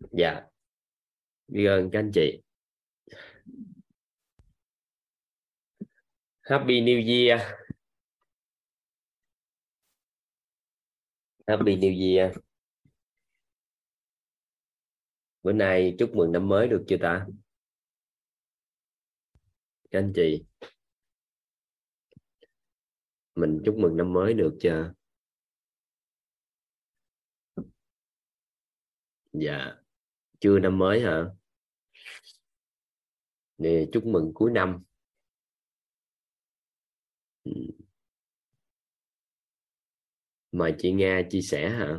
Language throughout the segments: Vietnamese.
dạ. Biết ơn các anh chị. Happy New Year. Happy New Year. Bữa nay chúc mừng năm mới được chưa ta? Các anh chị. Mình chúc mừng năm mới được chưa? Dạ chưa năm mới hả? Để chúc mừng cuối năm. Ừ. Mời chị Nga chia sẻ hả?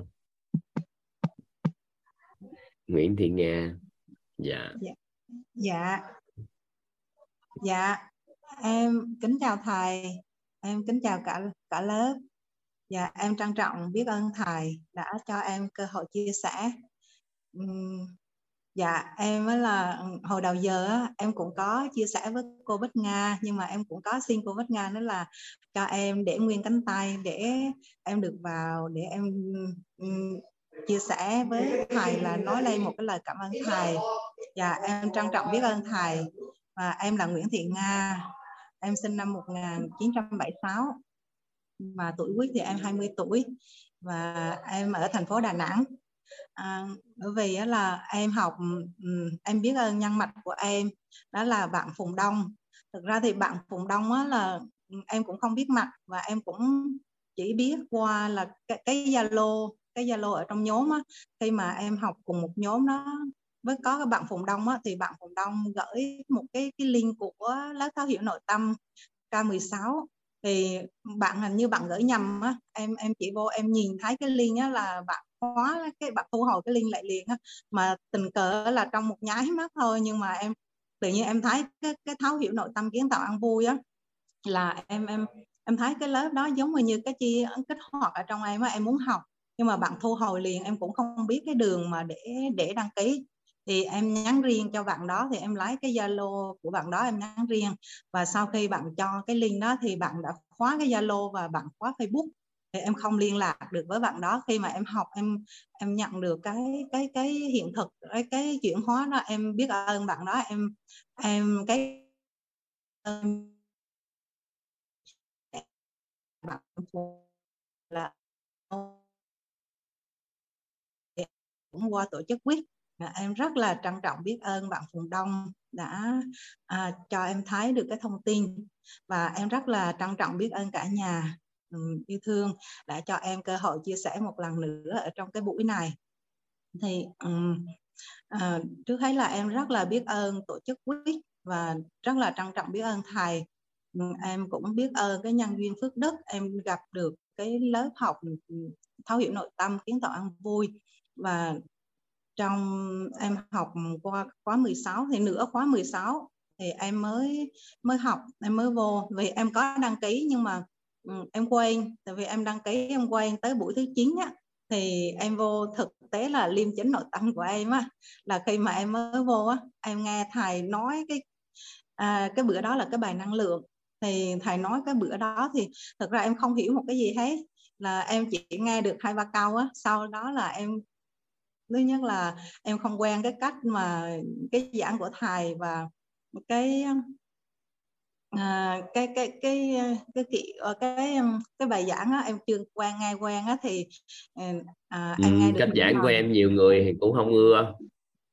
Nguyễn Thị Nga. Dạ. dạ. Dạ, dạ. em kính chào thầy. Em kính chào cả cả lớp. Dạ em trân trọng biết ơn thầy đã cho em cơ hội chia sẻ dạ em mới là, hồi đầu giờ em cũng có chia sẻ với cô Bích Nga, nhưng mà em cũng có xin cô Bích Nga nữa là cho em để nguyên cánh tay để em được vào, để em ừ, chia sẻ với thầy là nói lên một cái lời cảm ơn thầy. Và em trân trọng biết ơn thầy. Và em là Nguyễn Thị Nga, em sinh năm 1976 và tuổi quý thì em 20 tuổi. Và em ở thành phố Đà Nẵng à, bởi vì là em học em biết ơn nhân mạch của em đó là bạn Phùng Đông. Thực ra thì bạn Phùng Đông á, là em cũng không biết mặt và em cũng chỉ biết qua là cái Zalo cái Zalo ở trong nhóm á. Khi mà em học cùng một nhóm đó với có cái bạn Phùng Đông á, thì bạn Phùng Đông gửi một cái cái link của lớp thấu hiểu nội tâm K16 thì bạn hình như bạn gửi nhầm á em em chỉ vô em nhìn thấy cái link á là bạn khóa cái bạn thu hồi cái link lại liền á. Mà tình cờ là trong một nháy mắt thôi, nhưng mà em, tự nhiên em thấy cái cái thấu hiểu nội tâm kiến tạo ăn vui á. Là em em em thấy cái lớp đó giống như cái chi, kích hoạt ở trong em á, em muốn học. Nhưng mà bạn thu hồi liền, em cũng không biết cái đường mà để để đăng ký. Thì em nhắn riêng cho bạn đó, thì em lấy cái zalo của bạn đó em nhắn riêng. Và sau khi bạn cho cái link đó thì bạn đã khóa cái zalo và bạn khóa facebook thì em không liên lạc được với bạn đó. Khi mà em học em em nhận được cái cái cái hiện thực cái cái chuyển hóa đó em biết ơn bạn đó em em cái bạn là cũng qua tổ chức quyết em rất là trân trọng biết ơn bạn Phùng Đông đã à, cho em thấy được cái thông tin. Và em rất là trân trọng biết ơn cả nhà yêu thương đã cho em cơ hội chia sẻ một lần nữa ở trong cái buổi này. Thì um, à, trước hết là em rất là biết ơn tổ chức quyết và rất là trân trọng biết ơn thầy. Em cũng biết ơn cái nhân duyên phước đức em gặp được cái lớp học thấu hiểu nội tâm kiến tạo ăn vui. Và trong em học qua khóa 16 thì nửa khóa 16 thì em mới mới học em mới vô. Vì em có đăng ký nhưng mà Ừ, em quên tại vì em đăng ký em quên tới buổi thứ 9 á thì em vô thực tế là liêm chính nội tâm của em á là khi mà em mới vô á em nghe thầy nói cái à, cái bữa đó là cái bài năng lượng. Thì thầy nói cái bữa đó thì thực ra em không hiểu một cái gì hết là em chỉ nghe được hai ba câu á sau đó là em thứ nhất là em không quen cái cách mà cái giảng của thầy và cái à, cái cái cái cái cái ờ, cái cái bài giảng á, em chưa quen nghe quen á thì à, em nghe được cách giảng bài. của em nhiều người thì cũng không ưa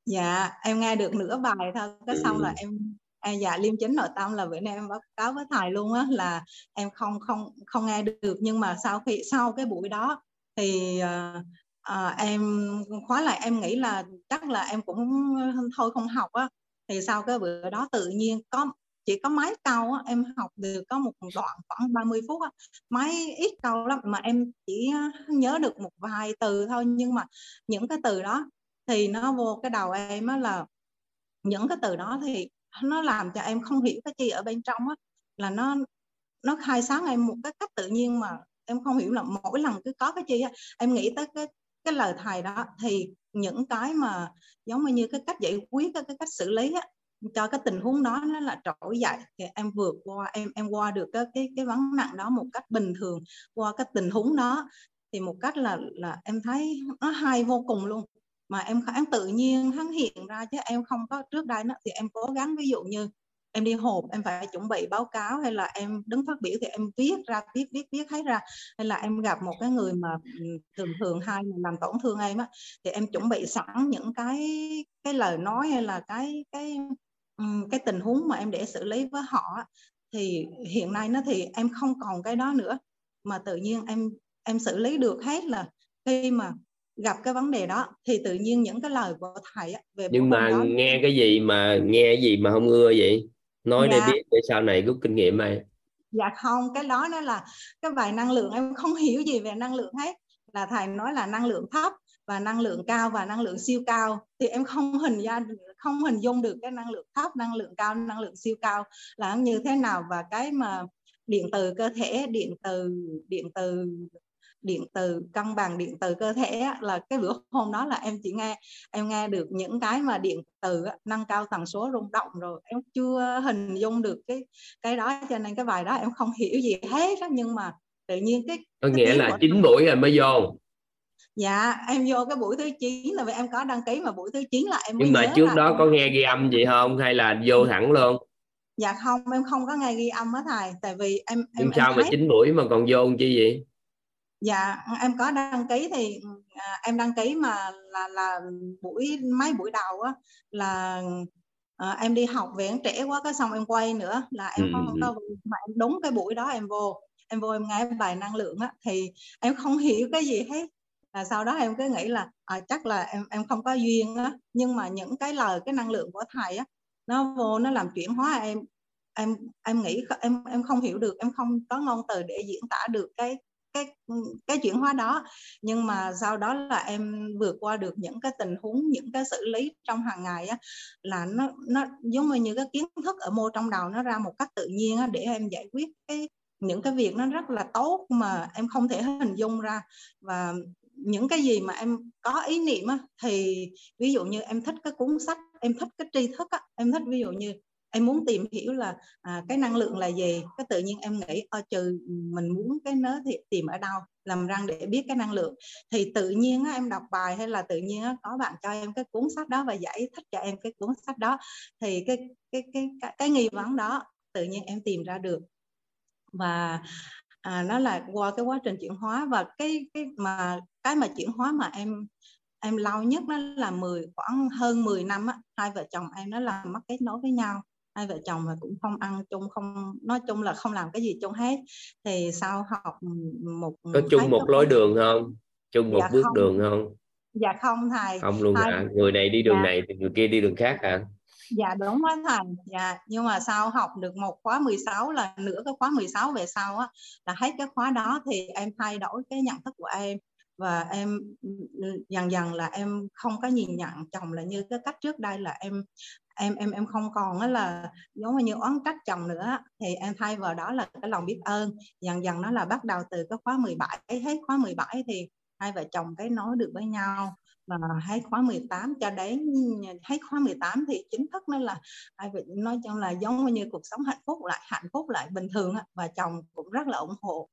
dạ em nghe được nửa bài thôi cái ừ. xong là em à, dạ liêm chính nội tâm là bữa nay em báo cáo với thầy luôn á là em không không không nghe được nhưng mà sau khi sau cái buổi đó thì uh, à, em khóa lại em nghĩ là chắc là em cũng thôi không học á thì sau cái bữa đó tự nhiên có chỉ có mấy câu á, em học được có một đoạn khoảng 30 phút á, mấy ít câu lắm mà em chỉ nhớ được một vài từ thôi. Nhưng mà những cái từ đó thì nó vô cái đầu em á là những cái từ đó thì nó làm cho em không hiểu cái chi ở bên trong á. Là nó nó khai sáng em một cái cách tự nhiên mà em không hiểu là mỗi lần cứ có cái chi á em nghĩ tới cái cái lời thầy đó thì những cái mà giống như cái cách giải quyết cái, cách xử lý á, cho cái tình huống đó nó là trỗi dậy. Thì em vượt qua, em em qua được cái cái cái vấn nạn đó một cách bình thường, qua cái tình huống đó thì một cách là là em thấy nó hay vô cùng luôn. Mà em kháng tự nhiên hắn hiện ra chứ em không có, trước đây đó thì em cố gắng, ví dụ như em đi họp, em phải chuẩn bị báo cáo hay là em đứng phát biểu thì em viết ra, viết viết viết hết ra, hay là em gặp một cái người mà ừ, thường thường hay làm tổn thương em á, thì em chuẩn bị sẵn những cái cái lời nói hay là cái cái cái tình huống mà em để xử lý với họ thì hiện nay nó thì em không còn cái đó nữa. Mà tự nhiên em em xử lý được hết là khi mà gặp cái vấn đề đó thì tự nhiên những cái lời của thầy về nhưng mà đó, nghe cái gì mà nghe gì mà không ưa vậy? Nói dạ. để biết để sau này rút kinh nghiệm này dạ không cái đó nó là cái bài năng lượng em không hiểu gì về năng lượng hết. Là thầy nói là năng lượng thấp và năng lượng cao và năng lượng siêu cao. Thì em không hình ra không hình dung được cái năng lượng thấp năng lượng cao năng lượng siêu cao là như thế nào. Và cái mà điện từ cơ thể điện từ điện từ điện từ cân bằng điện từ cơ thể là cái bữa hôm đó là em chỉ nghe em nghe được những cái mà điện từ nâng cao tần số rung động rồi. Em chưa hình dung được cái cái đó cho nên cái bài đó em không hiểu gì hết đó nhưng mà tự nhiên cái có nghĩa là chín buổi rồi mới vô dạ em vô cái buổi thứ 9 là vì em có đăng ký mà buổi thứ 9 là em nhưng mà trước đó em... có nghe ghi âm gì không? Hay là vô thẳng luôn? Dạ không em không có nghe ghi âm á thầy. Tại vì em em nhưng sao em mà chín buổi mà còn vô chi vậy? Dạ em có đăng ký thì à, em đăng ký mà là là buổi mấy buổi đầu á là à, em đi học về trẻ quá cái xong em quay nữa là em không ừ. có mà em đúng cái buổi đó em vô. Em vô em nghe bài năng lượng á thì em không hiểu cái gì hết là sau đó em cứ nghĩ là à, chắc là em em không có duyên á. Nhưng mà những cái lời cái năng lượng của thầy á nó vô nó làm chuyển hóa em. Em em nghĩ em em không hiểu được em không có ngôn từ để diễn tả được cái cái cái chuyển hóa đó. Nhưng mà sau đó là em vượt qua được những cái tình huống những cái xử lý trong hàng ngày á là nó nó giống như cái kiến thức ở mô trong đầu nó ra một cách tự nhiên á, để em giải quyết cái những cái việc nó rất là tốt mà em không thể hình dung ra. Và những cái gì mà em có ý niệm á, thì ví dụ như em thích cái cuốn sách em thích cái tri thức á, em thích ví dụ như em muốn tìm hiểu là à, cái năng lượng là gì cái tự nhiên em nghĩ ờ, ở trừ mình muốn cái nớ thì tìm ở đâu làm răng để biết cái năng lượng. Thì tự nhiên á, em đọc bài hay là tự nhiên á, có bạn cho em cái cuốn sách đó và giải thích cho em cái cuốn sách đó thì cái cái cái cái, cái nghi vấn đó tự nhiên em tìm ra được. Và à, nó là qua cái quá trình chuyển hóa và cái cái mà cái mà chuyển hóa mà em em lâu nhất đó là 10 khoảng hơn 10 năm á hai vợ chồng em nó là mất kết nối với nhau. Hai vợ chồng mà cũng không ăn chung không nói chung là không làm cái gì chung hết. Thì sau học một có chung một lối đường không? Chung một dạ bước không. đường không? Dạ không thầy. Không luôn hai... à người này đi đường dạ. này thì người kia đi đường khác à dạ đúng đó thầy. Dạ nhưng mà sau học được một khóa 16 là nửa cái khóa 16 về sau á là hết cái khóa đó thì em thay đổi cái nhận thức của em và em ừ, dần dần là em không có nhìn nhận chồng là như cái cách trước đây là em em em em không còn đó là giống như oán trách chồng nữa thì em thay vào đó là cái lòng biết ơn. Dần dần nó là bắt đầu từ cái khóa 17 hết khóa 17 thì hai vợ chồng cái nói được với nhau. Và hết khóa 18 cho đến, hết khóa 18 thì chính thức nó là hai vợ, nói chung là giống như cuộc sống hạnh phúc lại, hạnh phúc lại bình thường và chồng cũng rất là ủng hộ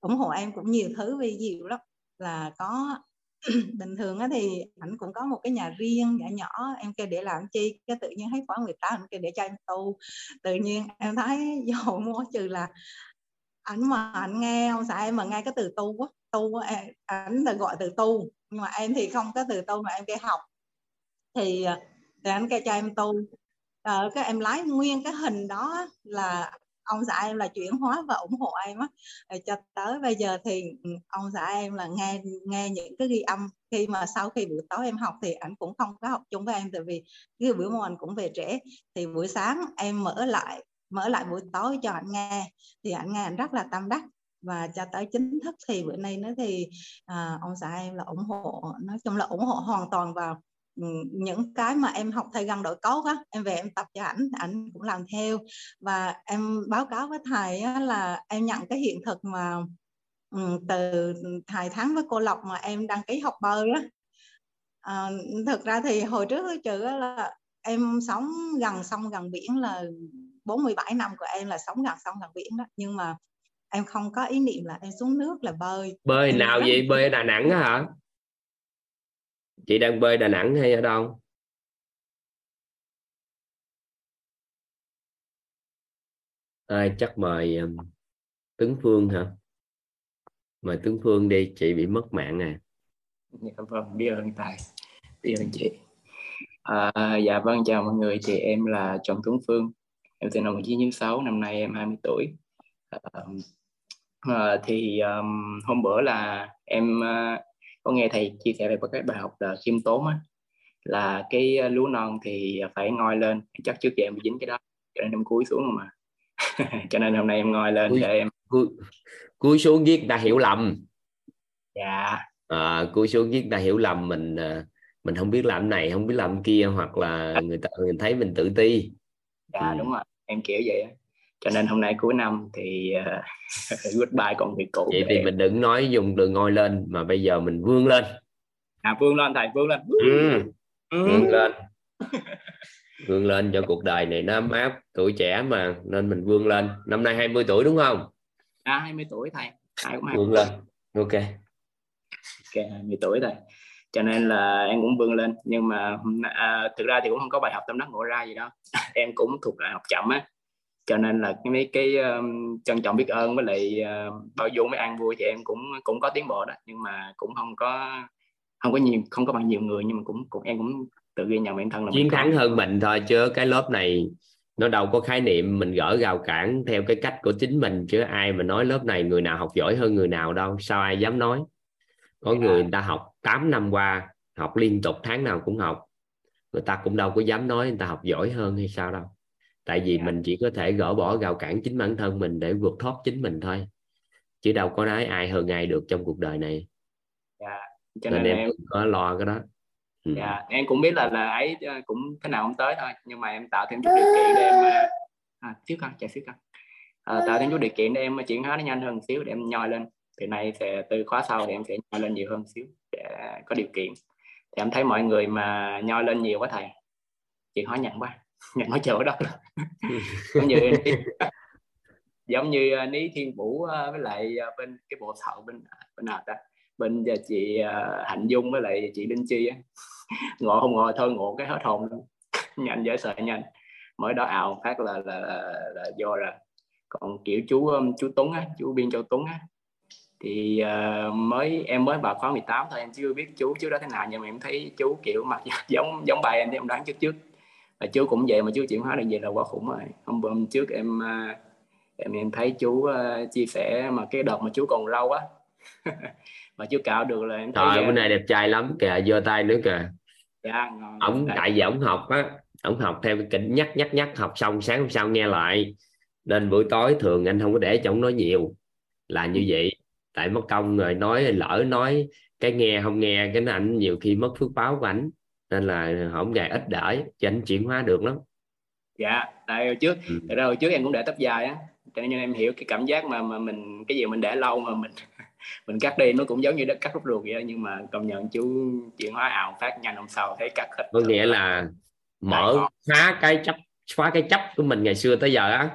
ủng hộ em cũng nhiều thứ vì nhiều lắm là có bình thường á thì ảnh cũng có một cái nhà riêng nhỏ nhỏ em kêu để làm chi cái tự nhiên thấy khoảng người ta ảnh kêu để cho em tu. Tự nhiên em thấy dầu mua trừ là ảnh mà ảnh nghe ông xã em mà nghe cái từ tu á tu ảnh là gọi từ tu nhưng mà em thì không có từ tu mà em kêu học. Thì ờ, thì anh kêu cho em tu. Ờ, cái em lái nguyên cái hình đó là ông xã em là chuyển hóa và ủng hộ em á. Cho tới bây giờ thì ừ, ông xã em là nghe nghe những cái ghi âm. Khi mà sau khi buổi tối em học thì anh cũng không có học chung với em tại vì cái buổi môn anh cũng về trễ. Thì buổi sáng em mở lại mở lại buổi tối cho anh nghe. Thì anh nghe anh rất là tâm đắc. Và cho tới chính thức thì bữa nay nữa thì à, ông xã em là ủng hộ nói chung là ủng hộ hoàn toàn vào những cái mà em học thầy gần đội cốt á em về em tập cho ảnh ảnh cũng làm theo. Và em báo cáo với thầy á, là em nhận cái hiện thực mà um, từ thầy tháng với cô Lộc mà em đăng ký học bơi á. À, thực ra thì hồi trước chữ là em sống gần sông gần biển là 47 năm của em là sống gần sông gần biển đó. Nhưng mà em không có ý niệm là em xuống nước là bơi. Bơi em nào vậy? bơi ở Đà Nẵng á hả chị đang bơi Đà Nẵng hay ở đâu? Ai chắc mời um, Phương hả? Mời tướng Phương đi chị bị mất mạng à. Dạ vâng biết ơn tài biết ơn chị. À, dạ vâng chào mọi người chị em là Trần Tuấn Phương. Em sinh năm 1996 năm nay em 20 tuổi. À, à, thì um, hôm bữa là em uh, có nghe thầy chia sẻ về cái bài học là khiêm tốn á là cái lúa non thì phải ngoi lên. Chắc trước giờ em bị dính cái đó cho nên em cúi xuống mà cho nên hôm nay em ngồi lên cúi, để em cúi, cúi xuống viết ta hiểu lầm. Dạ. À, cúi xuống viết ta hiểu lầm mình à, mình không biết làm này không biết làm kia hoặc là người ta người thấy mình tự ti. Dạ ừ. đúng rồi. Em kiểu vậy cho nên hôm nay cuối năm thì uh, goodbye công việc cũ vậy thì mình đừng nói dùng từ ngồi lên mà bây giờ mình vươn lên. À vươn lên thầy vươn lên. Ừ. Ừ. vươn lên. Vươn lên cho cuộc đời này nó ấm áp tuổi trẻ mà nên mình vươn lên. Năm nay 20 tuổi đúng không? À 20 tuổi thầy ai cũng vươn lên ok. Ok 20 tuổi thầy. Cho nên là em cũng vươn lên nhưng mà à, thực ra thì cũng không có bài học tâm đắc ngộ ra gì đâu. Em cũng thuộc lại học chậm á cho nên là cái mấy cái um, trân trọng biết ơn với lại uh, bao dung với an vui thì em cũng cũng có tiến bộ đó. Nhưng mà cũng không có không có nhiều không có bằng nhiều người nhưng mà cũng cũng em cũng tự ghi nhận bản thân là chiến thắng hơn mình thôi chứ cái lớp này nó đâu có khái niệm mình gỡ rào cản theo cái cách của chính mình chứ ai mà nói lớp này người nào học giỏi hơn người nào đâu sao ai dám nói. Có người người ta học 8 năm qua học liên tục tháng nào cũng học. Người ta cũng đâu có dám nói người ta học giỏi hơn hay sao đâu tại vì yeah. mình chỉ có thể gỡ bỏ rào cản chính bản thân mình để vượt thoát chính mình thôi. Chứ đâu có nói ai hơn ai được trong cuộc đời này. Yeah. cho nên, nên em, em có lo cái đó. Ừ. dạ em cũng biết là là ấy ờ, cũng thế nào không tới thôi. Nhưng mà em tạo thêm chút điều kiện để em ờ, à, xíu con chạy xíu con. À, tạo thêm chút điều kiện để em chuyển hóa nó nhanh hơn xíu để em nhoi lên. Từ nay sẽ từ khóa sau thì em sẽ nhoi lên nhiều hơn xíu để có điều kiện. Thì em thấy mọi người mà nhoi lên nhiều quá thầy chuyển hóa nhận quá nói chờ đó. Giống như giống như ní thiên vũ với lại bên cái bộ thợ bên bên nào ta? Bên giờ chị hạnh dung với lại chị linh chi á. Ngộ không ngộ thôi ngộ cái hết hồn luôn. Nhanh dễ sợ nhanh. Mới đó ảo phát là là, là, là do là còn kiểu chú chú Tuấn á chú biên châu Tuấn á. Thì uh, mới em mới vào khóa 18 thôi em chưa biết chú chú đó thế nào nhưng mà em thấy chú kiểu mặt giống giống bài em thì em đoán trước trước và chú cũng vậy mà chú chuyển hóa được vậy là quá khủng rồi. Hôm bữa trước em uh, em em thấy chú uh, chia sẻ mà cái đợt mà chú còn râu á. Mà chưa cạo được là em thấy Trời, bữa nay đẹp trai lắm kìa giơ tay nữa kìa. Dạ, ngon, ổng tại vì ổng học á ổng học theo cái kính nhắc nhắc nhắc học xong sáng hôm sau nghe lại. Nên buổi tối thường anh không có để cho ổng nói nhiều là như vậy. Tại mất công rồi nói lỡ nói cái nghe không nghe cái ảnh nhiều khi mất phước báo của ảnh nên là không dài ít đợi cho anh chuyển hóa được lắm. Dạ tại hồi trước ừ. hồi trước em cũng để tóc dài á cho nên em hiểu cái cảm giác mà mà mình cái gì mình để lâu mà mình mình cắt đi nó cũng giống như cắt rút ruột vậy nhưng mà công nhận chú chuyển hóa ảo phát nhanh hôm sau thấy cắt hết có nghĩa là mở phá cái chấp phá cái chấp của mình ngày xưa tới giờ á.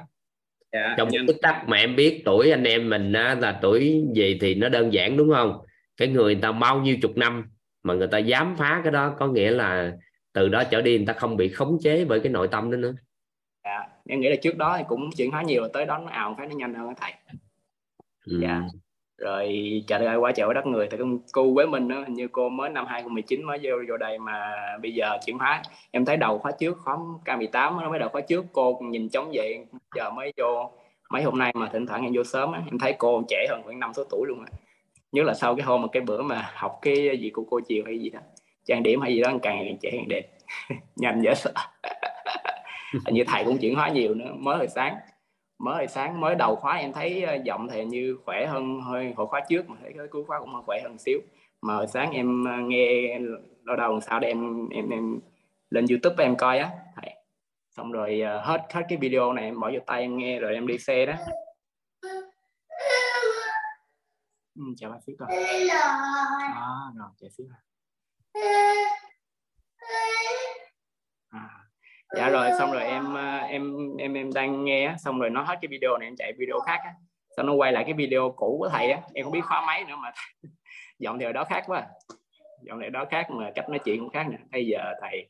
Dạ, trong một tích tắc mà em biết tuổi anh em mình á, là tuổi gì thì nó đơn giản đúng không? Cái người ta bao nhiêu chục năm mà người ta dám phá cái đó có nghĩa là từ đó trở đi người ta không bị khống chế bởi cái nội tâm đó nữa. Dạ em nghĩ là trước đó thì cũng chuyển hóa nhiều tới đó nó ảo phát nó nhanh hơn thầy. Ừ. dạ. Rồi chạy lại qua chợ đất người thì cô với mình đó, như cô mới năm 2019 mới vô vô đây mà bây giờ chuyển hóa. Em thấy đầu khóa trước khóa K18 nó mới đầu khóa trước cô nhìn trống vậy giờ mới vô. Mấy hôm nay mà thỉnh thoảng em vô sớm á, em thấy cô trẻ hơn khoảng năm số tuổi luôn á nhớ là sau cái hôm mà cái bữa mà học cái gì của cô chiều hay gì đó. Trang điểm hay gì đó càng càng trẻ càng đẹp. Nhanh dễ sợ. Như thầy cũng chuyển hóa nhiều nữa mới hồi sáng. Mới sáng mới đầu khóa em thấy ờ, giọng thì như khỏe hơn hơi hồi khóa trước mà thấy cái cuối khóa cũng hơi khỏe hơn xíu. Mà hồi sáng em ờ, nghe lâu đầu sao để em em em lên youtube em coi á. Thầy. Xong rồi uh, hết hết cái video này em bỏ vô tay em nghe rồi em đi xe đó ừ, chào bác sĩ con à, rồi chào xíu à dạ rồi xong rồi em ờ, em em em đang nghe xong rồi nó hết cái video này em chạy video khác á. Xong nó quay lại cái video cũ của thầy á. Em không biết khóa máy nữa mà giọng thì ở đó khác quá. Dạo này đó khác mà cách nói chuyện cũng khác nữa bây giờ thầy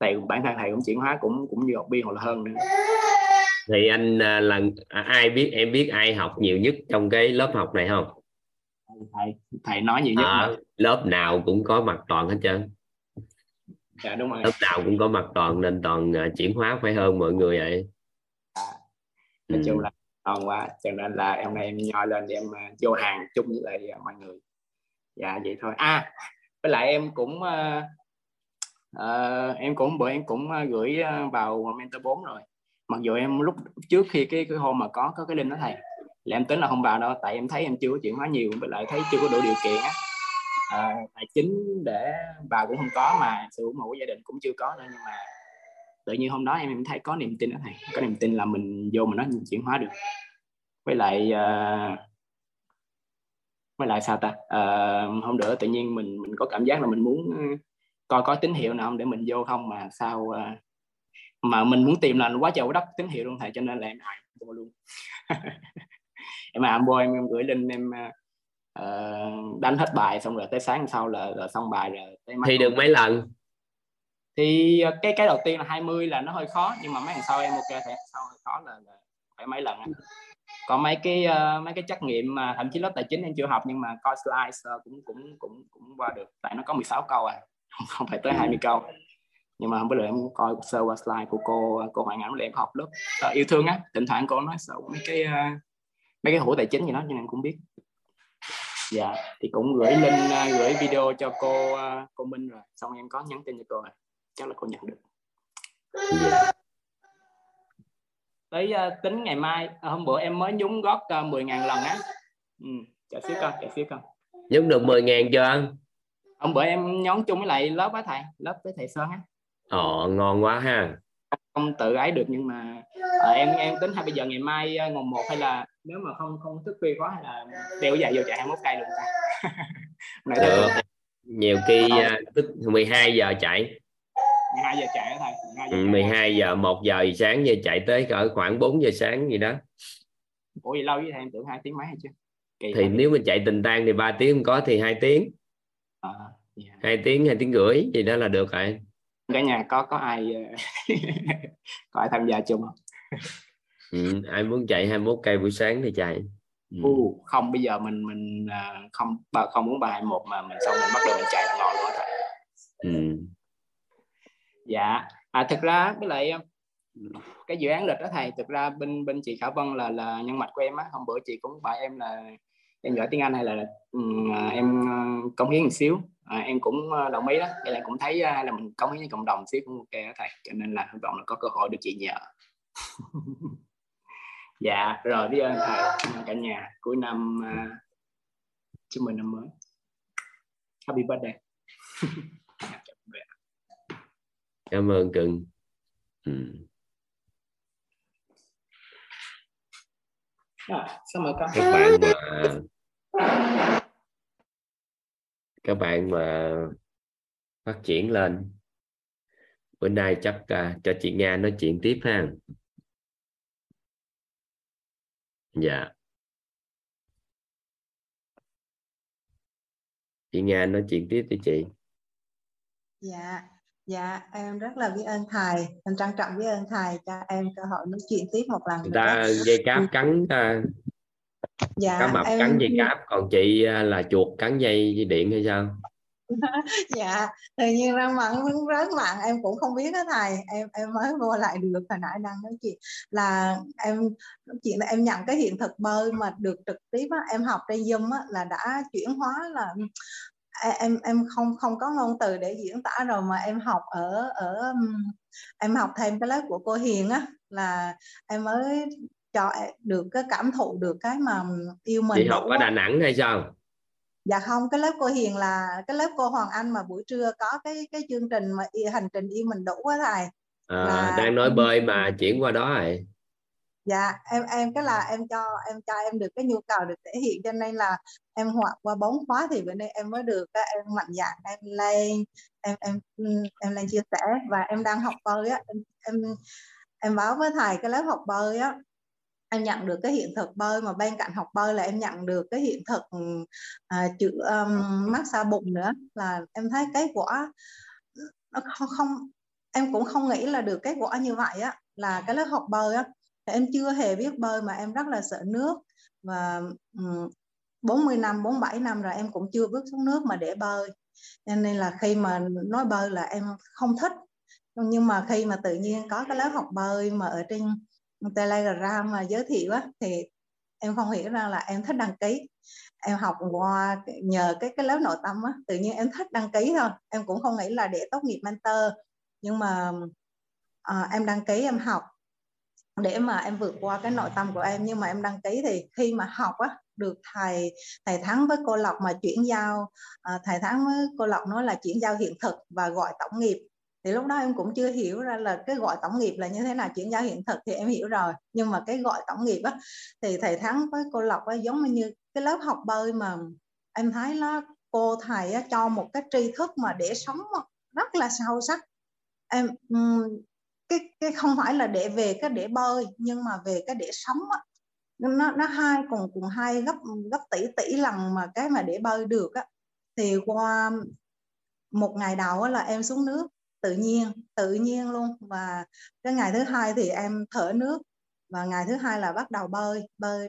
thầy bản thân thầy cũng chuyển hóa cũng cũng như học viên hoặc là hơn nữa. Thì anh à, là ai biết em biết ai học nhiều nhất trong cái lớp học này không thầy thầy nói nhiều nhất à, lớp nào cũng có mặt toàn hết trơn. Dạ đúng rồi. Lớp nào cũng có mặt toàn nên toàn uh, chuyển hóa phải hơn mọi người vậy. À, nói ừ. chung là toàn quá cho nên là hôm nay em nhoi lên em uh, vô hàng chung với lại uh, mọi người. Dạ vậy thôi. À với lại em cũng uh, uh, em cũng bữa em cũng uh, gửi uh, vào mentor 4 rồi. Mặc dù em lúc trước khi cái cái hôm mà có có cái link đó thầy là em tính là không vào đâu tại em thấy em chưa có chuyển hóa nhiều với lại thấy chưa có đủ điều kiện á. À, tài chính để vào cũng không có mà sự ủng hộ của gia đình cũng chưa có nữa nhưng mà tự nhiên hôm đó em em thấy có niềm tin đó thầy. Có niềm tin là mình vô mà nó chuyển hóa được. Với lại uh, với lại sao ta? Uh, hôm nữa tự nhiên mình mình có cảm giác là mình muốn coi có tín hiệu nào không để mình vô không mà sao uh, mà mình muốn tìm là quá trời quá đất tín hiệu luôn thầy cho nên là em hại luôn. em làm vô em, em gửi lên em uh, đánh hết bài xong rồi tới sáng sau là, là xong bài rồi tới thì được mấy lần? Thì ờ, cái cái đầu tiên là 20 là nó hơi khó nhưng mà mấy lần sau em ok thì sau khó là, là phải mấy lần còn mấy cái uh, mấy cái trắc nghiệm mà thậm chí lớp tài chính em chưa học nhưng mà coi slides uh, cũng cũng cũng cũng qua được. Tại nó có 16 câu à không phải tới 20 câu. Nhưng mà hôm bữa em coi sơ qua slide của cô cô Hoàng Anh em học lớp uh, yêu thương á. Thỉnh thoảng cô nói sợ mấy cái uh, mấy cái hũ tài chính gì đó nhưng em cũng biết. Dạ thì cũng gửi link uh, gửi video cho cô uh, cô Minh rồi. Xong em có nhắn tin cho cô rồi. Chắc là cô nhận được. Yeah. tới uh, tính ngày mai hôm bữa em mới nhúng gót uh, 10.000 lần á. Ừ, chờ xíu con chờ xíu con nhúng được 10.000 chưa anh hôm bữa em nhón chung với lại lớp á thầy lớp với thầy Sơn á. Ồ, ngon quá ha. Không tự ấy được nhưng mà à, em em tính hay bây giờ ngày mai uh, ngày một hay là nếu mà không không thức khuya quá hay là đeo giày vô chạy 21 cây luôn ta. Này được. nhiều khi uh, tức 12 giờ chạy. 12 giờ chạy thầy 12 giờ, ừ, 12 giờ 1 giờ sáng giờ chạy tới cỡ khoảng 4 giờ sáng gì đó. Ủa gì lâu với thầy em tưởng hai tiếng mấy hay chưa? Kỳ thì nếu mình chạy tình tan thì 3 tiếng không có thì hai tiếng. À, yeah. 2 tiếng hai tiếng rưỡi gì đó là được rồi. Cả nhà có có ai có ai tham gia chung không ừ, ai muốn chạy 21 cây buổi sáng thì chạy. Ừ. uh, không bây giờ mình mình à, không không muốn bài một mà mình xong mình bắt đầu mình chạy là ngon luôn ừ. dạ à thực ra với lại cái dự án lịch đó thầy thực ra bên bên chị Khả Vân là là nhân mạch của em á. Hôm bữa chị cũng bài em là em giỏi tiếng Anh hay là um, em uh, cống hiến một xíu. À, em cũng đồng ý đó. Vậy là cũng thấy uh, là mình cống hiến với cộng đồng xíu cũng ok đó thầy. Cho nên là hy vọng là có cơ hội được chị nhờ dạ rồi biết ơn thầy. Cả nhà cuối năm uh, chúc mừng năm mới. Happy birthday. Cảm ơn cưng. Ừ. à, sao mà các bạn mà các bạn mà phát triển lên. Bữa nay chắc uh, cho chị Nga nói chuyện tiếp ha dạ. Chị Nga nói chuyện tiếp đi chị. Dạ dạ em rất là biết ơn thầy. Em trân trọng biết ơn thầy cho em cơ hội nói chuyện tiếp một lần người ta dây cáp cắn uh, dạ, cá mập em... cắn dây cáp còn chị à, là chuột cắn dây điện hay sao dạ tự nhiên ra mặn rớt mạng em cũng không biết đó thầy. Em em mới vô lại được hồi nãy đang nói chuyện là em chuyện là em nhận cái hiện thực bơi mà được trực tiếp á, em học trên zoom á, là đã chuyển hóa là em em không không có ngôn từ để diễn tả rồi mà em học ở ở em học thêm cái lớp của cô Hiền á là em mới cho được cái cảm thụ được cái mà yêu mình chị học ở Đà Nẵng hay sao dạ không cái lớp cô Hiền là cái lớp cô Hoàng Anh mà buổi trưa có cái cái chương trình mà hành trình yêu mình đủ á thầy à, là... đang nói bơi mà chuyển qua đó rồi. Dạ em em cái là em cho em cho em được cái nhu cầu được thể hiện cho nên là em hoạt qua bốn khóa thì bữa nay em mới được em mạnh dạn em lên em em em lên chia sẻ và em đang học bơi á. Em em, em báo với thầy cái lớp học bơi á em nhận được cái hiện thực bơi mà bên cạnh học bơi là em nhận được cái hiện thực ừ, à, chữ um, massage bụng nữa. Là em thấy cái quả nó không, không em cũng không nghĩ là được kết quả như vậy á. Là cái lớp học bơi á em chưa hề biết bơi mà em rất là sợ nước. Và ừ, um, 40 năm 47 năm rồi em cũng chưa bước xuống nước mà để bơi. Nên là khi mà nói bơi là em không thích. Nhưng mà khi mà tự nhiên có cái lớp học bơi mà ở trên telegram mà giới thiệu á thì em không hiểu ra là em thích đăng ký. Em học qua nhờ cái cái lớp nội tâm á tự nhiên em thích đăng ký thôi. Em cũng không nghĩ là để tốt nghiệp mentor nhưng mà à, em đăng ký em học. Để mà em vượt qua cái nội tâm của em nhưng mà em đăng ký thì khi mà học á được thầy thầy thắng với cô lộc mà chuyển giao à, thầy thắng với cô lộc nói là chuyển giao hiện thực và gọi tổng nghiệp thì lúc đó em cũng chưa hiểu ra là cái gọi tổng nghiệp là như thế nào chuyển giao hiện thực thì em hiểu rồi. Nhưng mà cái gọi tổng nghiệp á thì thầy thắng với cô lộc á giống như cái lớp học bơi mà em thấy nó cô thầy á, cho một cái tri thức mà để sống rất là sâu sắc. Em cái cái không phải là để về cái để bơi nhưng mà về cái để sống á. Nó nó hai cùng cùng hai gấp gấp tỷ tỷ lần mà cái mà để bơi được á. Thì qua một ngày đầu là em xuống nước tự nhiên tự nhiên luôn. Và cái ngày thứ hai thì em thở nước. Và ngày thứ hai là bắt đầu bơi bơi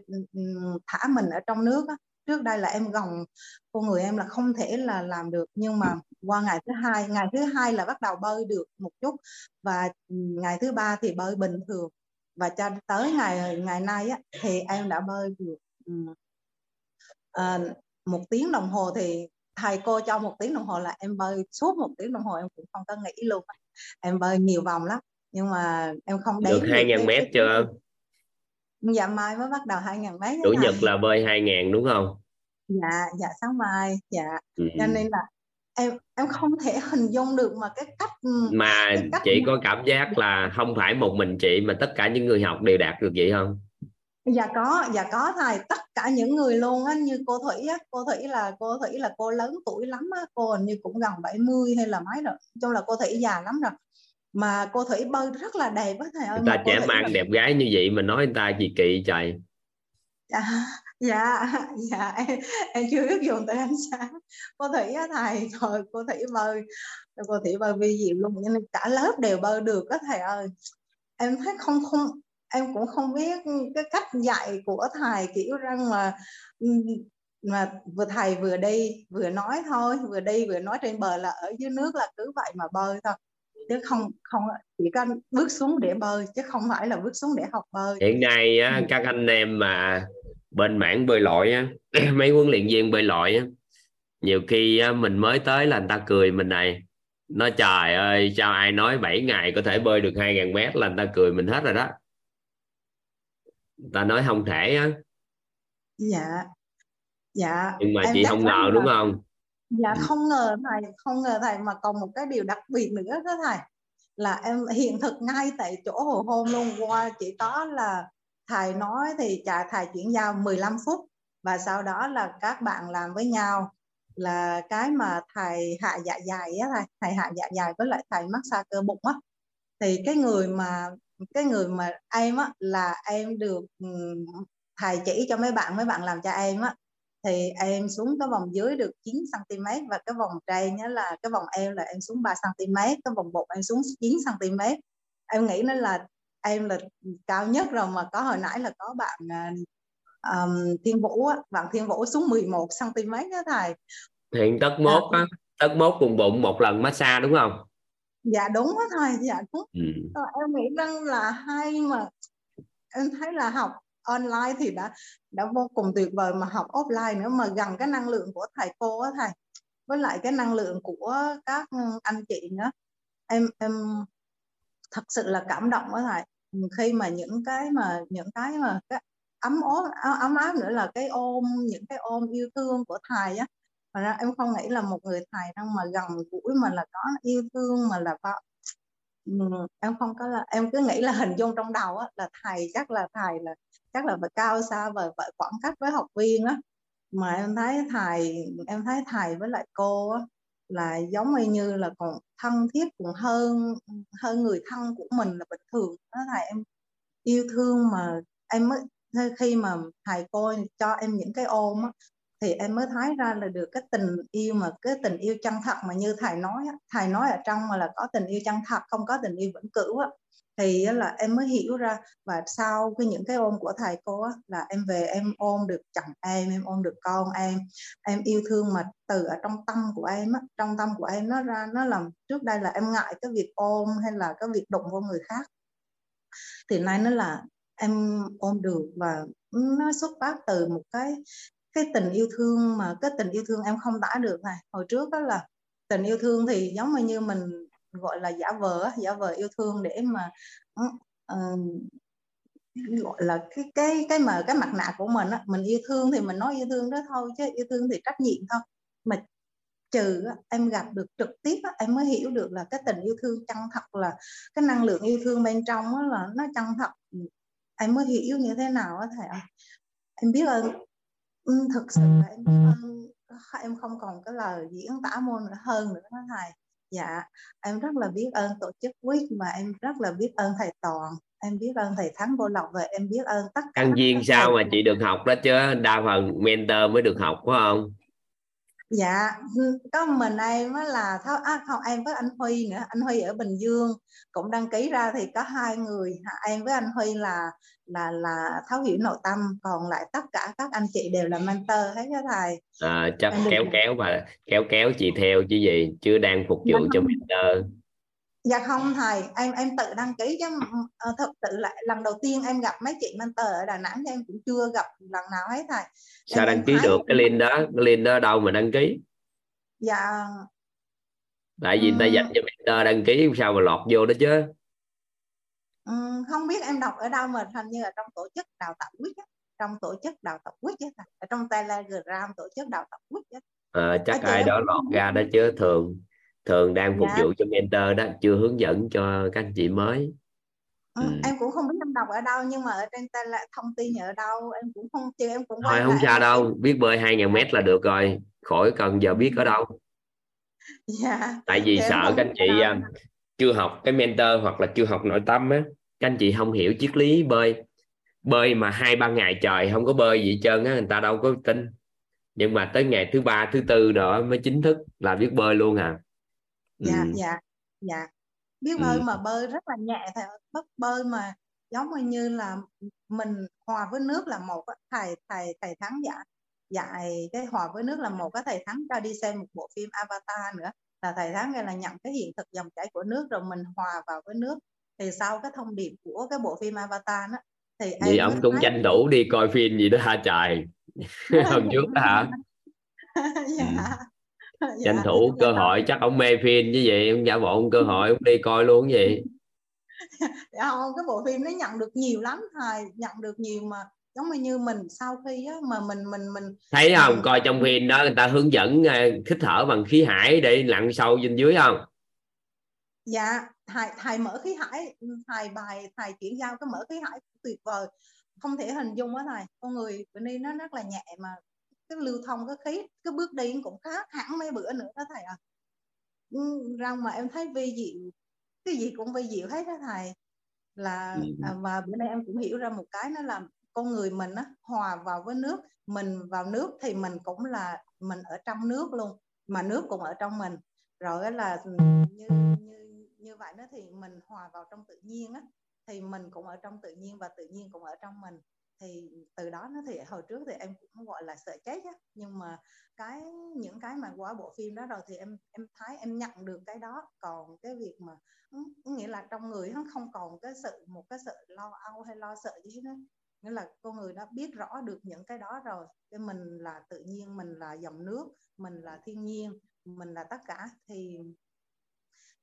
thả mình ở trong nước á. trước đây là em gồng con người em là không thể là làm được. Nhưng mà qua ngày thứ hai ngày thứ hai là bắt đầu bơi được một chút. Và ngày thứ ba thì bơi bình thường. Và cho tới ngày ngày nay á, thì em đã bơi được à, một tiếng đồng hồ thì thầy cô cho một tiếng đồng hồ là em bơi suốt một tiếng đồng hồ em cũng không có nghĩ luôn. Em bơi nhiều vòng lắm nhưng mà em không được hai ngàn mét chưa? dạ mai mới bắt đầu hai ngàn mét chủ nhật là bơi hai ngàn đúng không? Dạ dạ sáng mai dạ. Ừ. cho nên là em em không thể hình dung được mà cái cách mà cái cách chị mà... có cảm giác là không phải một mình chị mà tất cả những người học đều đạt được vậy không dạ có dạ có thầy. Tất cả những người luôn á như cô thủy á cô thủy là cô thủy là cô lớn tuổi lắm á cô hình như cũng gần 70 hay là mấy rồi chung là cô thủy già lắm rồi. Mà cô thủy bơi rất là đẹp á thầy ơi người ta trẻ mang là... đẹp gái như vậy mà nói người ta gì kỵ trời. Dạ dạ dạ em, em chưa biết dùng từ ánh sáng. Cô thủy á thầy rồi cô thủy bơi cô thủy bơi vi diệu luôn nên cả lớp đều bơi được á thầy ơi. Em thấy không không em cũng không biết cái cách dạy của thầy kiểu rằng mà mà vừa thầy vừa đi vừa nói thôi vừa đi vừa nói trên bờ là ở dưới nước là cứ vậy mà bơi thôi. Chứ không không chỉ có bước xuống để bơi chứ không phải là bước xuống để học bơi. Hiện nay á, các anh em mà bên mảng bơi lội á, mấy huấn luyện viên bơi lội á, nhiều khi á, mình mới tới là người ta cười mình này. Nói trời ơi sao ai nói 7 ngày có thể bơi được 2.000 mét là người ta cười mình hết rồi đó ta nói không thể á. Dạ. Dạ. Nhưng mà em chị không ngờ đúng không? Dạ không ngờ thầy không ngờ thầy mà còn một cái điều đặc biệt nữa đó thầy là em hiện thực ngay tại chỗ hồ hôm luôn. Qua chỉ có là thầy nói thì trả thầy chuyển giao 15 phút và sau đó là các bạn làm với nhau. Là cái mà thầy hạ dạ dày á thầy thầy hạ dạ dày với lại thầy massage cơ bụng á. Thì cái người mà cái người mà em á là em được thầy chỉ cho mấy bạn mấy bạn làm cho em á thì em xuống cái vòng dưới được 9 cm và cái vòng trên nhớ là cái vòng eo là em xuống 3 cm cái vòng bụng em xuống 9 cm em nghĩ nó là em là cao nhất rồi mà có hồi nãy là có bạn um, Thiên Vũ á, bạn Thiên Vũ xuống 11 cm đó thầy. Hiện tất mốt á tất mốt cùng bụng một lần massage đúng không dạ đúng đó thầy dạ đúng ừ. Ờ, em nghĩ rằng là hay mà em thấy là học online thì đã đã vô cùng tuyệt vời mà học offline nữa mà gần cái năng lượng của thầy cô á thầy với lại cái năng lượng của các anh chị nữa. Em em thật sự là cảm động với thầy. Khi mà những cái mà những cái mà cái ấm áp ấm áp nữa là cái ôm những cái ôm yêu thương của thầy á mà ra em không nghĩ là một người thầy đâu mà gần gũi mà là có yêu thương mà là có em không có là em cứ nghĩ là hình dung trong đầu á là thầy chắc là thầy là chắc là phải cao xa và phải khoảng cách với học viên á. Mà em thấy thầy em thấy thầy với lại cô á là giống như là còn thân thiết cũng hơn hơn người thân của mình là bình thường. Đó thầy em yêu thương mà em mới khi mà thầy cô cho em những cái ôm á, thì em mới thấy ra là được cái tình yêu mà cái tình yêu chân thật mà như thầy nói thầy nói ở trong mà là có tình yêu chân thật không có tình yêu vĩnh cửu á. Thì là em mới hiểu ra và sau cái những cái ôm của thầy cô á, là em về em ôm được chồng em em ôm được con em em yêu thương mà từ ở trong tâm của em á, trong tâm của em nó ra nó làm trước đây là em ngại cái việc ôm hay là cái việc đụng vào người khác. Thì nay nó là em ôm được và nó xuất phát từ một cái cái tình yêu thương mà cái tình yêu thương em không tả được này. Hồi trước đó là tình yêu thương thì giống như mình gọi là giả vờ giả vờ yêu thương để mà uh, gọi là cái cái cái mà cái mặt nạ của mình á mình yêu thương thì mình nói yêu thương đó thôi chứ yêu thương thì trách nhiệm thôi. Mà trừ em gặp được trực tiếp em mới hiểu được là cái tình yêu thương chân thật là cái năng lượng yêu thương bên trong là nó chân thật. Em mới hiểu như thế nào á thầy ạ. Em biết ơn thực sự là em biết ơn em không còn cái lời diễn tả môn nữa hơn nữa đó thầy. Dạ em rất là biết ơn tổ chức quýt mà em rất là biết ơn thầy toàn em biết ơn thầy thắng vô lộc và em biết ơn tất cả ăn viên sao mà chị được học đó chứ? Đa phần mentor mới được học phải không? Dạ có mình em á là tháo à, không em với anh Huy nữa anh Huy ở Bình Dương cũng đăng ký ra thì có hai người em với anh Huy là là là thấu hiểu nội tâm còn lại tất cả các anh chị đều là mentor hết đó thầy. À, chắc em kéo kéo và kéo kéo chị theo chứ gì chưa đang phục vụ dạ cho mentor. Dạ không thầy em em tự đăng ký chứ uh, thực sự lại lần đầu tiên em gặp mấy chị mentor ở Đà Nẵng em cũng chưa gặp lần nào hết thầy. Sao em đăng ký được? Cái link đó cái link đó đâu mà đăng ký? Dạ. Tại vì người ta dành cho mentor đăng ký sao mà lọt vô đó chứ ừ, không biết em đọc ở đâu mà hình như là trong tổ chức đào tạo quyết trong tổ chức đào tạo quyết ở trong telegram tổ chức đào tạo quyết à, chắc ai đó lọt ra đó chứ thường thường đang phục dạ. vụ cho mentor đó chưa hướng dẫn cho các anh chị mới ừ. Ừ. em cũng không biết em đọc ở đâu nhưng mà ở trên tay là thông tin ở đâu em cũng không chưa em cũng thôi không sao đâu biết bơi 2.000 mét là được rồi khỏi cần giờ biết ở đâu dạ. tại vì sợ các anh chị đâu. À, chưa học cái mentor hoặc là chưa học nội tâm á các anh chị không hiểu triết lý bơi. Bơi mà hai ba ngày trời không có bơi gì trơn á người ta đâu có tin. Nhưng mà tới ngày thứ ba thứ tư đó mới chính thức là biết bơi luôn à. Dạ ừ. dạ dạ. Biết bơi ừ. mà bơi rất là nhẹ thầy bất bơi mà giống như là mình hòa với nước là một thầy thầy thầy thắng dạ dạy cái hòa với nước là một cái thầy thắng cho đi xem một bộ phim avatar nữa. Là thầy thắng đây là nhận cái hiện thực dòng chảy của nước rồi mình hòa vào với nước thì sau cái thông điệp của cái bộ phim avatar đó thì vậy ông cũng thấy... tranh thủ đi coi phim gì đó hả trời. Hôm trước đó hả? Dạ. Ừ. tranh dạ, thủ cơ hội chắc ông mê phim như vậy ông giả bộ ông cơ hội ông đi coi luôn gì. Dạ không cái bộ phim nó nhận được nhiều lắm thầy. Nhận được nhiều mà giống như mình sau khi á, mà mình mình mình thấy không? coi trong phim đó người ta hướng dẫn khích à, thở bằng khí hải để lặn sâu bên dưới không dạ thầy thầy mở khí hải thầy bài thầy chuyển giao cái mở khí hải tuyệt vời. Không thể hình dung á thầy con người bên đây nó rất là nhẹ mà cái lưu thông cái khí cái bước đi cũng khác hẳn mấy bữa nữa đó thầy à rằng mà em thấy vi diệu cái gì cũng vi diệu hết đó thầy. Là ừ. à, và bữa nay em cũng hiểu ra một cái nó là con người mình á hòa vào với nước mình vào nước thì mình cũng là mình ở trong nước luôn mà nước cũng ở trong mình. Rồi là như như như vậy đó thì mình hòa vào trong tự nhiên á, thì mình cũng ở trong tự nhiên và tự nhiên cũng ở trong mình. Thì từ đó nó thì, hồi trước thì em cũng gọi là sợ chết á, nhưng mà cái, những cái mà qua bộ phim đó rồi thì em em thấy em nhận được cái đó. Còn cái việc mà nghĩa là trong người nó không còn cái sự, một cái sự lo âu hay lo sợ gì hết nghĩa là con người đã biết rõ được những cái đó rồi. Cái mình là tự nhiên, mình là dòng nước, mình là thiên nhiên, mình là tất cả. Thì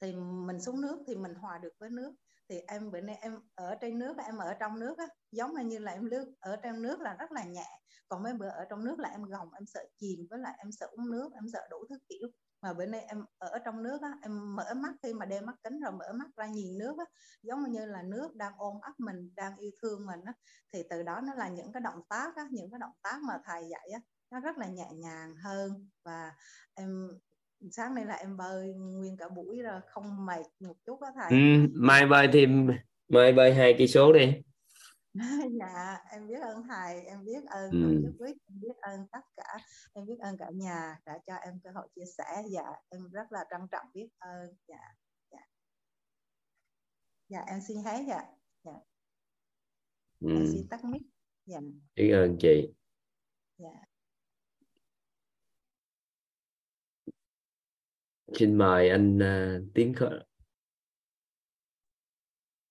thì mình xuống nước thì mình hòa được với nước. Thì em bữa nay em ở trên nước em ở trong nước á, giống như là em nước ở trong nước là rất là nhẹ. Còn mấy bữa ở trong nước là em gồng, em sợ chìm, với lại em sợ uống nước, em sợ đủ thứ kiểu. Mà bữa nay em ở trong nước á, em mở mắt khi mà đeo mắt kính rồi mở mắt ra nhìn nước á, giống như là nước đang ôm ấp mình, đang yêu thương mình á. Thì từ đó nó là những cái động tác á, những cái động tác mà thầy dạy á, nó rất là nhẹ nhàng hơn. Và em sáng nay là em bơi nguyên cả buổi rồi không mệt một chút á thầy. Ừ, mai bơi thêm mai bơi hai cây số đi. Dạ em biết ơn thầy em biết ơn ừ. quyết em biết ơn tất cả em biết ơn cả nhà đã cho em cơ hội chia sẻ. Dạ em rất là trân trọng biết ơn. Dạ dạ. Dạ em xin hết dạ dạ. Ừ. em xin tắt mic. Dạ. Biết ơn chị. Dạ xin mời anh uh, tiến khôi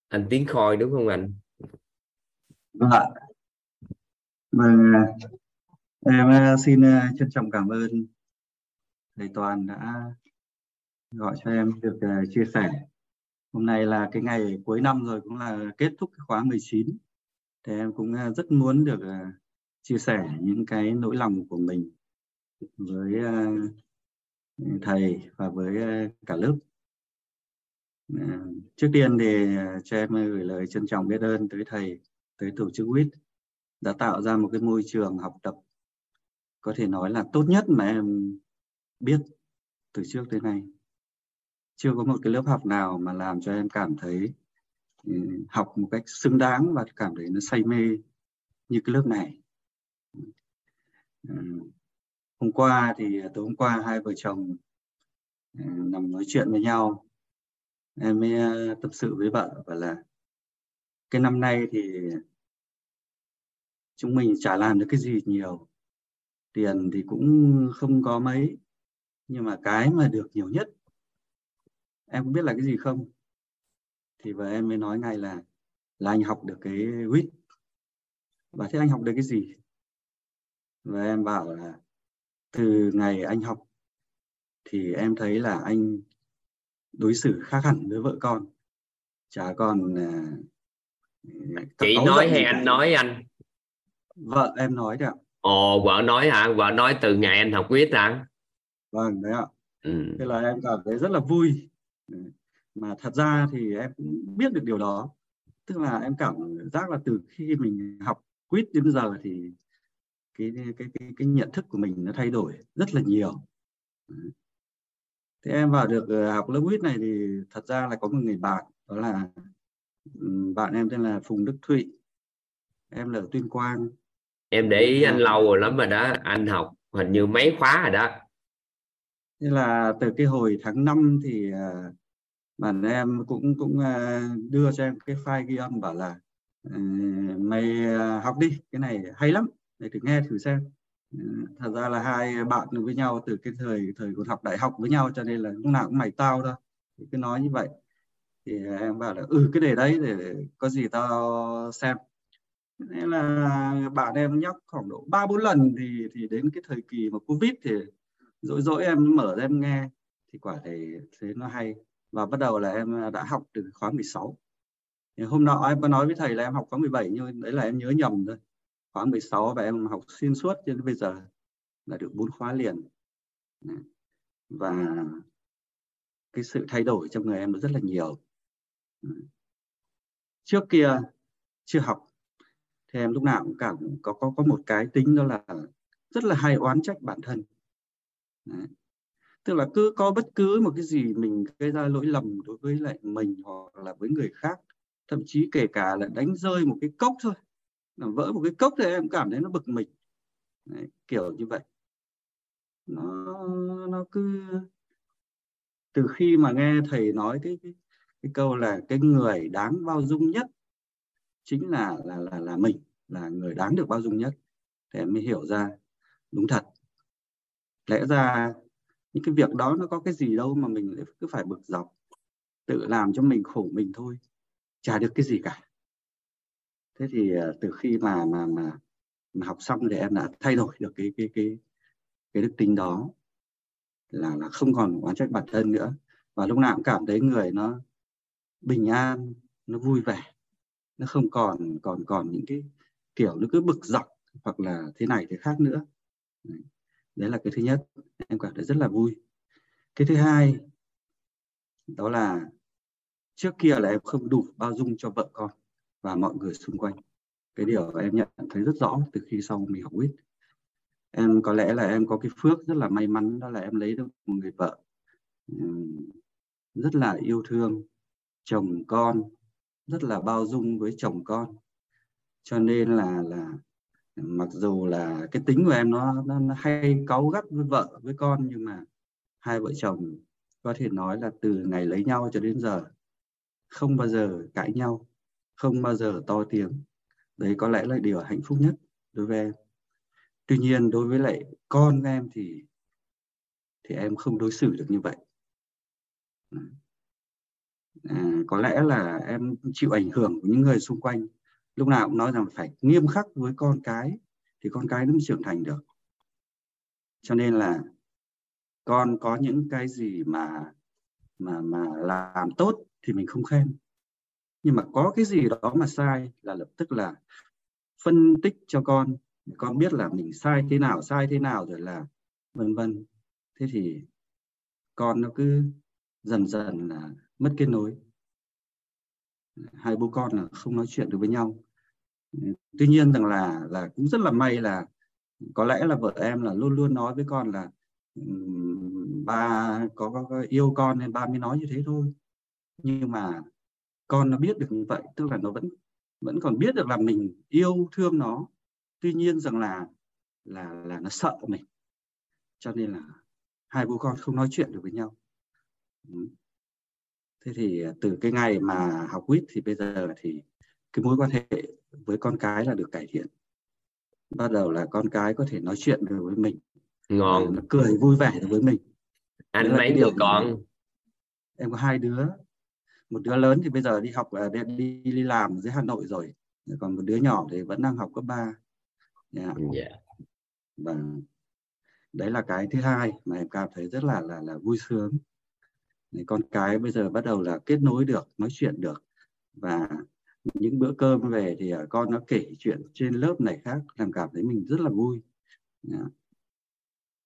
anh tiến khôi đúng không anh? Vâng ạ. Vâng em à, xin à, trân trọng cảm ơn thầy toàn đã gọi cho em được uh, chia sẻ. Hôm nay là cái ngày cuối năm rồi cũng là kết thúc cái khóa 19 thì em cũng uh, rất muốn được uh, chia sẻ những cái nỗi lòng của mình với thầy và với ờ, cả lớp. Ờ, trước tiên thì ờ, cho em gửi lời trân trọng biết ơn tới thầy, tới tổ chức WIT đã tạo ra một cái môi trường học tập có thể nói là tốt nhất mà em biết từ trước tới nay. Chưa có một cái lớp học nào mà làm cho em cảm thấy ừ, học một cách xứng đáng và cảm thấy nó say mê như cái lớp này hôm qua thì à, tối hôm qua hai vợ chồng ừ, nằm nói chuyện với nhau. Em mới à, tâm sự với vợ và là cái năm nay thì chúng mình chả làm được cái gì nhiều. Tiền thì cũng không có mấy, nhưng mà cái mà được nhiều nhất, em cũng biết là cái gì không? Thì vợ em mới nói ngay là là anh học được cái quýt và thế anh học được cái gì? Và em bảo là từ ngày anh học thì em thấy là anh đối xử khác hẳn với vợ con. Chả còn à, chị nói hay anh nói anh? Vợ em nói đấy ạ. Ồ vợ nói hả? Vợ nói từ ngày anh học viết hả? Vâng đấy ạ. Ừ. thế là em cảm thấy rất là vui. Mà thật ra thì em cũng biết được điều đó. Tức là em cảm giác là từ khi mình học quýt đến giờ thì cái cái cái cái nhận thức của mình nó thay đổi rất là nhiều. Thế em vào được ờ, học lớp quýt này thì thật ra là có một người bạn đó là bạn em tên là Phùng Đức Thụy. Em là ở Tuyên Quang. Em để ý anh lâu rồi lắm rồi đó anh học hình như mấy khóa rồi đó. Thế là từ cái hồi tháng 5 thì uh, bạn em cũng cũng uh, đưa cho em cái file ghi âm bảo là mày học đi cái này hay lắm để thử nghe thử xem. Ờ, thật ra là hai bạn với nhau từ cái thời thời còn học đại học với nhau cho nên là lúc nào cũng mày tao thôi. Thì cứ nói như vậy. Thì em bảo là ừ cái đề đấy để có gì tao xem. Nên là bạn em nhắc khoảng độ ba bốn lần thì thì đến cái thời kỳ mà covid thì dỗi dỗi em mở ra em nghe. Thì quả thì thế nó hay. Và bắt đầu là em đã học từ khóa 16 thì hôm nọ em có nói với thầy là em học khóa 17 nhưng đấy là em nhớ nhầm thôi khóa 16 và em học xuyên suốt cho đến bây giờ là được bốn khóa liền. Và cái sự thay đổi trong người em nó rất là nhiều. Trước kia chưa học, thì em lúc nào cũng cảm có có có một cái tính đó là rất là hay oán trách bản thân. Đấy. tức là cứ có bất cứ một cái gì mình gây ra lỗi lầm đối với lại mình hoặc là với người khác, thậm chí kể cả là đánh rơi một cái cốc thôi làm vỡ một cái cốc thì em cảm thấy nó bực mình. Đấy, kiểu như vậy. Nó nó cứ từ khi mà nghe thầy nói cái cái, cái câu là cái người đáng bao dung nhất chính là là là là mình là người đáng được bao dung nhất thì em mới hiểu ra đúng thật. Lẽ ra những cái việc đó nó có cái gì đâu mà mình cứ phải bực dọc tự làm cho mình khổ mình thôi chả được cái gì cả thế thì ờ, từ khi mà mà mà, mà học xong thì em đã thay đổi được cái cái cái cái đức tính đó là là không còn oán trách bản thân nữa. Và lúc nào cũng cảm thấy người nó bình an nó vui vẻ nó không còn còn còn những cái kiểu nó cứ bực dọc hoặc là thế này thế khác nữa. Đấy là cái thứ nhất em cảm thấy rất là vui. Cái thứ hai đó là trước kia là em không đủ bao dung cho vợ con và mọi người xung quanh. Cái điều em nhận thấy rất rõ từ khi sau mình học quýt em có lẽ là em có cái phước rất là may mắn đó là em lấy được một người vợ rất là yêu thương chồng con rất là bao dung với chồng con. Cho nên là là mặc dù là cái tính của em nó, nó, nó hay cáu gắt với vợ với con nhưng mà hai vợ chồng có thể nói là từ ngày lấy nhau cho đến giờ không bao giờ cãi nhau không bao giờ to tiếng. Đấy có lẽ là điều hạnh phúc nhất đối với em. Tuy nhiên đối với lại con em thì thì em không đối xử được như vậy. À, có lẽ là em chịu ảnh hưởng của những người xung quanh. Lúc nào cũng nói rằng phải nghiêm khắc với con cái thì con cái nó mới trưởng thành được. Cho nên là con có những cái gì mà mà mà làm tốt thì mình không khen nhưng mà có cái gì đó mà sai là lập tức là phân tích cho con. Con biết là mình sai thế nào sai thế nào rồi là vân vân. Thế thì con nó cứ dần dần là mất kết nối. Hai bố con là không nói chuyện được với nhau. Tuy nhiên rằng là là cũng rất là may là có lẽ là vợ em là luôn luôn nói với con là ba có, có, có yêu con nên ba mới nói như thế thôi. Nhưng mà con nó biết được như vậy tức là nó vẫn vẫn còn biết được là mình yêu thương nó. Tuy nhiên rằng là là là nó sợ mình. Cho nên là hai bố con không nói chuyện được với nhau. Thế thì từ cái ngày mà học quýt thì bây giờ thì cái mối quan hệ với con cái là được cải thiện. Bắt đầu là con cái có thể nói chuyện được với mình. Ngon. Nó cười vui vẻ được với mình. Anh mấy đứa con? em có hai đứa một đứa lớn thì bây giờ đi học à, đi đi làm dưới Hà Nội rồi còn một đứa nhỏ thì vẫn đang học cấp 3 yeah. yeah. và đấy là cái thứ hai mà em cảm thấy rất là là là vui sướng con cái bây giờ bắt đầu là kết nối được nói chuyện được và những bữa cơm về thì à, con nó kể chuyện trên lớp này khác làm cảm thấy mình rất là vui yeah.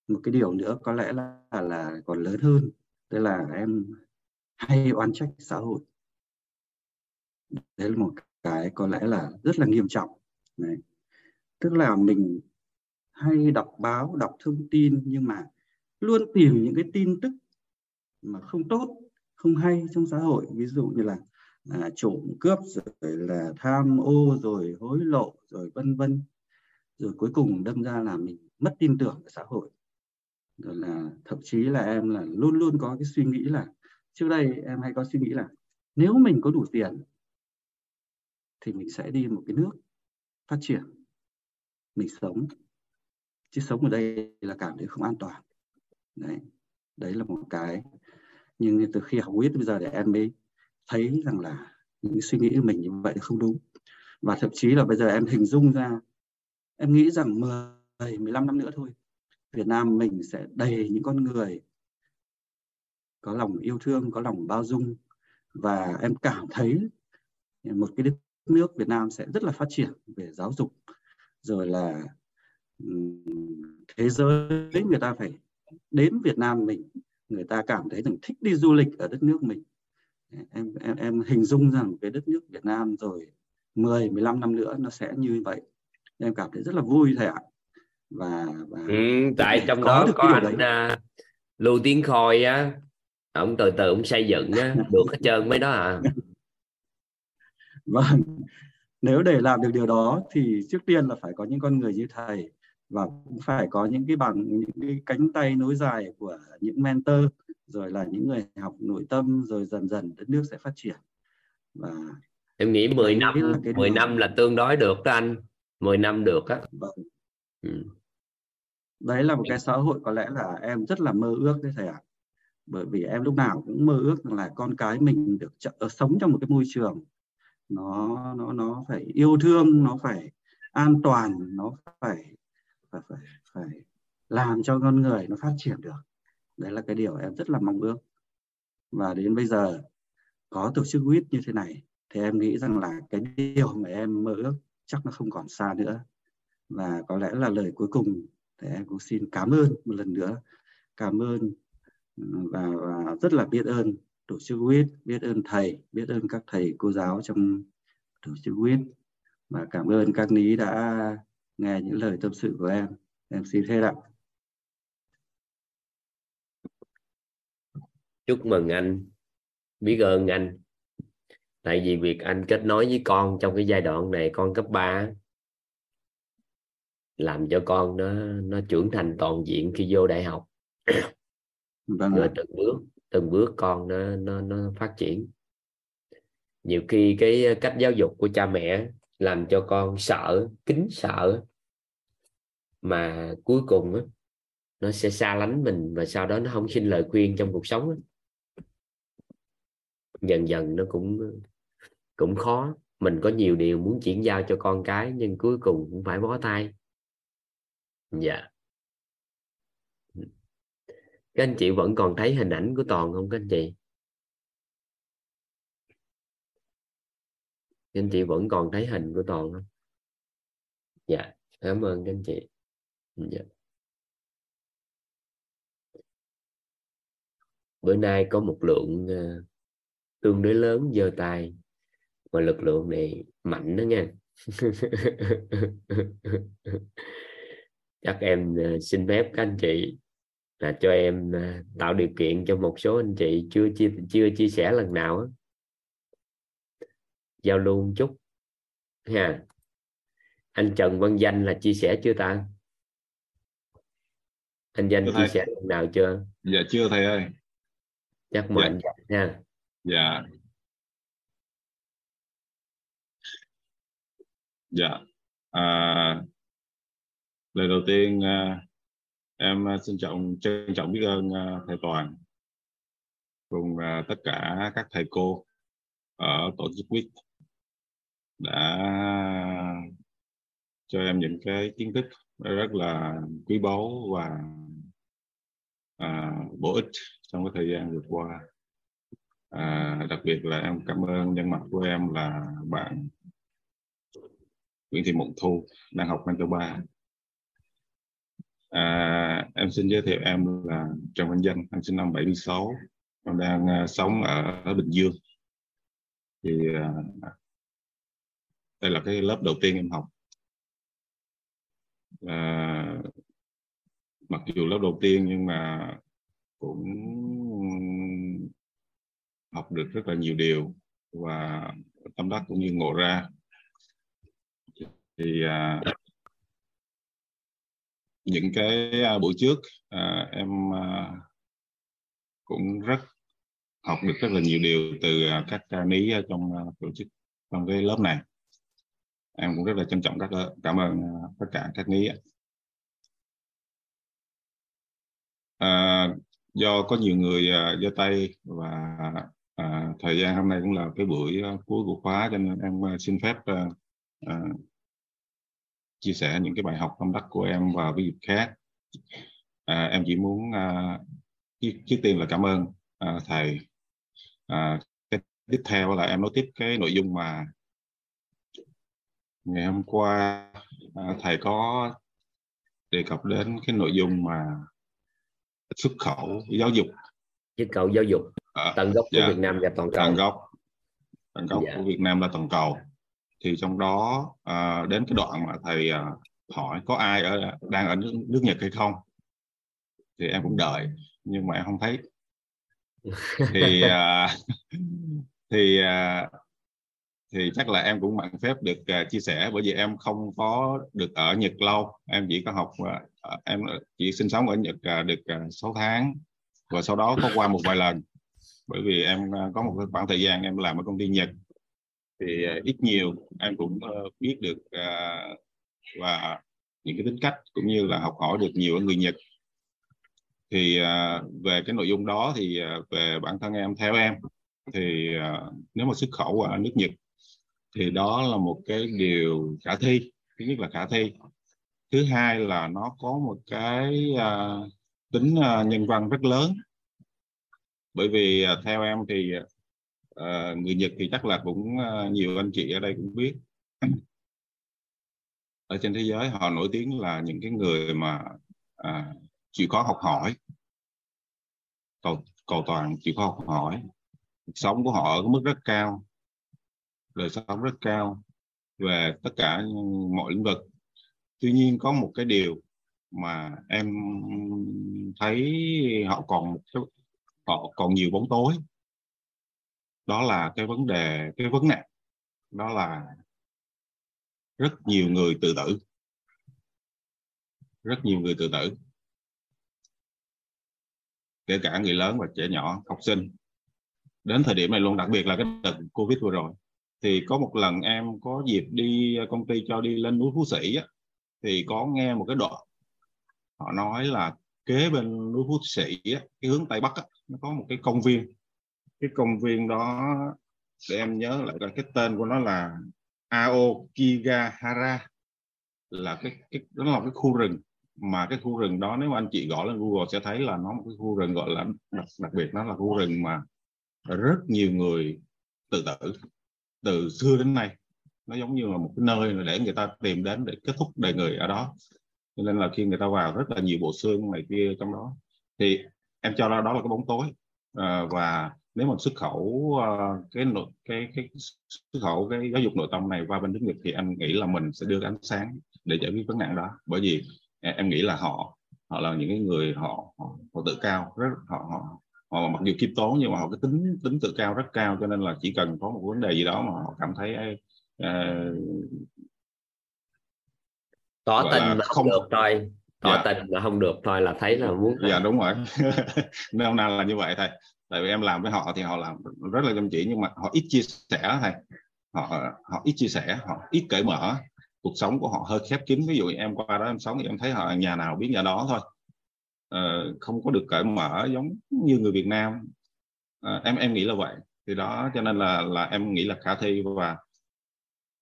một cái điều nữa có lẽ là là còn lớn hơn tức là em hay oán trách xã hội. Đấy là một cái có lẽ là rất là nghiêm trọng. Đấy. tức là mình hay đọc báo đọc thông tin nhưng mà luôn tìm những cái tin tức mà không tốt không hay trong xã hội. Ví dụ như là à, trộm cướp rồi là tham ô rồi hối lộ rồi vân vân. Rồi cuối cùng đâm ra là mình mất tin tưởng xã hội. Rồi là thậm chí là em là luôn luôn có cái suy nghĩ là trước đây em hay có suy nghĩ là nếu mình có đủ tiền thì mình sẽ đi một cái nước phát triển, mình sống. Chứ sống ở đây là cảm thấy không an toàn. Đấy đấy là một cái. Nhưng từ khi học quyết bây giờ để em mới thấy rằng là những suy nghĩ của mình như vậy là không đúng. Và thậm chí là bây giờ em hình dung ra, em nghĩ rằng 10 15 năm nữa thôi, Việt Nam mình sẽ đầy những con người có lòng yêu thương có lòng bao dung. Và em cảm thấy một cái đất nước Việt Nam sẽ rất là phát triển về giáo dục. Rồi là thế giới người ta phải đến Việt Nam mình người ta cảm thấy rằng thích đi du lịch ở đất nước mình. Em em em hình dung rằng cái đất nước Việt Nam rồi 10 15 năm nữa nó sẽ như vậy. Em cảm thấy rất là vui thầy ạ. Và, và ừ, tại trong đó có anh uh, Lưu Tiến Khôi á ông từ từ ông xây dựng á được hết trơn mấy đó à vâng nếu để làm được điều đó thì trước tiên là phải có những con người như thầy và cũng phải có những cái bằng những cái cánh tay nối dài của những mentor rồi là những người học nội tâm rồi dần dần đất nước sẽ phát triển và em nghĩ 10 năm 10 điều... năm là tương đối được đó anh 10 năm được á vâng. ừ. đấy là một cái xã hội có lẽ là em rất là mơ ước đấy thầy ạ bởi vì em lúc nào cũng mơ ước là con cái mình được ch- ờ, sống trong một cái môi trường nó nó nó phải yêu thương, nó phải an toàn, nó phải phải phải phải làm cho con người nó phát triển được. Đấy là cái điều em rất là mong ước. Và đến bây giờ có tổ chức quýt như thế này thì em nghĩ rằng là cái điều mà em mơ ước chắc nó không còn xa nữa. Và có lẽ là lời cuối cùng thì em cũng xin cảm ơn một lần nữa. Cảm ơn và, và rất là biết ơn tổ chức quýt biết ơn thầy biết ơn các thầy cô giáo trong tổ chức quýt và cảm ơn các ní đã nghe những lời tâm sự của em. Em xin hết ạ. Chúc mừng anh. Biết ơn anh. Tại vì việc anh kết nối với con trong cái giai đoạn này con cấp 3 làm cho con nó nó trưởng thành toàn diện khi vô đại học vâng rồi từng bước từng bước con nó nó nó phát triển. Nhiều khi cái cách giáo dục của cha mẹ làm cho con sợ kính sợ mà cuối cùng á, nó sẽ xa lánh mình và sau đó nó không xin lời khuyên trong cuộc sống á. dần dần nó cũng cũng khó. Mình có nhiều điều muốn chuyển giao cho con cái nhưng cuối cùng cũng phải bó tay. Dạ các anh chị vẫn còn thấy hình ảnh của toàn không các anh chị? Các anh chị vẫn còn thấy hình của toàn không? Dạ cảm ơn các anh chị. Dạ. bữa nay có một lượng uh, tương đối lớn giơ tay mà lực lượng này mạnh đó nha. Chắc em uh, xin phép các anh chị là cho em uh, tạo điều kiện cho một số anh chị chưa chia chưa chia sẻ lần nào đó. giao lưu một chút ha. Anh Trần Văn Danh là chia sẻ chưa ta? Anh Danh chia sẻ lần nào chưa? Dạ chưa thầy ơi. Chắc mời dạ. anh Danh ha. Dạ. Dạ. À, lời đầu tiên à, em à, xin trọng trân trọng biết ơn à, thầy Toàn cùng à, tất cả các thầy cô ở tổ chức quýt đã cho em những cái kiến thức rất là quý báu và à, bổ ích trong cái thời gian vừa qua. À, đặc biệt là em cảm ơn nhân mặt của em là bạn Nguyễn Thị Mộng Thu đang học mentor ba à, em xin giới thiệu em là Trần Văn Danh em sinh năm 76 em đang uh, sống ở, ở Bình Dương. Thì uh, đây là cái lớp đầu tiên em học. À, mặc dù lớp đầu tiên nhưng mà cũng học được rất là nhiều điều và tâm đắc cũng như ngộ ra. Thì uh, những cái à, buổi trước à, em à, cũng rất học được rất là nhiều điều từ à, các ca ní trong à, tổ chức trong cái lớp này. Em cũng rất là trân trọng các cảm ơn tất cả các ní à, do có nhiều người giơ tay và à, thời gian hôm nay cũng là cái buổi cuối của khóa cho nên em xin phép à, chia sẻ những cái bài học tâm đắc của em vào cái dịp khác. À, em chỉ muốn uh, trước, trước tiên là cảm ơn uh, thầy. Uh, cái tiếp theo là em nói tiếp cái nội dung mà ngày hôm qua uh, thầy có đề cập đến cái nội dung mà xuất khẩu giáo dục. Xuất khẩu giáo dục. À, tận gốc dạ. của Việt Nam và toàn cầu. Tận gốc. Tận gốc dạ. của Việt Nam là toàn cầu thì trong đó à, đến cái đoạn mà thầy à, hỏi có ai ở đang ở nước, nước Nhật hay không? Thì em cũng đợi nhưng mà em không thấy. Thì à, thì à, thì chắc là em cũng mạn phép được uh, chia sẻ bởi vì em không có được ở Nhật lâu. Em chỉ có học uh, em chỉ sinh sống ở Nhật uh, được uh, 6 tháng. Và sau đó có qua một vài lần bởi vì em uh, có một khoảng thời gian em làm ở công ty Nhật thì ờ, ít nhiều em cũng ờ, biết được ờ, và những cái tính cách cũng như là học hỏi được nhiều ở người Nhật. Thì về cái nội dung đó thì về bản thân em, theo em thì nếu mà xuất khẩu ở nước Nhật thì đó là một cái điều khả thi, thứ nhất là khả thi. Thứ hai là nó có một cái tính nhân văn rất lớn. Bởi vì theo em thì à, người Nhật thì chắc là cũng ờ, nhiều anh chị ở đây cũng biết. Ở trên thế giới họ nổi tiếng là những cái người mà à, chịu khó học hỏi. Cầu cầu toàn chịu khó học hỏi. Sống của họ ở cái mức rất cao. Đời sống rất cao về tất cả mọi lĩnh vực. Tuy nhiên có một cái điều mà em thấy họ còn một họ còn nhiều bóng tối đó là cái vấn đề cái vấn nạn. Đó là rất nhiều người tự tử. Rất nhiều người tự tử. Kể cả người lớn và trẻ nhỏ học sinh. Đến thời điểm này luôn đặc biệt là cái đợt covid vừa rồi thì có một lần em có dịp đi công ty cho đi lên núi phú sĩ á, thì có nghe một cái đoạn họ nói là kế bên núi phú sĩ á, cái hướng tây bắc á, nó có một cái công viên cái công viên đó để em nhớ lại là cái tên của nó là Aokigahara. Là cái, cái đó là cái khu rừng. Mà cái khu rừng đó nếu mà anh chị gõ lên Google sẽ thấy là nó một cái khu rừng gọi là đặc, đặc biệt nó là khu rừng mà rất nhiều người tự tử từ xưa đến nay. Nó giống như là một cái nơi để người ta tìm đến để kết thúc đời người ở đó. Cho nên là khi người ta vào rất là nhiều bộ xương này kia trong đó. Thì em cho ra đó là cái bóng tối. À, và nếu mà xuất khẩu uh, cái nội cái cái xuất khẩu cái giáo dục nội tâm này qua bên nước Nhật thì anh nghĩ là mình sẽ đưa ánh sáng để giải quyết vấn nạn đó. Bởi vì em nghĩ là họ họ là những cái người họ họ, họ tự cao rất họ họ họ mặc dù kiêm tốn nhưng mà họ cái tính tính tự cao rất cao cho nên là chỉ cần có một vấn đề gì đó mà họ cảm thấy uh, tỏ tình mà không được thôi. Tỏ dạ. tình mà không được thôi là thấy là muốn dạ đúng rồi. Nên nào là như vậy thầy tại vì em làm với họ thì họ làm rất là chăm chỉ nhưng mà họ ít chia sẻ thầy. Họ họ ít chia sẻ họ ít cởi mở. Cuộc sống của họ hơi khép kín. Ví dụ em qua đó em sống thì em thấy họ nhà nào biết nhà đó thôi. Ờ, không có được cởi mở giống như người Việt Nam. Ờ, em em nghĩ là vậy. Thì đó cho nên là là em nghĩ là khả thi và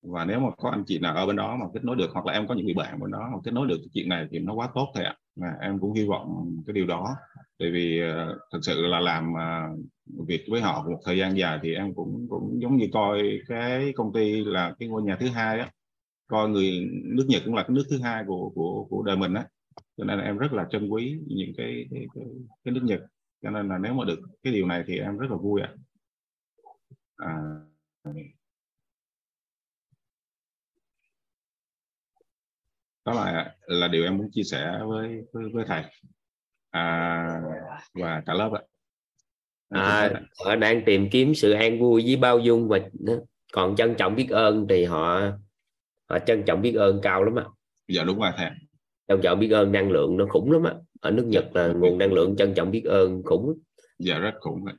và nếu mà có anh chị nào ở bên đó mà kết nối được hoặc là em có những người bạn bên đó mà kết nối được chuyện này thì nó quá tốt thầy ạ. À. em cũng hy vọng cái điều đó tại vì uh, thật sự là làm uh, việc với họ một thời gian dài thì em cũng cũng giống như coi cái công ty là cái ngôi nhà thứ hai á. Coi người nước Nhật cũng là cái nước thứ hai của của của đời mình á. Cho nên là em rất là trân quý những cái cái, cái, cái nước Nhật. Cho nên là nếu mà được cái điều này thì em rất là vui ạ. À. đó là là điều em muốn chia sẻ với với, với thầy à, và cả lớp ạ à, họ đang tìm kiếm sự an vui với bao dung và còn trân trọng biết ơn thì họ họ trân trọng biết ơn cao lắm ạ dạ đúng rồi thầy trân trọng biết ơn năng lượng nó khủng lắm á ở nước Nhật là nguồn năng lượng trân trọng biết ơn khủng dạ rất khủng rồi.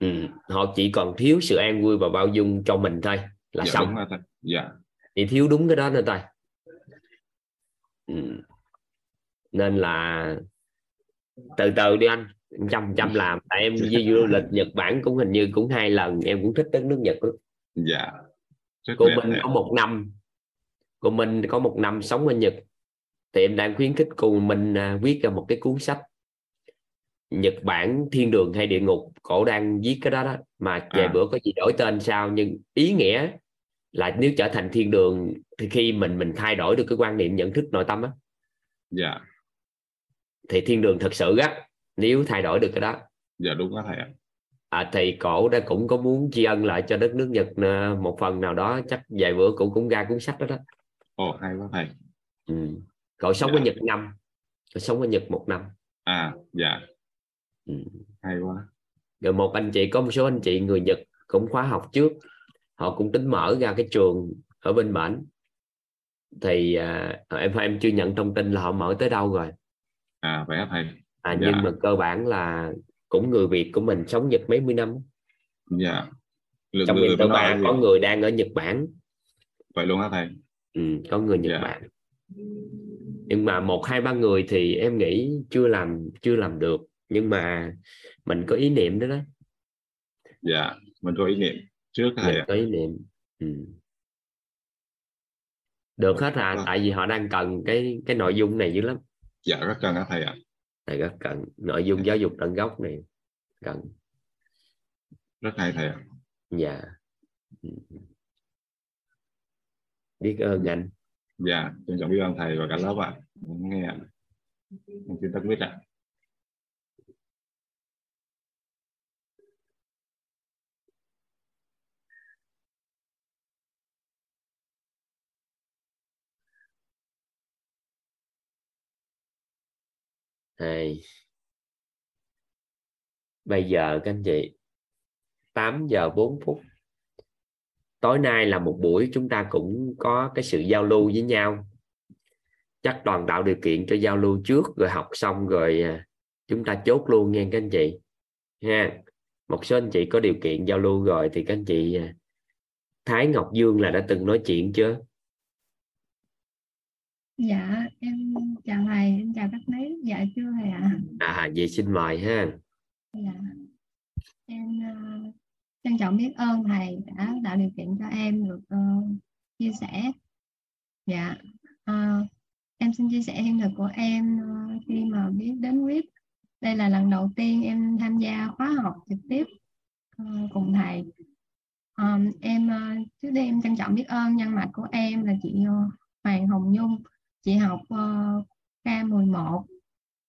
Ừ. họ chỉ còn thiếu sự an vui và bao dung cho mình thôi là dạ, xong đúng rồi, thầy. dạ thì thiếu đúng cái đó nữa thôi ừ. nên là từ từ đi anh trăm trăm làm. Tại em đi du lịch Nhật Bản cũng hình như cũng hai lần em cũng thích đất nước Nhật lắm. Dạ. Rất cô mình có một năm cô mình có một năm sống ở Nhật. Thì em đang khuyến khích cô mình à, viết ra một cái cuốn sách Nhật Bản thiên đường hay địa ngục. Cổ đang viết cái đó đó. Mà về à. bữa có gì đổi tên sao nhưng ý nghĩa là nếu trở thành thiên đường thì khi mình mình thay đổi được cái quan niệm nhận thức nội tâm á. Dạ thì thiên đường thật sự á nếu thay đổi được cái đó. Dạ đúng đó thầy ạ. À, thì cổ đã cũng có muốn tri ân lại cho đất nước Nhật à, một phần nào đó chắc vài bữa cũng cũng ra cuốn sách đó đó. Ồ hay quá thầy. Ừ. cậu sống dạ. ở Nhật năm. Cậu sống ở Nhật một năm. À dạ. Ừ. hay quá. Rồi một anh chị có một số anh chị người Nhật cũng khóa học trước. Họ cũng tính mở ra cái trường ở bên bản thì à, em em chưa nhận thông tin là họ mở tới đâu rồi à vậy thầy. À, dạ. nhưng mà cơ bản là cũng người Việt của mình sống Nhật mấy mươi năm. Dạ. Lượng trong người ba có người đang ở Nhật Bản. Vậy luôn hả thầy? Ừ, có người Nhật dạ. Bản. Nhưng mà một hai ba người thì em nghĩ chưa làm chưa làm được. Nhưng mà mình có ý niệm đó đó. Dạ mình có ý niệm trước thầy có ý niệm. Ừ. được hết à à tại vì họ đang cần cái cái nội dung này dữ lắm dạ rất cần á thầy ạ. Thầy rất cần nội dung giáo dục tận gốc này cần rất hay thầy ạ. Dạ. Biết ơn anh. Dạ trân trọng biết ơn thầy và cả lớp ạ. Nghe ạ. Xin tất biết ạ hai bây giờ các anh chị 8 giờ 4 phút. Tối nay là một buổi chúng ta cũng có cái sự giao lưu với nhau. Chắc toàn tạo điều kiện cho giao lưu trước, rồi học xong rồi à, chúng ta chốt luôn nghe các anh chị, ha. Một số anh chị có điều kiện giao lưu rồi thì các anh chị à, Thái Ngọc Dương là đã từng nói chuyện chưa? Dạ em chào thầy em chào các mấy dạ chưa thầy ạ? À. à vậy xin mời ha. Dạ. Em uh, trân trọng biết ơn thầy đã tạo điều kiện cho em được uh, chia sẻ. Dạ. Uh, em xin chia sẻ hiện thực của em uh, khi mà biết đến WIP đây là lần đầu tiên em tham gia khóa học trực tiếp uh, cùng thầy. Um, em uh, trước đây em trân trọng biết ơn nhân mạch của em là chị uh, Hoàng Hồng Nhung. Chị học uh, K11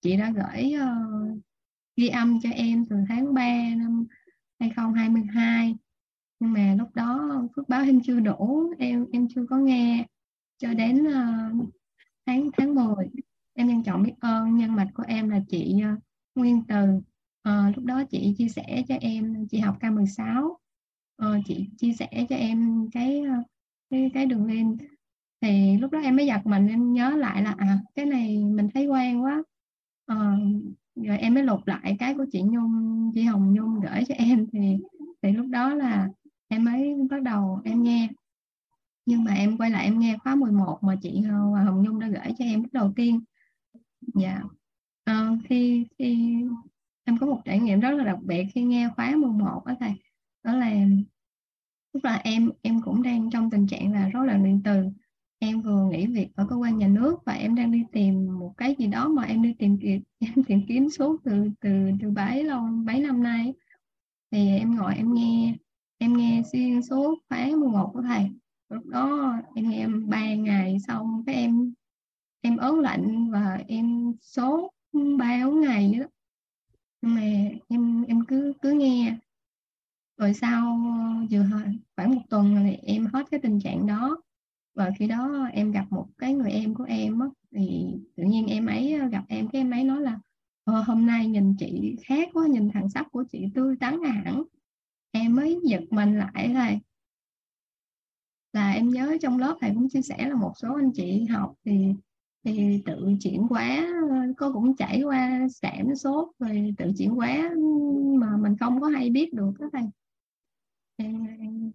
chị đã gửi uh, ghi âm cho em từ tháng 3 năm 2022 nhưng mà lúc đó phước báo em chưa đủ em em chưa có nghe. Cho đến uh, tháng tháng 10 em trân trọng biết ơn nhân mạch của em là chị uh, Nguyên Từ. Uh, lúc đó chị chia sẻ cho em chị học K16 uh, chị chia sẻ cho em cái cái cái đường lên thì lúc đó em mới giật mình em nhớ lại là à cái này mình thấy quen quá. À, rồi em mới lục lại cái của chị Nhung chị Hồng Nhung gửi cho em. Thì thì lúc đó là em mới bắt đầu em nghe. Nhưng mà em quay lại em nghe khóa 11 mà chị à, Hồng Nhung đã gửi cho em lúc đầu tiên. Dạ. À, khi khi em có một trải nghiệm rất là đặc biệt khi nghe khóa 11 đó thầy. Đó là lúc là em em cũng đang trong tình trạng là rối loạn điện từ em vừa nghỉ việc ở cơ quan nhà nước và em đang đi tìm một cái gì đó mà em đi tìm kiếm em tìm kiếm suốt từ từ từ bấy lâu mấy năm nay. Thì em ngồi em nghe em nghe xuyên suốt khóa 11 của thầy. Lúc đó em nghe em ba ngày xong cái em em ớn lạnh và em sốt ba bốn ngày đó nhưng mà em em cứ cứ nghe. Rồi sau ờ, vừa khoảng một tuần thì em hết cái tình trạng đó và khi đó em gặp một cái người em của em á, thì tự nhiên em ấy ờ, gặp em cái em ấy nói là ờ, hôm nay nhìn chị khác quá nhìn thằng sắp của chị tươi tắn hẳn. Em mới giật mình lại thôi là em nhớ trong lớp thầy cũng chia sẻ là một số anh chị học thì thì tự chuyển quá ờ, có cũng chảy qua sạm sốt rồi tự chuyển quá mà mình không có hay biết được đó thầy. Em, em,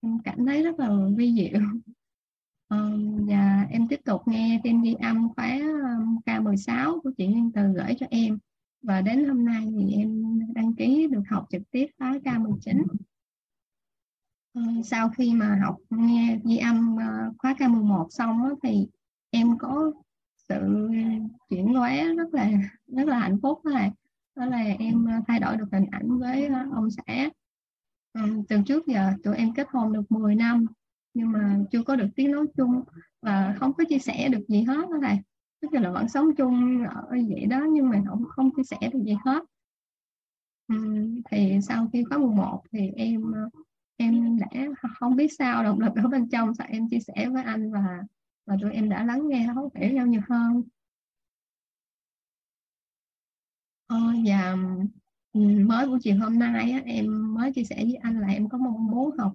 em cảm thấy rất là vi diệu. Và dạ, em tiếp tục nghe tin ghi âm khóa K16 của chị Nguyên Từ gửi cho em. Và đến hôm nay thì em đăng ký được học trực tiếp khóa K19 uh, ờ, sau khi mà học nghe ghi âm ờ, khóa K11 xong đó, thì em có sự chuyển hóa rất là rất là hạnh phúc đó là đó là em thay đổi được hình ảnh với ờ, ông xã. Từ trước giờ tụi em kết hôn được 10 năm nhưng mà chưa có được tiếng nói chung và không có chia sẻ được gì hết đó thầy. Tức là vẫn sống chung ở vậy đó nhưng mà không không chia sẻ được gì hết. Uhm, thì sau khi có mùng một thì em em đã không biết sao động lực ở bên trong sao em chia sẻ với anh và và tụi em đã lắng nghe thấu hiểu nhau nhiều hơn. Ờ, và mới buổi chiều hôm nay á, em mới chia sẻ với anh là em có mong muốn học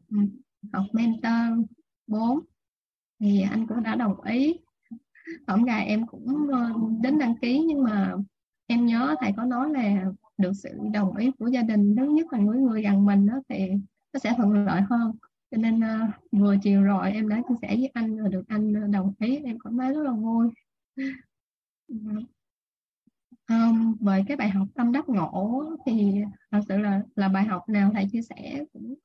học mentor 4 thì anh cũng đã đồng ý. Tổng đài em cũng ờ, đến đăng ký nhưng mà em nhớ thầy có nói là được sự đồng ý của gia đình thứ nhất là những người gần mình đó thì nó sẽ thuận lợi hơn. Cho nên uh, vừa chiều rồi em đã chia sẻ với anh rồi được anh ờ, đồng ý. Em cảm thấy rất là vui. Um, về cái bài học tâm đắc ngộ thì thật sự là là bài học nào thầy chia sẻ cũng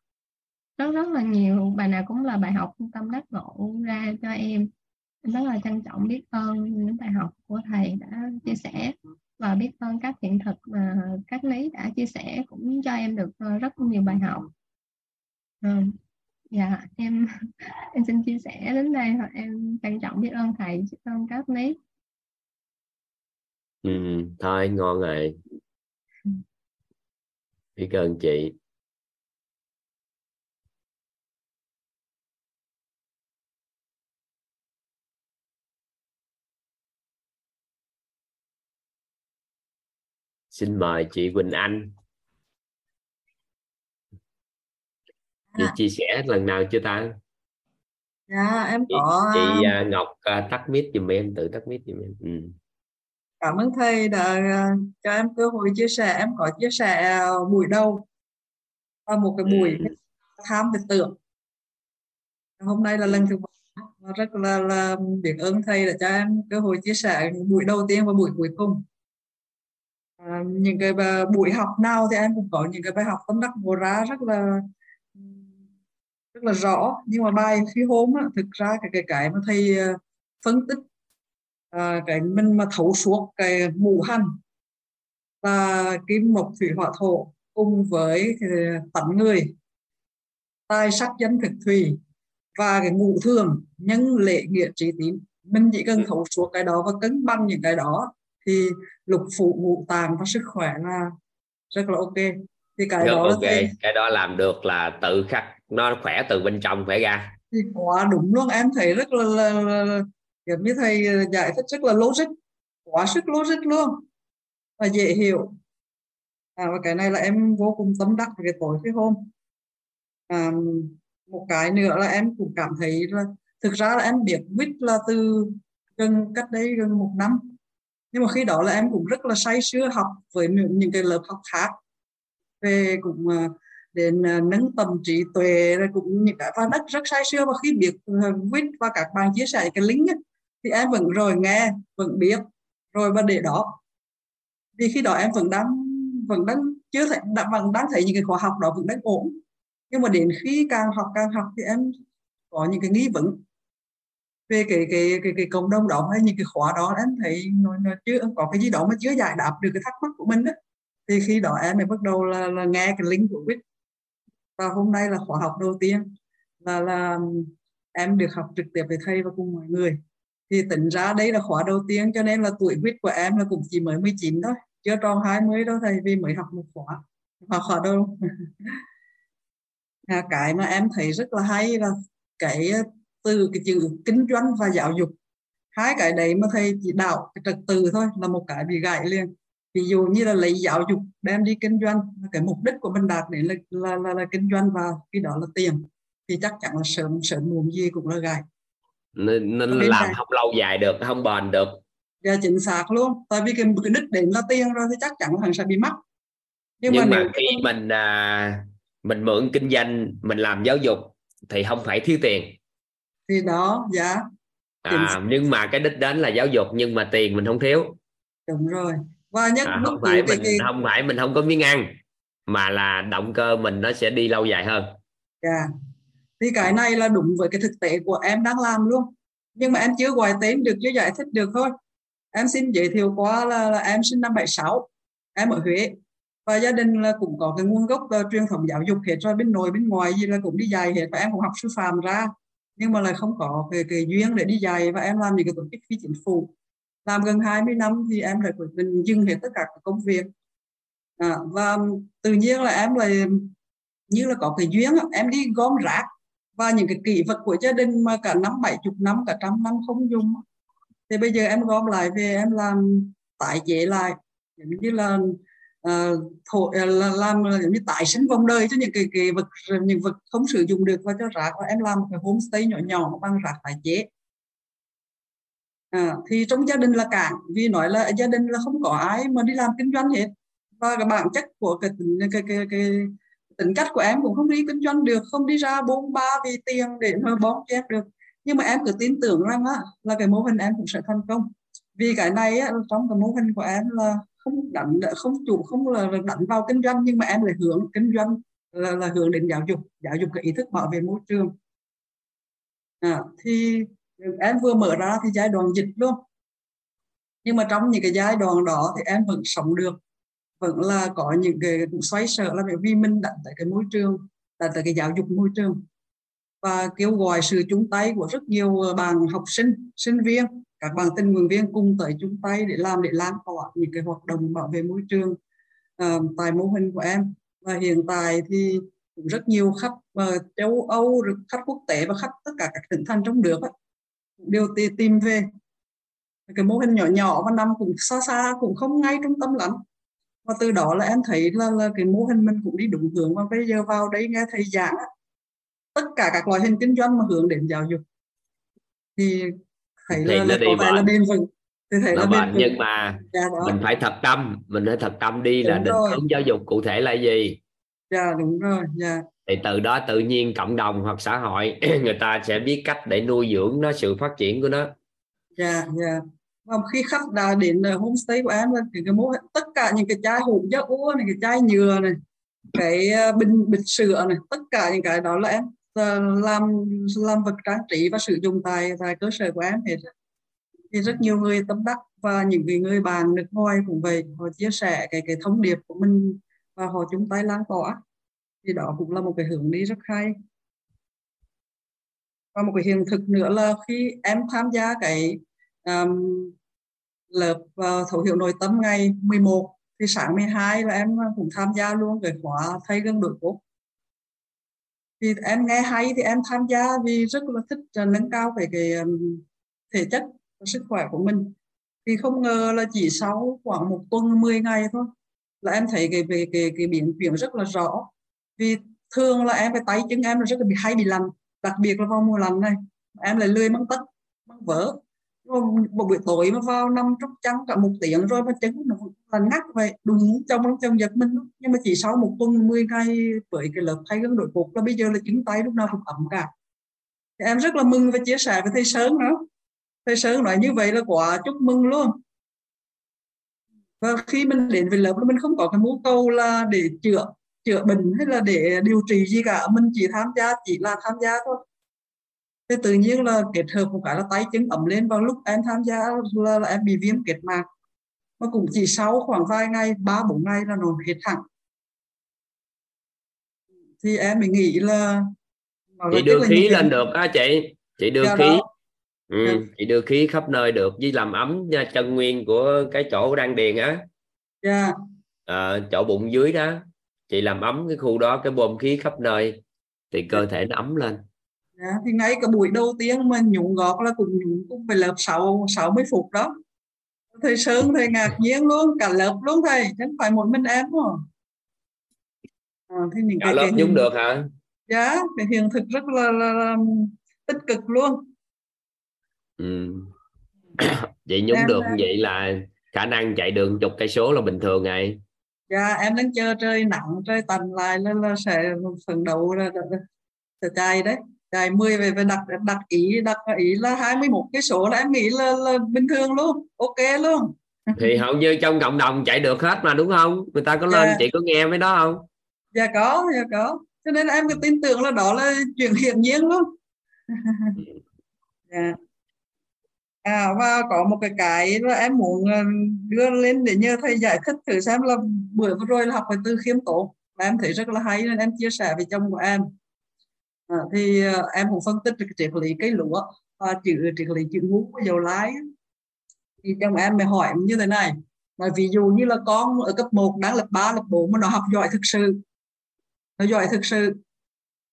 rất rất là nhiều bài nào cũng là bài học tâm đắc ngộ ra cho em em rất là trân trọng biết ơn những bài học của thầy đã chia sẻ và biết ơn các hiện thực mà các lý đã chia sẻ cũng cho em được ờ, rất nhiều bài học ừ. dạ em em xin chia sẻ đến đây và em trân trọng biết ơn thầy biết ơn các lý ừ, thôi ngon rồi ừ. biết ơn chị xin mời chị Quỳnh Anh. Chị Dạ. chia sẻ lần nào chưa ta? Dạ em chị, có chị à, Ngọc à, tắt mic giùm em tự tắt mic giùm em. Ừ. cảm ơn thầy đã uh, cho em cơ hội chia sẻ. Em có chia sẻ uh, buổi đầu. Và một cái buổi Ừ. tham về tưởng. Hôm nay là lần thứ ba. Rất là là biết ơn thầy đã cho em cơ hội chia sẻ buổi đầu tiên và buổi cuối cùng à, những cái buổi học nào thì em cũng có những cái bài học tâm đắc ngộ ra rất là rất là rõ. Nhưng mà bài phi hôm á, thực ra cái cái cái mà thầy ờ, phân tích à, cái mình mà thấu suốt cái ngũ hành và kim mộc thủy hỏa thổ cùng với tánh người tài sắc danh thực thủy và cái ngũ thường nhân lệ nghĩa trí tín mình chỉ cần thấu suốt cái đó và cân bằng những cái đó thì lục phủ ngũ tạng và sức khỏe là rất là ok. Thì cái Rất đó ok. thầy cái đó làm được là tự khắc nó khỏe từ bên trong khỏe ra. Thì quá đúng luôn em thấy rất là, là, là, giống như thầy giải thích rất là logic. Quá sức logic luôn. Và dễ hiểu. À, và cái này là em vô cùng tâm đắc về tối cái hôm. À, một cái nữa là em cũng cảm thấy là thực ra là em biết quýt là từ gần cách đây gần một năm nhưng mà khi đó là em cũng rất là say sưa học với những cái lớp học khác. Về cũng ờ, đến ờ, nâng tầm trí tuệ rồi cũng những cái và rất rất say sưa. Và khi biết ờ, quýt và các bạn chia sẻ cái link ấy, thì em vẫn rồi nghe vẫn biết. Rồi và để đó vì khi đó em vẫn đang vẫn đang chưa thấy đã, vẫn đang thấy những cái khóa học đó vẫn đang ổn. Nhưng mà đến khi càng học càng học thì em có những cái nghi vấn về cái cái cái cái cộng đồng đó hay những cái khóa đó em thấy nó, nó chưa có cái gì đó mà chưa giải đáp được cái thắc mắc của mình đó thì khi đó em mới bắt đầu là, là nghe cái link của Quýt. Và hôm nay là khóa học đầu tiên là là em được học trực tiếp với thầy và cùng mọi người. Thì tính ra đây là khóa đầu tiên cho nên là tuổi Quýt của em là cũng chỉ mới 19 thôi chưa tròn 20 đâu thầy vì mới học một khóa. Học khóa đâu à, cái mà em thấy rất là hay là cái từ cái chữ kinh doanh và giáo dục. Hai cái đấy mà thầy chỉ đạo cái trật tự thôi là một cái bị gãy liền. Ví dụ như là lấy giáo dục đem đi kinh doanh cái mục đích của mình đạt đến là là, là, là kinh doanh và khi đó là tiền thì chắc chắn là sớm sớm muộn gì cũng là gãy. Nên, nên làm cạnh- không lâu dài được không bền được. Và chính xác luôn. Tại vì cái, cái đích đến là tiền rồi thì chắc chắn là hắn sẽ bị mắc. Nhưng, mà, nếu khi mình à, mình mượn kinh doanh mình làm giáo dục thì không phải thiếu tiền thì đó dạ à, nhưng mà cái đích đến là giáo dục nhưng mà tiền mình không thiếu đúng rồi và nhất à, không phải mình cái không phải mình không có miếng ăn mà là động cơ mình nó sẽ đi lâu dài hơn Dạ. Thì cái này là đúng với cái thực tế của em đang làm luôn. Nhưng mà em chưa gọi tên được, chưa giải thích được thôi. Em xin giới thiệu qua là, là em sinh năm 76, em ở Huế. Và gia đình là cũng có cái nguồn gốc truyền thống giáo dục hết rồi, bên nội bên ngoài gì là cũng đi dạy hết. Và em cũng học sư phạm ra. Nhưng mà lại không có cái, cái duyên để đi dạy và em làm những cái tổ chức phi chính phủ. Làm gần 20 năm thì em lại quyết định dừng hết tất cả các công việc. À, và tự nhiên là em lại như là có cái duyên em đi gom rác và những cái kỷ vật của gia đình mà cả năm bảy chục năm cả trăm năm không dùng thì bây giờ em gom lại về em làm tái chế lại giống như là uh, thổ, ờ, làm giống như tái sinh vòng đời cho những cái, cái vật những vật không sử dụng được và cho rác và em làm một cái homestay nhỏ nhỏ bằng rác tái chế. À, thì trong gia đình là cản vì nói là gia đình là không có ai mà đi làm kinh doanh hết. Và cái bản chất của cái cái cái, cái, cái tính cách của em cũng không đi kinh doanh được không đi ra bốn ba vì tiền để mà bón cho được. Nhưng mà em cứ tin tưởng rằng á, là cái mô hình em cũng sẽ thành công. Vì cái này á, trong cái mô hình của em là không đánh không chủ không là đánh vào kinh doanh nhưng mà em lại hướng kinh doanh là, là hướng đến giáo dục giáo dục cái ý thức bảo vệ môi trường. À, thì em vừa mở ra thì giai đoạn dịch luôn. Nhưng mà trong những cái giai đoạn đó thì em vẫn sống được vẫn là có những cái cũng xoay sở là bởi vì mình đặt tại cái môi trường đặt tại cái giáo dục môi trường. Và kêu gọi sự chung tay của rất nhiều ờ, bạn học sinh sinh viên các bạn tình nguyện viên cùng tới chung tay để làm để lan tỏa những cái hoạt động bảo vệ môi trường uh, tại mô hình của em. Và hiện tại thì cũng rất nhiều khách uh, châu Âu rồi khách quốc tế và khách tất cả các tỉnh thành trong nước ấy, đều tìm về. Cái mô hình nhỏ nhỏ và nằm cũng xa xa cũng không ngay trung tâm lắm. Và từ đó là em thấy là, là cái mô hình mình cũng đi đúng hướng. Và bây giờ vào đây nghe thầy giảng tất cả các loại hình kinh doanh mà hướng đến giáo dục. Thì thấy thì là, nó là đi có vẻ là thì thấy nó là vững nhưng mà dạ đó mình phải thật tâm mình phải thật tâm đi là Đúng định rồi. hướng giáo dục cụ thể là gì? Dạ đúng rồi dạ. Thì từ đó tự nhiên cộng đồng hoặc xã hội người ta sẽ biết cách để nuôi dưỡng nó sự phát triển của nó. Dạ dạ. Và khi khách đã đến ờ, homestay của em là cái, mô tất cả những cái chai hũ giấc úa này cái chai nhựa này cái ờ, bình bịch sữa này tất cả những cái đó là em Ờ, làm làm vật trang trí và sử dụng tại tại cơ sở của em hết thì rất nhiều người tâm đắc và những người người bạn nước ngoài cũng vậy họ chia sẻ cái cái thông điệp của mình và họ chung tay lan tỏa. Thì đó cũng là một cái hướng đi rất hay. Và một cái hiện thực nữa là khi em tham gia cái um, lớp uh, thấu hiểu nội tâm ngày 11 thì sáng 12 là em cũng tham gia luôn cái khóa thay gương đổi cốt thì em nghe hay thì em tham gia vì rất là thích à, nâng cao về cái thể chất và sức khỏe của mình. Thì không ngờ là chỉ sau khoảng một tuần 10 ngày thôi là em thấy cái về cái, cái biến chuyển rất là rõ. Vì thường là em cái tay chân em là rất là bị hay bị lạnh đặc biệt là vào mùa lạnh này. Em lại lười măng tất măng vỡ rồi một buổi tối mà vào nằm trong chăn cả một tiếng rồi mà trứng nó là ngắt vậy đúng trong trong trong giật mình nhưng mà chỉ sau một tuần 10 ngày với cái lớp thay gương đổi cục là bây giờ là chứng tay lúc nào cũng ẩm cả. Thì em rất là mừng và chia sẻ với thầy Sơn nữa. Thầy Sơn nói như vậy là quả chúc mừng luôn. Và khi mình đến với lớp là mình không có cái mưu cầu là để chữa chữa bệnh hay là để điều trị gì cả. Mình chỉ tham gia, chỉ là tham gia thôi thế tự nhiên là kết hợp một cái là tay chân ẩm lên vào lúc em tham gia là, là em bị viêm kết mạc. Mà cũng chỉ sau khoảng vài ngày ba bốn ngày là nó hết hẳn. Thì em mới nghĩ là chị đưa khí lên được á chị. Chị đưa Dạ khí. đó. ừ, Dạ. chị đưa khí khắp nơi được với làm ấm chân nguyên của cái chỗ đang điền á. Dạ. À, chỗ bụng dưới đó. Chị làm ấm cái khu đó cái bơm khí khắp nơi. Thì cơ thể nó ấm lên Dạ, thì ngay cả buổi đầu tiên mà nhúng gọt là cùng nhúng cùng phải lớp 6 60 phút đó. Thầy Sơn thầy ngạc nhiên luôn cả lớp luôn thầy chứ không phải một mình em mà à, thì những cả cái, lớp cái nhúng được hả? Dạ cái hiện thực rất là, là, là tích cực luôn. Ừ. vậy nhúng Em- được như vậy là khả năng chạy đường chục cây số là bình thường ngày dạ em đang chờ trời nặng trời tạnh lại là, là sẽ phấn đấu là, là, là, là chạy đấy chạy 10 về về đặt đặt ý đặt ý là 21 cái số là em nghĩ là, là bình thường luôn ok luôn. Thì hầu như trong cộng đồng chạy được hết mà đúng không? Người ta có lên Dạ. chị có nghe mấy đó không? Dạ có dạ có. Cho nên em cứ tin tưởng là đó là chuyện hiển nhiên luôn. Dạ. À và có một cái cái là em muốn ờ, đưa lên để nhờ thầy giải thích thử xem là bữa vừa rồi là học về từ khiêm tốn. Em thấy rất là hay nên em chia sẻ với chồng của em à, thì ờ, em cũng phân tích được cái triết lý cây lúa và chữ triết lý chữ ngũ của dầu lái thì trong em mới hỏi em như thế này là ví dụ như là con ở cấp 1 đang lớp 3, lớp 4 mà nó học giỏi thực sự nó giỏi thực sự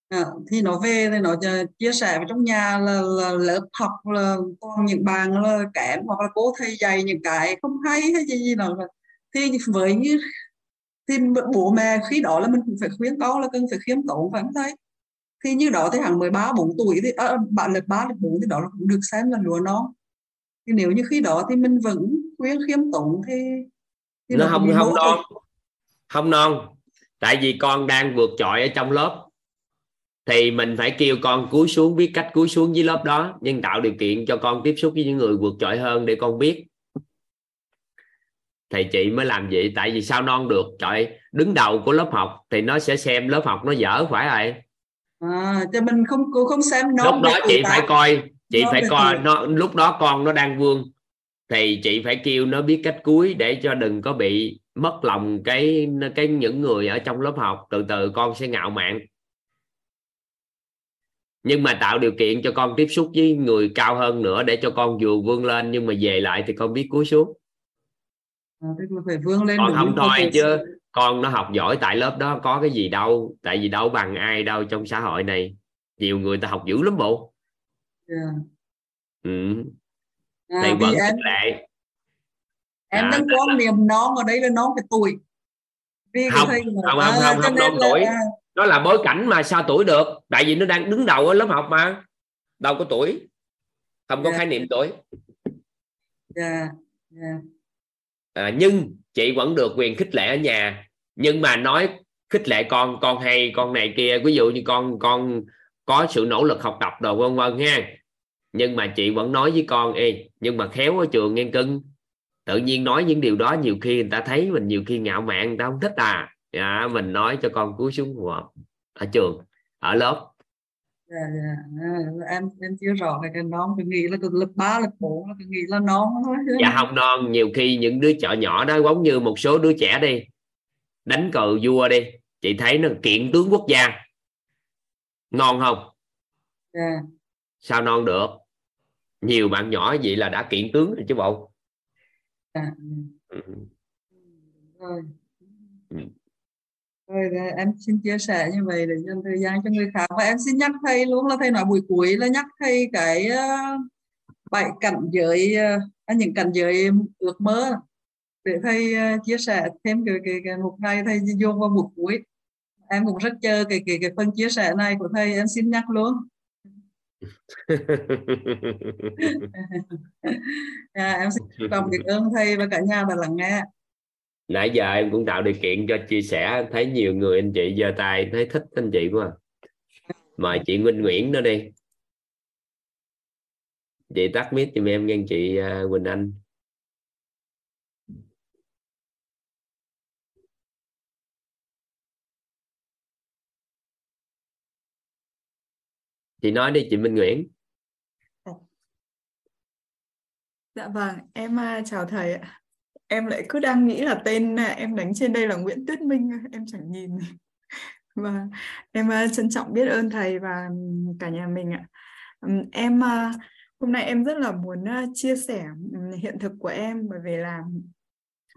à, thì nó về thì nó chia- sẻ với trong nhà là, là lớp học là toàn những bạn là kém hoặc là cố thầy dạy những cái không hay hay gì gì nào thì với như thì bố mẹ khi đó là mình cũng phải khuyến con là cần phải khiêm tốn phải không thấy thì như đó thì hàng 13 4 tuổi thì à, bạn lớp 3 lớp 4 thì đó cũng được xem là lúa non. Thì nếu như khi đó thì mình vẫn khuyên khiêm tốn thì, thì nó không không non. không non. Tại vì con đang vượt trội ở trong lớp. Thì mình phải kêu con cúi xuống biết cách cúi xuống dưới lớp đó nhưng tạo điều kiện cho con tiếp xúc với những người vượt trội hơn để con biết. Thầy chị mới làm vậy tại vì sao non được? Trời đứng đầu của lớp học thì nó sẽ xem lớp học nó dở phải rồi à, cho mình không cô không xem non lúc đó chị phải coi chị Non phải coi nó lúc đó con nó đang vương thì chị phải kêu nó biết cách cúi để cho đừng có bị mất lòng cái cái những người ở trong lớp học. Từ từ con sẽ ngạo mạn. Nhưng mà tạo điều kiện cho con tiếp xúc với người cao hơn nữa để cho con vừa vươn lên nhưng mà về lại thì con biết cúi xuống. À, tức là phải vươn lên đúng không thôi chứ con nó học giỏi tại lớp đó có cái gì đâu tại vì đâu bằng ai đâu trong xã hội này nhiều người ta học dữ lắm bộ Dạ. ừ. à, thì vì vẫn em lệ em À, đang quan niệm non ở đây là non về tuổi vì không thầy không không không, không, không đồn tuổi nó là bối cảnh mà sao tuổi được tại vì nó đang đứng đầu ở lớp học mà đâu có tuổi không có yeah. khái niệm tuổi yeah. Yeah. À, nhưng chị vẫn được quyền khích lệ ở nhà. Nhưng mà nói khích lệ con con hay con này kia ví dụ như con con có sự nỗ lực học tập đồ vân vân ha. Nhưng mà chị vẫn nói với con ê nhưng mà khéo ở trường nghe cưng. Tự nhiên nói những điều đó nhiều khi người ta thấy mình nhiều khi ngạo mạn người ta không thích à. Dạ, mình nói cho con cúi xuống phù ở trường ở lớp dạ, dạ. À, em em chưa rõ cái cái non tôi nghĩ là lực ba lực bốn tôi nghĩ là non thôi dạ không non nhiều khi những đứa chợ nhỏ đó giống như một số đứa trẻ đi đánh cờ vua đi chị thấy nó kiện tướng quốc gia ngon không yeah. sao non được nhiều bạn nhỏ vậy là đã kiện tướng rồi chứ bộ yeah. ừ. rồi. Rồi em xin chia sẻ như vậy để dành thời gian cho người khác. Và em xin nhắc thầy luôn là thầy nói buổi cuối là nhắc thầy cái uh, bảy cảnh giới uh, những cảnh giới ước mơ. Để thầy uh, chia sẻ thêm cái cái, cái một ngày thầy vô vào buổi cuối. Em cũng rất chờ cái cái cái phần chia sẻ này của thầy em xin nhắc luôn. À, em xin cảm ơn thầy và cả nhà đã lắng nghe nãy giờ em cũng tạo điều kiện cho chia sẻ, thấy nhiều người anh chị giơ tay, thấy thích anh chị quá. Mời chị Nguyễn Nguyễn nữa đi. Chị tắt mic giùm em nghe chị à, Quỳnh Anh. Chị nói đi, chị Minh Nguyễn. Dạ vâng em à, chào thầy ạ em lại cứ đang nghĩ là tên à, em đánh trên đây là Nguyễn Tuyết Minh em chẳng nhìn. Và vâng, em à, trân trọng biết ơn thầy và ừ, cả nhà mình ạ. Ừ, em à, hôm nay em rất là muốn chia sẻ ừ, hiện thực của em bởi vì là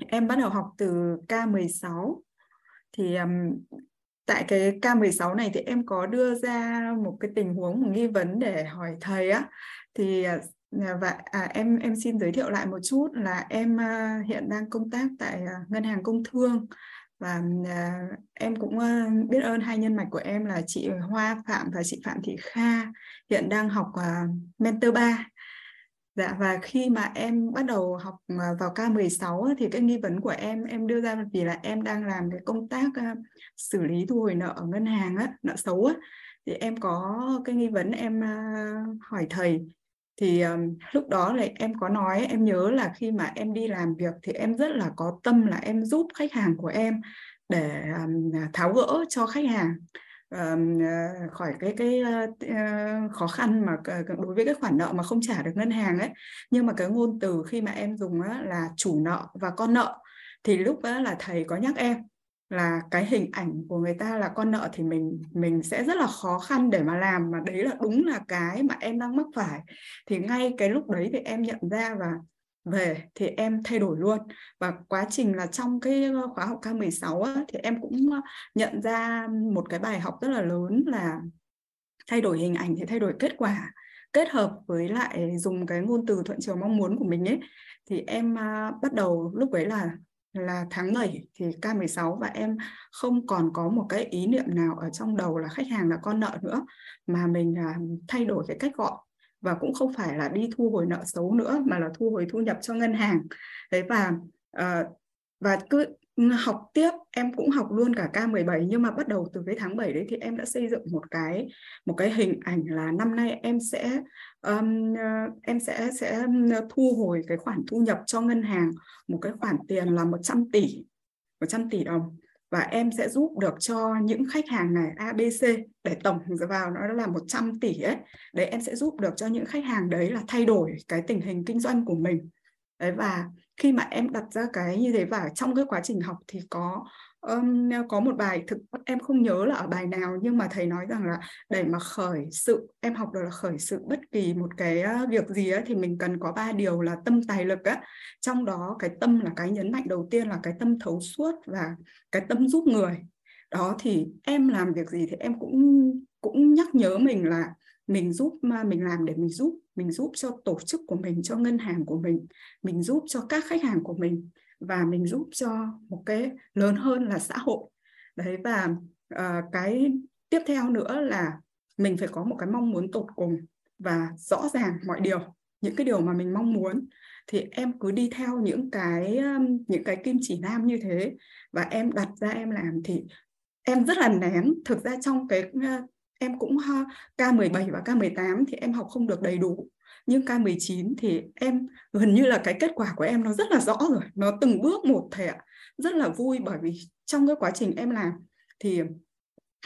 em bắt đầu học từ K16 thì tại cái K16 này thì em có đưa ra một cái tình huống, một nghi vấn để hỏi thầy á. Thì Dạ và à, em em xin giới thiệu lại một chút là em à, hiện đang công tác tại à, ngân hàng công thương. Và à, em cũng à, biết ơn hai nhân mạch của em là chị Hoa Phạm và chị Phạm Thị Kha hiện đang học à, mentor 3 Dạ và khi mà em bắt đầu học à, vào K16 thì cái nghi vấn của em em đưa ra vì là em đang làm cái công tác uh, xử lý thu hồi nợ ở ngân hàng á, nợ xấu á. Thì em có cái nghi vấn em uh, hỏi thầy thì um, lúc đó là em có nói em nhớ là khi mà em đi làm việc thì em rất là có tâm là em giúp khách hàng của em để um, tháo gỡ cho khách hàng. Uh, khỏi cái cái uh, khó khăn mà đối với cái khoản nợ mà không trả được ngân hàng ấy. Nhưng mà cái ngôn từ khi mà em dùng á, là chủ nợ và con nợ. Thì lúc đó là thầy có nhắc em là cái hình ảnh của người ta là con nợ thì mình mình sẽ rất là khó khăn để mà làm mà đấy là đúng là cái mà em đang mắc phải. Thì ngay cái lúc đấy thì em nhận ra và về thì em thay đổi luôn. Và quá trình là trong cái khóa học K16 á, thì em cũng ờ, nhận ra một cái bài học rất là lớn là thay đổi hình ảnh thì thay đổi kết quả kết hợp với lại dùng cái ngôn từ thuận chiều mong muốn của mình ấy. Thì em uh, bắt đầu lúc ấy là là tháng 7 thì K16 và em không còn có một cái ý niệm nào ở trong đầu là khách hàng là con nợ nữa mà mình uh, thay đổi cái cách gọi. Và cũng không phải là đi thu hồi nợ xấu nữa mà là thu hồi thu nhập cho ngân hàng. Đấy và uh, và cứ học tiếp em cũng học luôn cả K17 nhưng mà bắt đầu từ cái tháng 7 đấy thì em đã xây dựng một cái một cái hình ảnh là năm nay em sẽ um, em sẽ sẽ thu hồi cái khoản thu nhập cho ngân hàng một cái khoản tiền là 100 tỷ 100 tỷ đồng và em sẽ giúp được cho những khách hàng này ABC để tổng vào nó là 100 tỷ ấy. Đấy em sẽ giúp được cho những khách hàng đấy là thay đổi cái tình hình kinh doanh của mình. Đấy và khi mà em đặt ra cái như thế và trong cái quá trình học thì có um, có một bài thực em không nhớ là ở bài nào nhưng mà thầy nói rằng là để mà khởi sự em học được là khởi sự bất kỳ một cái ờ, việc gì ấy, thì mình cần có ba điều là tâm tài lực á. Trong đó cái tâm là cái nhấn mạnh đầu tiên là cái tâm thấu suốt và cái tâm giúp người. Đó thì em làm việc gì thì em cũng cũng nhắc nhớ mình là mình giúp mà mình làm để mình giúp mình giúp cho tổ chức của mình cho ngân hàng của mình mình giúp cho các khách hàng của mình và mình giúp cho một cái lớn hơn là xã hội. Đấy và uh, cái tiếp theo nữa là mình phải có một cái mong muốn tột cùng và rõ ràng mọi điều. Những cái điều mà mình mong muốn thì em cứ đi theo những cái những cái kim chỉ nam như thế và em đặt ra em làm thì em rất là nén. Thực ra trong cái em cũng K17 và K18 thì em học không được đầy đủ, nhưng K19 thì em, gần như là cái kết quả của em nó rất là rõ rồi, nó từng bước một thể rất là vui bởi vì trong cái quá trình em làm thì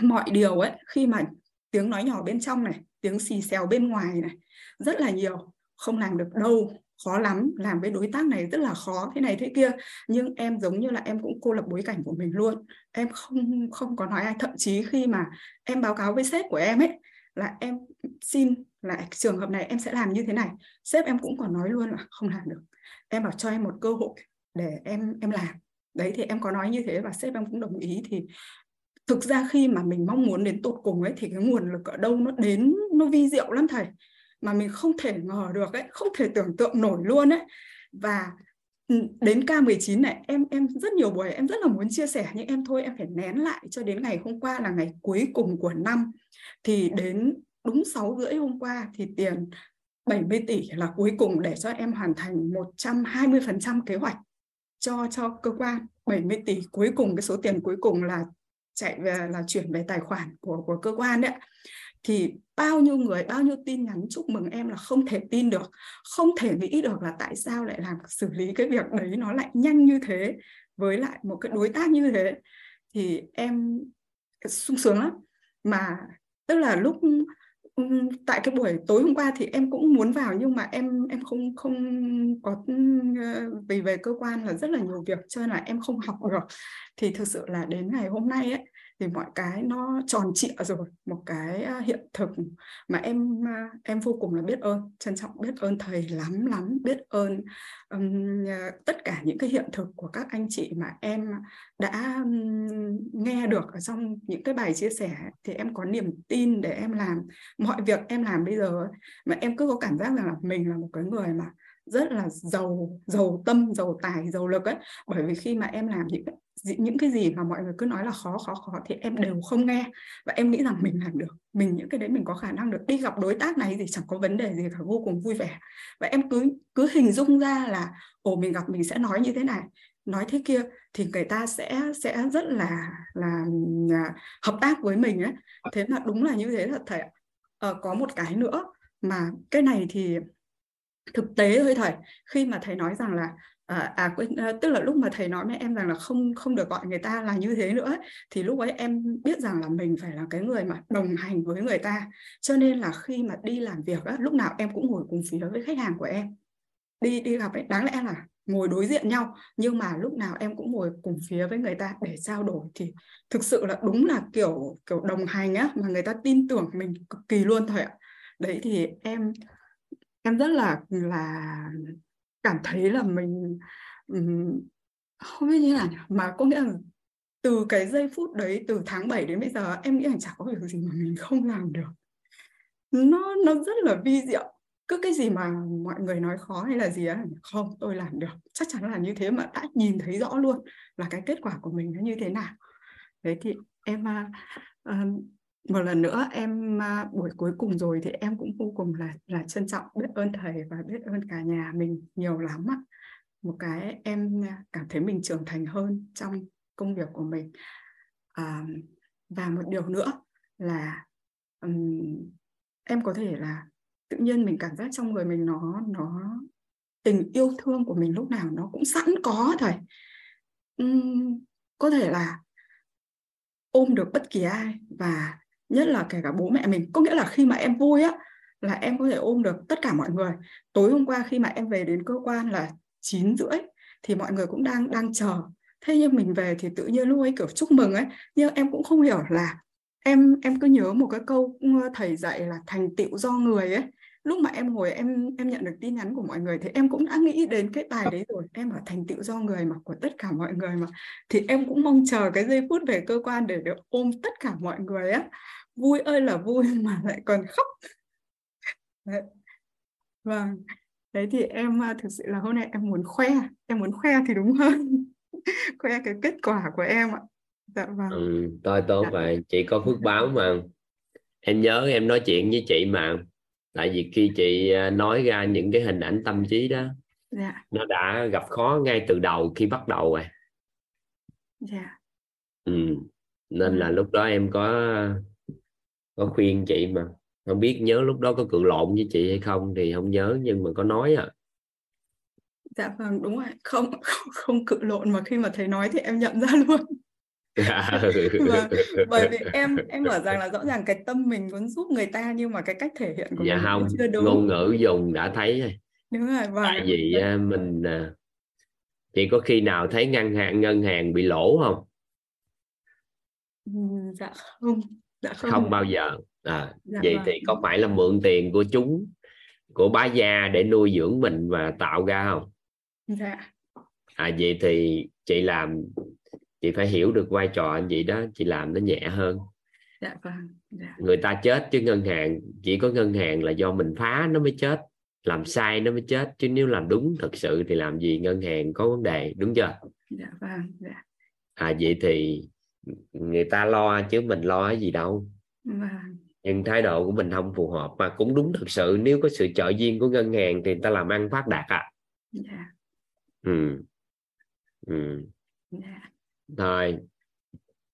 mọi điều ấy, khi mà tiếng nói nhỏ bên trong này, tiếng xì xèo bên ngoài này, rất là nhiều, không làm được đâu khó lắm, làm với đối tác này rất là khó, thế này thế kia. Nhưng em giống như là em cũng cô lập bối cảnh của mình luôn. Em không không có nói ai. Thậm chí khi mà em báo cáo với sếp của em ấy, là em xin là trường hợp này em sẽ làm như thế này. Sếp em cũng còn nói luôn là không làm được. Em bảo cho em một cơ hội để em em làm. Đấy, thì em có nói như thế và sếp em cũng đồng ý. Thì thực ra khi mà mình mong muốn đến tột cùng ấy, thì cái nguồn lực ở đâu nó đến, nó vi diệu lắm thầy mà mình không thể ngờ được ấy, không thể tưởng tượng nổi luôn ấy. Và ừ, đến K19 này, em em rất nhiều buổi em rất là muốn chia sẻ, nhưng em thôi, em phải nén lại cho đến ngày hôm qua là ngày cuối cùng của năm. Thì đến đúng 6 rưỡi hôm qua thì tiền 70 tỷ là cuối cùng để cho em hoàn thành 120% kế hoạch cho cho cơ quan. 70 tỷ cuối cùng, cái số tiền cuối cùng là chạy về, là chuyển về tài khoản của của cơ quan đấy thì bao nhiêu người, bao nhiêu tin nhắn chúc mừng em là không thể tin được. Không thể nghĩ được là tại sao lại làm xử lý cái việc đấy nó lại nhanh như thế, với lại một cái đối tác như thế. Thì em sung sướng lắm. Mà tức là lúc tại cái buổi tối hôm qua thì em cũng muốn vào nhưng mà em em không không có ờ, vì về cơ quan là rất là nhiều việc cho nên là em không học được. Thì thực sự là đến ngày hôm nay ấy thì mọi cái nó tròn trịa rồi một cái hiện thực mà em em vô cùng là biết ơn trân trọng biết ơn thầy lắm lắm biết ơn um, tất cả những cái hiện thực của các anh chị mà em đã um, nghe được ở trong những cái bài chia sẻ. Thì em có niềm tin để em làm mọi việc em làm bây giờ mà em cứ có cảm giác rằng là mình là một cái người mà rất là giàu giàu tâm giàu tài giàu lực ấy. Bởi vì khi mà em làm những những cái gì mà mọi người cứ nói là khó khó khó thì em đều không nghe. Và em nghĩ rằng mình làm được. Mình những cái đấy mình có khả năng được. Đi gặp đối tác này thì chẳng có vấn đề gì cả vô cùng vui vẻ. Và em cứ cứ hình dung ra là ồ mình gặp mình sẽ nói như thế này nói thế kia. Thì người ta sẽ sẽ rất là là à, hợp tác với mình ấy. Thế mà đúng là như thế thật thầy ờ, có một cái nữa mà cái này thì thực tế thôi thầy. Khi mà thầy nói rằng là à, à, à tức là lúc mà thầy nói với em rằng là không không được gọi người ta là như thế nữa ấy, thì lúc ấy em biết rằng là mình phải là cái người mà đồng hành với người ta. Cho nên là khi mà đi làm việc á, lúc nào em cũng ngồi cùng phía với khách hàng của em. Đi đi gặp ấy đáng lẽ là ngồi đối diện nhau nhưng mà lúc nào em cũng ngồi cùng phía với người ta để trao đổi thì thực sự là đúng là kiểu kiểu đồng hành á mà người ta tin tưởng mình cực kỳ luôn thầy ạ. Đấy thì em em rất là là cảm thấy là mình không biết như là mà có nghĩa là từ cái giây phút đấy từ tháng 7 đến bây giờ em nghĩ là chẳng có việc gì mà mình không làm được. Nó nó rất là vi diệu. Cứ cái gì mà mọi người nói khó hay là gì á không tôi làm được. Chắc chắn là như thế mà đã nhìn thấy rõ luôn là cái kết quả của mình nó như thế nào. Đấy thì em uh, một lần nữa em à, buổi cuối cùng rồi thì em cũng vô cùng là là trân trọng biết ơn thầy và biết ơn cả nhà mình nhiều lắm ạ. Một cái em à, cảm thấy mình trưởng thành hơn trong công việc của mình. À, và một điều nữa là um, em có thể là tự nhiên mình cảm giác trong người mình nó nó tình yêu thương của mình lúc nào nó cũng sẵn có thầy. Um, có thể là ôm được bất kỳ ai và nhất là kể cả bố mẹ mình. Có nghĩa là khi mà em vui á, là em có thể ôm được tất cả mọi người. Tối hôm qua khi mà em về đến cơ quan là chín rưỡi thì mọi người cũng đang đang chờ. Thế nhưng mình về thì tự nhiên lúc ấy kiểu chúc mừng ấy, nhưng em cũng không hiểu là em em cứ nhớ một cái câu ừ, thầy dạy là thành tựu do người ấy. Lúc mà em ngồi em em nhận được tin nhắn của mọi người thì em cũng đã nghĩ đến cái bài đấy rồi. Em bảo thành tựu do người mà, của tất cả mọi người mà. Thì em cũng mong chờ cái giây phút về cơ quan để được ôm tất cả mọi người á vui ơi là vui mà lại còn khóc. Đấy. vâng. Đấy thì em à, thực sự là hôm nay em muốn khoe. Em muốn khoe thì đúng hơn. Khoe cái kết quả của em ạ. Dạ vâng. Ừ, tôi tốt dạ. vậy chị có phước báo mà. Em nhớ em nói chuyện với chị mà. Tại vì khi chị à, nói ra những cái hình ảnh tâm trí đó dạ. nó đã gặp khó ngay từ đầu khi bắt đầu rồi. Dạ. Ừ. nên là Ừ. lúc đó em có có khuyên chị mà. Không biết nhớ lúc đó có cự lộn với chị hay không thì không nhớ nhưng mà có nói à. Dạ vâng đúng rồi. Không không, không cự lộn mà khi mà thầy nói thì em nhận ra luôn. Vâng, bởi vì em em bảo rằng là rõ ràng cái tâm mình muốn giúp người ta nhưng mà cái cách thể hiện của dạ mình không chưa đúng. ngôn ngữ dùng đã thấy rồi. Đúng rồi vâng. Tại vì à, mình à, chị có khi nào thấy ngân hàng ngân hàng bị lỗ không? Ừ, dạ không dạ không. Không bao giờ. À, Dạ vậy vâng. thì có phải là mượn tiền của chúng của bá gia để nuôi dưỡng mình và tạo ra không? Dạ. À vậy thì chị làm chị phải hiểu được vai trò anh chị đó chị làm nó nhẹ hơn. Dạ vâng dạ. Người ta chết chứ ngân hàng chỉ có ngân hàng là do mình phá nó mới chết làm sai nó mới chết chứ nếu làm đúng thật sự thì làm gì ngân hàng có vấn đề đúng chưa? Dạ vâng dạ. À vậy thì người ta lo chứ mình lo cái gì đâu. Vâng. Nhưng thái độ của mình không phù hợp mà cũng đúng thật sự. Nếu có sự trợ duyên của ngân hàng thì người ta làm ăn phát đạt à. Dạ. Ừ. Ừ. dạ. Thôi.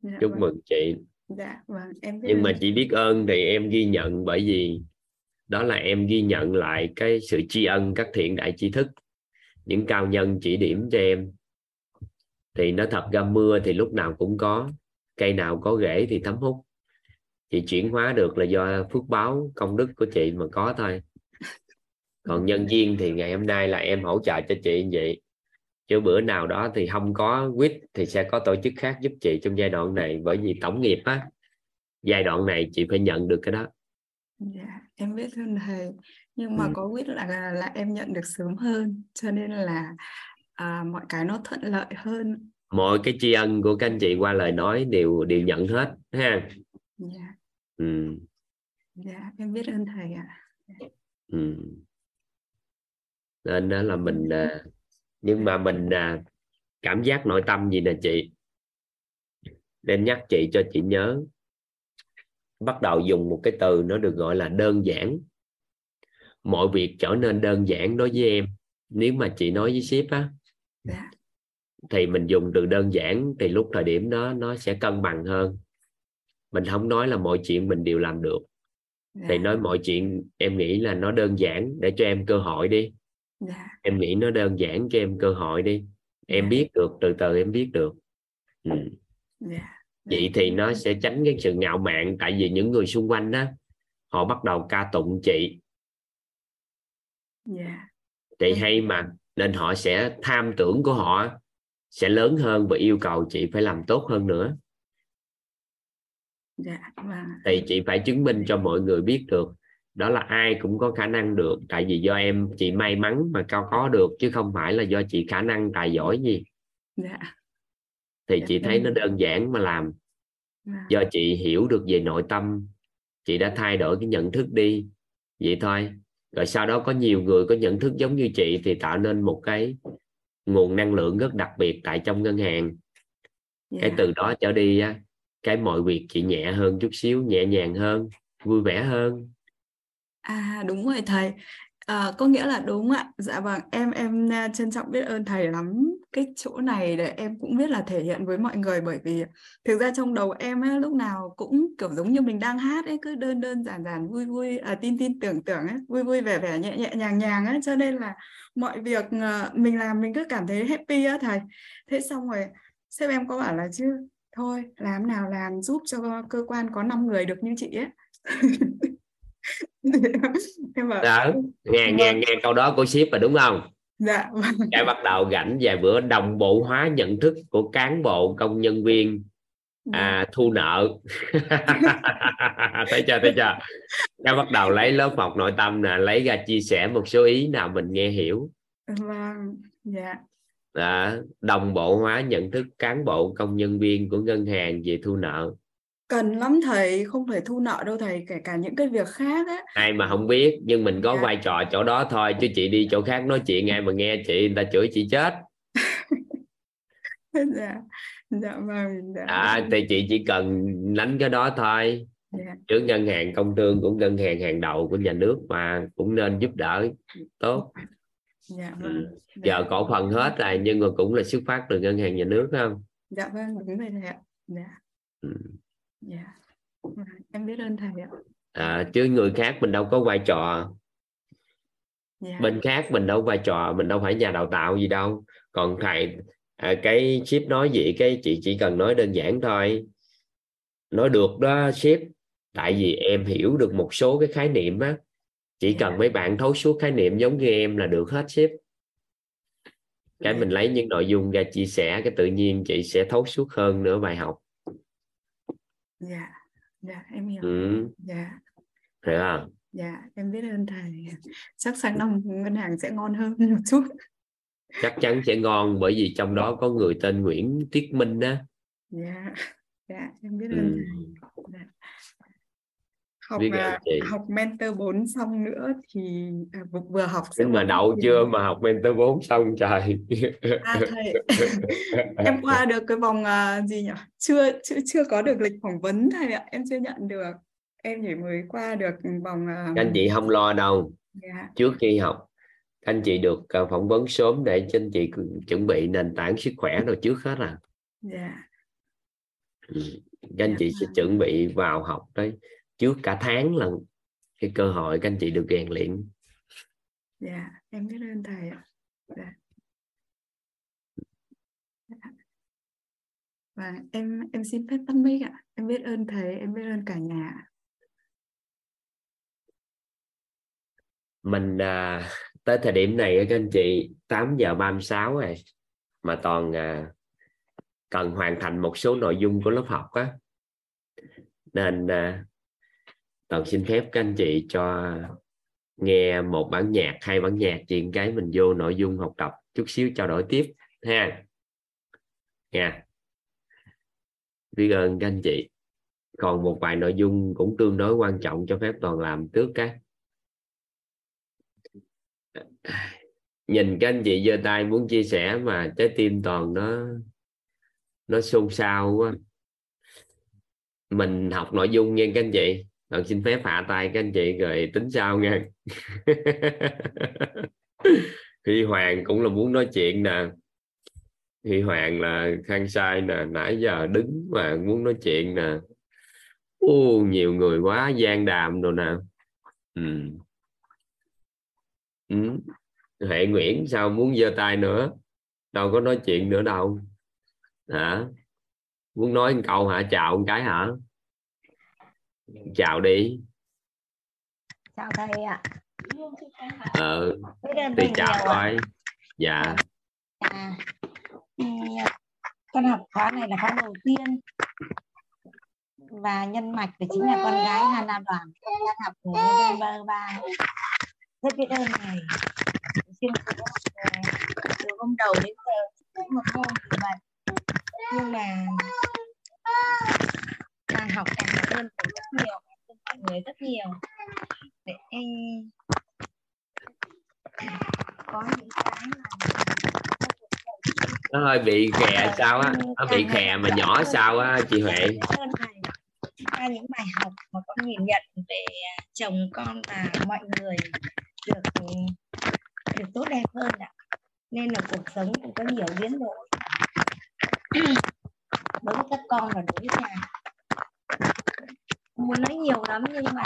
Dạ chúc vâng. mừng chị. Dạ vâng em nhưng mà chị biết ơn thì em ghi nhận bởi vì đó là em ghi nhận lại cái sự tri ân các thiện đại tri thức. Những cao nhân chỉ điểm cho em thì nó thật ra mưa thì lúc nào cũng có cây nào có rễ thì thấm hút. Chị chuyển hóa được là do phước báo công đức của chị mà có thôi. Còn nhân viên thì ngày hôm nay là em hỗ trợ cho chị như vậy. Chứ bữa nào đó thì không có quýt thì sẽ có tổ chức khác giúp chị trong giai đoạn này. Bởi vì tổng nghiệp á giai đoạn này chị phải nhận được cái đó. Dạ, em biết ơn thầy. Nhưng mà Ừ. có quyết là là em nhận được sớm hơn. Cho nên là à, mọi cái nó thuận lợi hơn. mọi cái tri ân của các anh chị qua lời nói đều đều nhận hết ha? Dạ, ừ, dạ em biết ơn thầy ạ. ừ. nên đó là mình à, nhưng mà mình à, cảm giác nội tâm gì nè chị? Nên nhắc chị cho chị nhớ. Bắt đầu dùng một cái từ nó được gọi là đơn giản. Mọi việc trở nên đơn giản đối với em. Nếu mà chị nói với sếp á Dạ, thì mình dùng từ đơn giản thì lúc thời điểm đó nó sẽ cân bằng hơn. Mình không nói là mọi chuyện mình đều làm được. Thì dạ, nói mọi chuyện em nghĩ là nó đơn giản để cho em cơ hội đi. Dạ, em nghĩ nó đơn giản cho em cơ hội đi. Em Dạ. biết được từ từ em biết được. Ừ. dạ, vậy thì nó sẽ tránh cái sự ngạo mạn tại vì những người xung quanh đó họ bắt đầu ca tụng chị. Dạ, chị hay mà nên họ sẽ tham tưởng của họ sẽ lớn hơn và yêu cầu chị phải làm tốt hơn nữa. Dạ, vâng, thì chị phải chứng minh cho mọi người biết được đó là ai cũng có khả năng được. Tại vì do em chị may mắn mà cao có được chứ không phải là do chị khả năng tài giỏi gì. Dạ, thì Dạ, chị thấy nó đơn giản mà làm. Vâng, do chị hiểu được về nội tâm chị đã thay đổi cái nhận thức đi. Vậy thôi rồi sau đó có nhiều người có nhận thức giống như chị thì tạo nên một cái nguồn năng lượng rất đặc biệt tại trong ngân hàng. Cái dạ, từ đó trở đi cái mọi việc chị nhẹ hơn chút xíu nhẹ nhàng hơn vui vẻ hơn. À đúng rồi thầy. À, có nghĩa là đúng ạ. Dạ vâng, em em à, trân trọng biết ơn thầy lắm. Cái chỗ này để em cũng biết là thể hiện với mọi người bởi vì thực ra trong đầu em ấy, lúc nào cũng kiểu giống như mình đang hát ấy cứ đơn đơn giản giản vui vui à, tin tin tưởng tưởng ấy, vui vui vẻ vẻ nhẹ nhẹ nhàng nhàng ấy cho nên là mọi việc à, mình làm mình cứ cảm thấy happy á thầy. Thế xong rồi sếp em có bảo là chứ thôi làm nào làm giúp cho cơ quan có 5 người được như chị ấy. em bảo đó nghe nghe nghe câu đó của ship rồi đúng không? Dạ. Cái bắt đầu rảnh vài bữa đồng bộ hóa nhận thức của cán bộ công nhân viên dạ. à, thu nợ. Thấy chưa thấy chưa? Cái bắt đầu lấy lớp học nội tâm nè lấy ra chia sẻ một số ý nào mình nghe hiểu. Vâng dạ. À, đồng bộ hóa nhận thức cán bộ công nhân viên của ngân hàng về thu nợ cần lắm thầy không phải thu nợ đâu thầy kể cả những cái việc khác á. Ai mà không biết nhưng mình có Dạ. vai trò chỗ đó thôi chứ chị đi chỗ khác nói chuyện ai mà nghe chị người ta chửi chị chết. Dạ dạ vâng dạ. À thì chị chỉ cần đánh cái đó thôi. Dạ. Trước ngân hàng công thương cũng ngân hàng hàng đầu của nhà nước mà cũng nên giúp đỡ tốt. Dạ ừ. vâng dạ. giờ cổ phần hết rồi nhưng mà cũng là xuất phát từ ngân hàng nhà nước không? Dạ vâng đúng rồi thầy ạ. Dạ. Ừ. dạ. Vâng, em biết ơn thầy ạ. À, chứ người khác mình đâu có vai trò. Dạ. Bên khác mình đâu vai trò mình đâu phải nhà đào tạo gì đâu. Còn thầy à, cái ship nói vậy cái chị chỉ cần nói đơn giản thôi. Nói được đó ship tại vì em hiểu được một số cái khái niệm á. Chỉ cần Dạ. mấy bạn thấu suốt khái niệm giống như em là được hết ship. Cái Dạ. mình lấy những nội dung ra chia sẻ cái tự nhiên chị sẽ thấu suốt hơn nữa bài học dạ dạ em hiểu. Ừ. dạ. Hiểu không dạ em biết ơn thầy. Chắc sang năm ngân hàng sẽ ngon hơn một chút. Chắc chắn sẽ ngon bởi vì trong đó có người tên Nguyễn Tiết Minh đó dạ dạ em biết ơn ừ. thầy. Dạ. Học biết à, học mentor 4 xong nữa thì à, vừa, học nhưng mà đậu học chưa thì- mà học mentor 4 xong trời. À thầy. Em qua được cái vòng à, gì nhỉ chưa chưa chưa có được lịch phỏng vấn thầy ạ. Em chưa nhận được. Em chỉ mới qua được vòng à, các anh chị không lo đâu. Dạ. Trước khi học các anh chị được ờ, phỏng vấn sớm để cho anh chị chuẩn bị nền tảng sức khỏe rồi trước hết à. Dạ. Ừ. các anh Dạ chị sẽ vâng. chuẩn bị vào học đấy trước cả tháng là cái cơ hội các anh chị được rèn luyện dạ em biết ơn thầy ạ dạ. Dạ. và em em xin phép tắt mic ạ em biết ơn thầy em biết ơn cả nhà mình à, tới thời điểm này các anh chị 8 giờ 36 rồi mà toàn à, cần hoàn thành một số nội dung của lớp học á nên à, toàn xin phép các anh chị cho nghe một bản nhạc, hai bản nhạc chuyện cái mình vô nội dung học tập. Chút xíu trao đổi tiếp ha. Nha. Biết ơn các anh chị. Còn một vài nội dung cũng tương đối quan trọng cho phép toàn làm trước cái. Nhìn các anh chị giơ tay muốn chia sẻ mà trái tim toàn nó nó xôn xao quá. Mình học nội dung nha các anh chị. Đoạn xin phép hạ tay các anh chị rồi tính sau nha Huy Hoàng cũng là muốn nói chuyện nè. Huy Hoàng là khang sai nè nãy giờ đứng mà muốn nói chuyện nè. Ô, nhiều người quá gian đàm rồi nè. Ừ. Ừ. Huệ Nguyễn sao muốn giơ tay nữa? Đâu có nói chuyện nữa đâu. Hả? Muốn nói một câu hả? Chào một cái hả? Chào đi. Chào thầy ạ. Ờ biết ơn thì chào coi. Dạ. À, ừ, con học khóa này là khóa đầu tiên. Và nhân mạch thì chính là con gái Hà Nam Đoàn. Đang học của ba ba. Rất biết ơn thầy xin từ hôm đầu đến giờ cũng một môn thì vậy. Nhưng mà càng học càng biết ơn thầy rất nhiều ơn mọi người rất nhiều để em có những cái mà nó hơi bị khè sao á. nó bị khè mà nhỏ sao á chị Huệ. Cảm những bài học mà con nhìn nhận về chồng con và mọi người được được tốt đẹp hơn ạ. Nên là cuộc sống cũng có nhiều biến đổi. Đối với các con và đối với nhà muốn nói nhiều lắm nhưng mà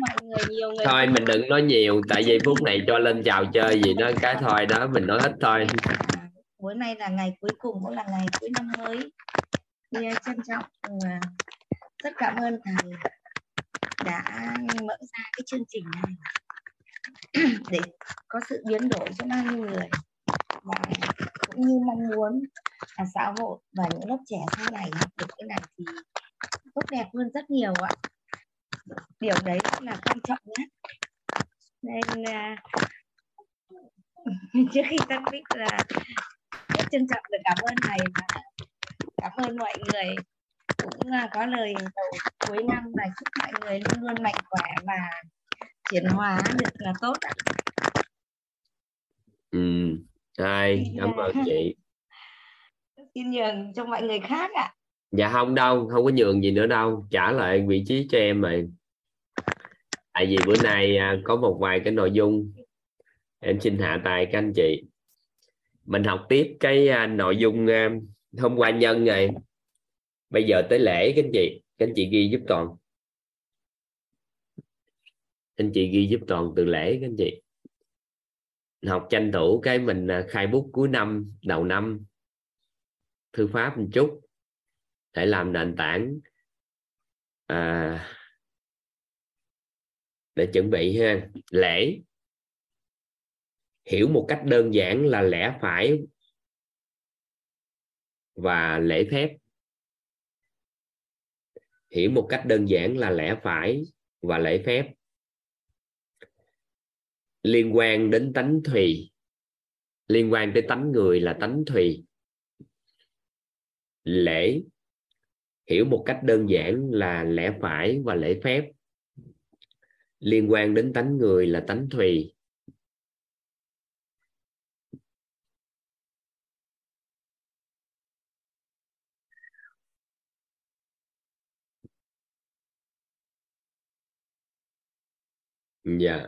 mọi người nhiều người thôi mình đừng nói nhiều tại vì phút này cho lên chào chơi gì đó cái thôi đó mình nói ít thôi. À, bữa nay là ngày cuối cùng cũng là ngày cuối năm mới. Thì à, trân trọng. Và rất cảm ơn thầy đã mở ra cái chương trình này để có sự biến đổi cho bao nhiêu người. Và cũng như mong muốn là xã hội và những lớp trẻ sau này học được cái này thì tốt đẹp hơn rất nhiều ạ. Điều đấy rất là quan trọng nhất nên à, trước khi tắt mic là rất trân trọng được cảm ơn thầy và cảm ơn mọi người cũng là có lời cuối năm là chúc mọi người luôn luôn mạnh khỏe và chuyển hóa được là tốt ạ. Ừ hai cảm ơn chị. Xin nhường cho mọi người khác ạ dạ không đâu, không có nhường gì nữa đâu, trả lại vị trí cho em rồi tại vì bữa nay à, có một vài cái nội dung em xin hạ tài các anh chị. Mình học tiếp cái à, nội dung à, hôm qua nhân rồi. Bây giờ tới lễ các anh chị, các anh chị ghi giúp toàn. Anh chị ghi giúp toàn từ lễ các anh chị. Học tranh thủ cái mình khai bút cuối năm, đầu năm. Thư pháp một chút để làm nền tảng à, để chuẩn bị ha. Lễ. Hiểu một cách đơn giản là lẽ phải và lễ phép. Hiểu một cách đơn giản là lẽ phải và lễ phép. Liên quan đến tánh thùy. Liên quan tới tánh người là tánh thùy. Lễ hiểu một cách đơn giản là lẽ phải và lễ phép. Liên quan đến tánh người là tánh thùy. Dạ.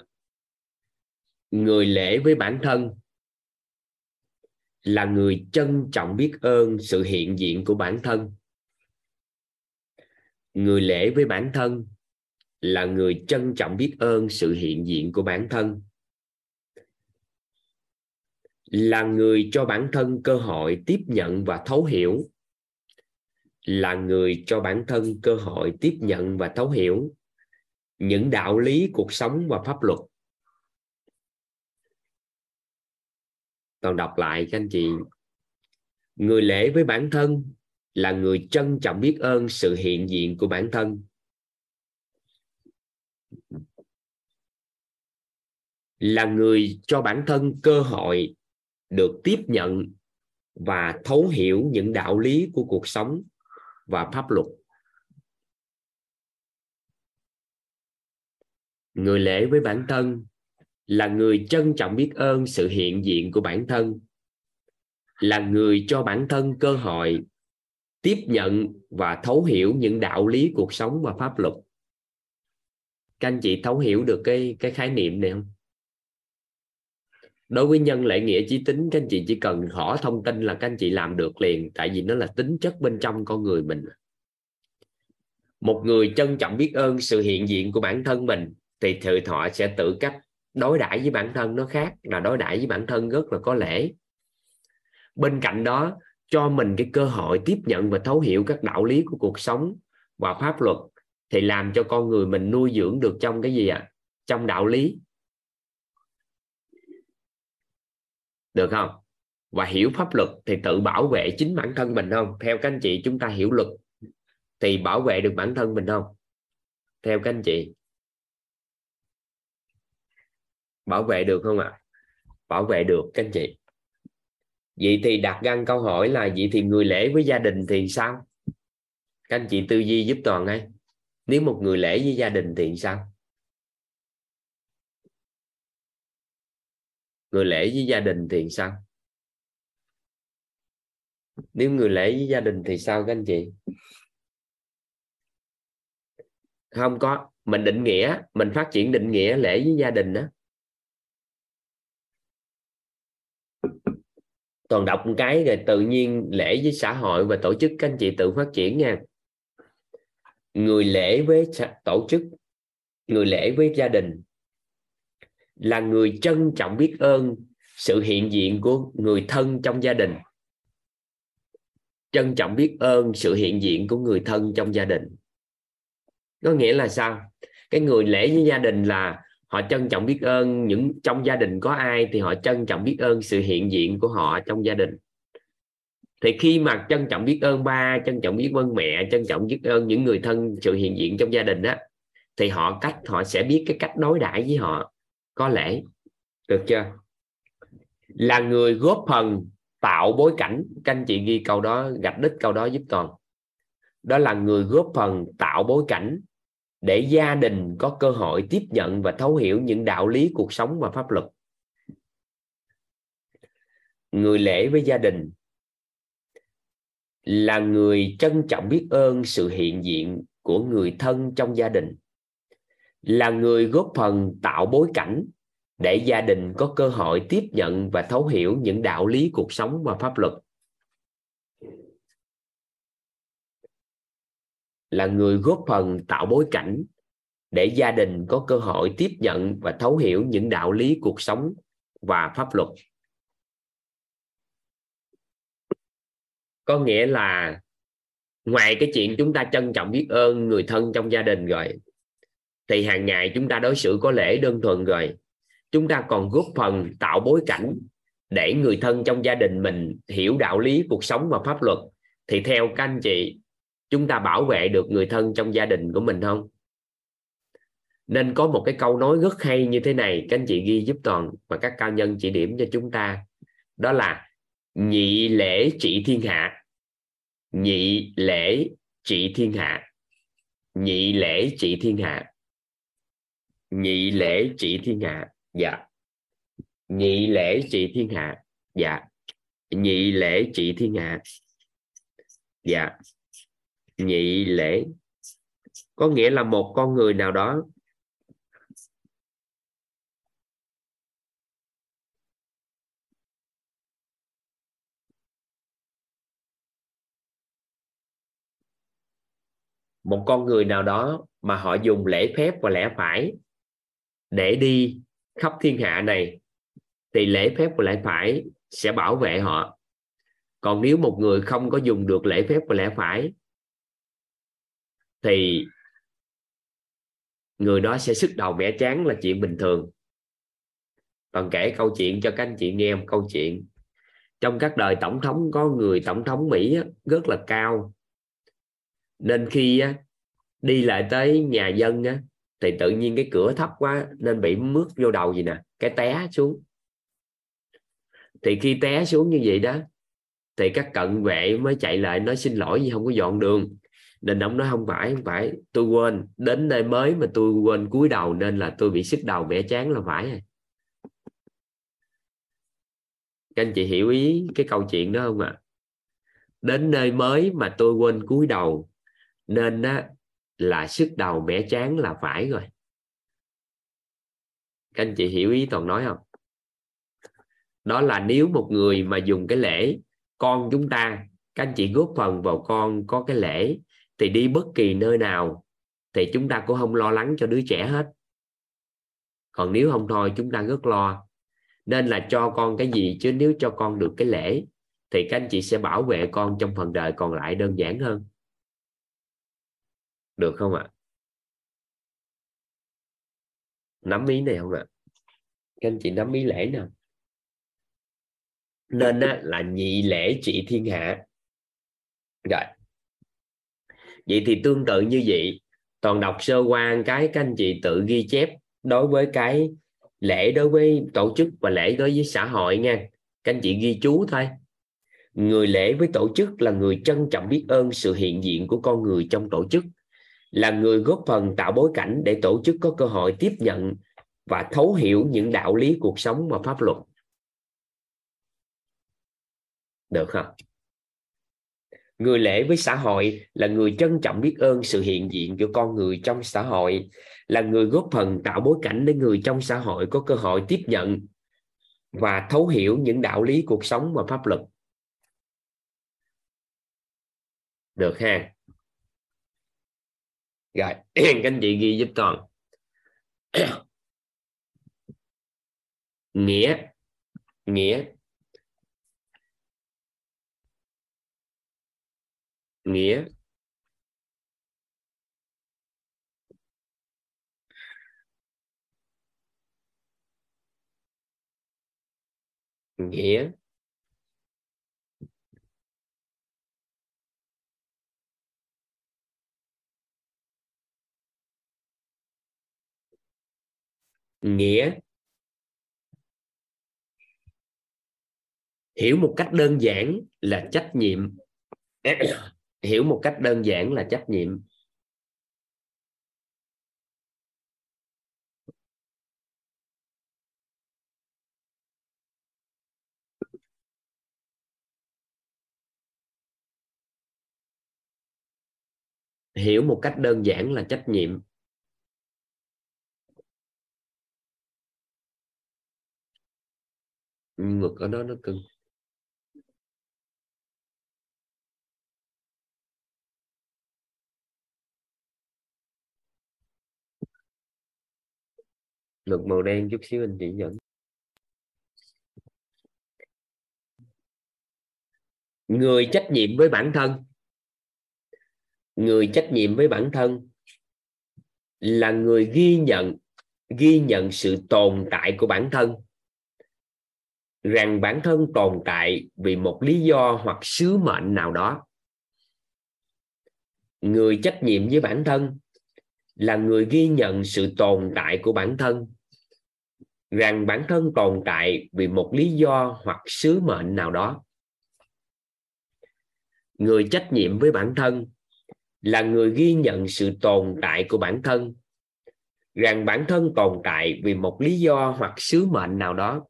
Người lễ với bản thân là người trân trọng biết ơn sự hiện diện của bản thân người lễ với bản thân là người trân trọng biết ơn sự hiện diện của bản thân. Là người cho bản thân cơ hội tiếp nhận và thấu hiểu. Là người cho bản thân cơ hội tiếp nhận và thấu hiểu những đạo lý, cuộc sống và pháp luật. Toàn đọc lại các anh chị. Người lễ với bản thân là người trân trọng biết ơn sự hiện diện của bản thân. Là người cho bản thân cơ hội được tiếp nhận và thấu hiểu những đạo lý của cuộc sống và pháp luật. Người lễ với bản thân là người trân trọng biết ơn sự hiện diện của bản thân. Là người cho bản thân cơ hội tiếp nhận và thấu hiểu những đạo lý cuộc sống và pháp luật. Các anh chị thấu hiểu được cái cái khái niệm này không? Đối với nhân lệ nghĩa chí tính, các anh chị chỉ cần hỏi thông tin là các anh chị làm được liền, tại vì nó là tính chất bên trong con người mình. Một người trân trọng biết ơn sự hiện diện của bản thân mình, thì tự thọ sẽ tự cách đối đãi với bản thân nó khác, là đối đãi với bản thân rất là có lễ. Bên cạnh đó cho mình cái cơ hội tiếp nhận và thấu hiểu các đạo lý của cuộc sống và pháp luật thì làm cho con người mình nuôi dưỡng được trong cái gì ạ? À? trong đạo lý. Được không? Và hiểu pháp luật thì tự bảo vệ chính bản thân mình không? Theo các anh chị, chúng ta hiểu luật thì bảo vệ được bản thân mình không? Theo các anh chị. Bảo vệ được không ạ? À? bảo vệ được các anh chị vậy thì đặt ra câu hỏi là vậy thì người lễ với gia đình thì sao? Các anh chị tư duy giúp toàn ngay. Nếu một người lễ với gia đình thì sao? Người lễ với gia đình thì sao? Nếu người lễ với gia đình thì sao các anh chị? Không có. Mình định nghĩa, mình phát triển định nghĩa lễ với gia đình đó toàn đọc một cái rồi tự nhiên lễ với xã hội và tổ chức các anh chị tự phát triển nha. Người lễ với tổ chức, người lễ với gia đình là người trân trọng biết ơn sự hiện diện của người thân trong gia đình. Trân trọng biết ơn sự hiện diện của người thân trong gia đình. Có nghĩa là sao? Cái người lễ với gia đình là họ trân trọng biết ơn những trong gia đình có ai thì họ trân trọng biết ơn sự hiện diện của họ trong gia đình. Thì khi mà trân trọng biết ơn ba, trân trọng biết ơn mẹ, trân trọng biết ơn những người thân sự hiện diện trong gia đình đó thì họ cách, họ sẽ biết cái cách đối đãi với họ, có lẽ. Được chưa? Là người góp phần tạo bối cảnh. Các anh chị ghi câu đó, gạch đích câu đó giúp toàn đó là người góp phần tạo bối cảnh để gia đình có cơ hội tiếp nhận và thấu hiểu những đạo lý cuộc sống và pháp luật. Người lễ với gia đình là người trân trọng biết ơn sự hiện diện của người thân trong gia đình, là người góp phần tạo bối cảnh để gia đình có cơ hội tiếp nhận và thấu hiểu những đạo lý cuộc sống và pháp luật. Là người góp phần tạo bối cảnh để gia đình có cơ hội tiếp nhận và thấu hiểu những đạo lý cuộc sống và pháp luật. Có nghĩa là ngoài cái chuyện chúng ta trân trọng biết ơn người thân trong gia đình rồi, thì hàng ngày chúng ta đối xử có lễ đơn thuần rồi. Chúng ta còn góp phần tạo bối cảnh để người thân trong gia đình mình hiểu đạo lý cuộc sống và pháp luật. Thì theo các anh chị chúng ta bảo vệ được người thân trong gia đình của mình không? Nên có một cái câu nói rất hay như thế này, các anh chị ghi giúp toàn và các cao nhân chỉ điểm cho chúng ta. Đó là nhị lễ trị thiên hạ. Nhị lễ trị thiên hạ. Nhị lễ trị thiên hạ. Nhị lễ trị thiên hạ. Dạ. Nhị lễ trị thiên hạ. Dạ. Nhị lễ trị thiên hạ. Dạ nhị lễ. Có nghĩa là một con người nào đó một con người nào đó mà họ dùng lễ phép và lẽ phải để đi khắp thiên hạ này, thì lễ phép và lẽ phải sẽ bảo vệ họ. Còn nếu một người không có dùng được lễ phép và lẽ phải thì người đó sẽ sức đầu mẻ chán là chuyện bình thường. Còn kể câu chuyện cho các anh chị nghe một câu chuyện. Trong các đời tổng thống, có người tổng thống mỹ rất là cao. Nên khi đi lại tới nhà dân thì tự nhiên cái cửa thấp quá, nên bị mướt vô đầu gì nè, cái té xuống. Thì khi té xuống như vậy đó, thì các cận vệ mới chạy lại nói xin lỗi vì không có dọn đường nên ông nói không phải không phải. Tôi quên. Đến nơi mới mà tôi quên cúi đầu nên là tôi bị sức đầu, bẻ chán là phải. Rồi các anh chị hiểu ý cái câu chuyện đó không ạ? À? đến nơi mới mà tôi quên cúi đầu nên á là sức đầu, bẻ chán là phải rồi. Các anh chị hiểu ý toàn nói không? Đó là nếu một người mà dùng cái lễ con chúng ta các anh chị góp phần vào con có cái lễ thì đi bất kỳ nơi nào thì chúng ta cũng không lo lắng cho đứa trẻ hết. Còn nếu không thôi chúng ta rất lo. Nên là cho con cái gì chứ nếu cho con được cái lễ thì các anh chị sẽ bảo vệ con trong phần đời còn lại đơn giản hơn. Được không ạ? Nắm ý này không ạ? Các anh chị nắm ý lễ nào? Nên á, là nhị lễ trị thiên hạ. Rồi vậy thì tương tự như vậy, toàn đọc sơ qua cái các anh chị tự ghi chép đối với cái lễ đối với tổ chức và lễ đối với xã hội nha. Các anh chị ghi chú thôi. Người lễ với tổ chức là người trân trọng biết ơn sự hiện diện của con người trong tổ chức, là người góp phần tạo bối cảnh để tổ chức có cơ hội tiếp nhận và thấu hiểu những đạo lý cuộc sống và pháp luật. Được không? Người lễ với xã hội là người trân trọng biết ơn sự hiện diện của con người trong xã hội, là người góp phần tạo bối cảnh để người trong xã hội có cơ hội tiếp nhận và thấu hiểu những đạo lý cuộc sống và pháp luật. Được ha. Rồi, các anh chị ghi giúp toàn nghĩa nghĩa nghĩa. Nghĩa. Nghĩa. Hiểu một cách đơn giản là trách nhiệm hiểu một cách đơn giản là trách nhiệm. Hiểu một cách đơn giản là trách nhiệm. Ngực ở đó nó cưng. Ngược màu đen chút xíu anh chỉ dẫn. Người trách nhiệm với bản thân. Người trách nhiệm với bản thân là người ghi nhận ghi nhận sự tồn tại của bản thân. Rằng bản thân tồn tại vì một lý do hoặc sứ mệnh nào đó. Người trách nhiệm với bản thân là người ghi nhận sự tồn tại của bản thân rằng bản thân tồn tại vì một lý do hoặc sứ mệnh nào đó. Người trách nhiệm với bản thân là người ghi nhận sự tồn tại của bản thân. Rằng bản thân tồn tại vì một lý do hoặc sứ mệnh nào đó.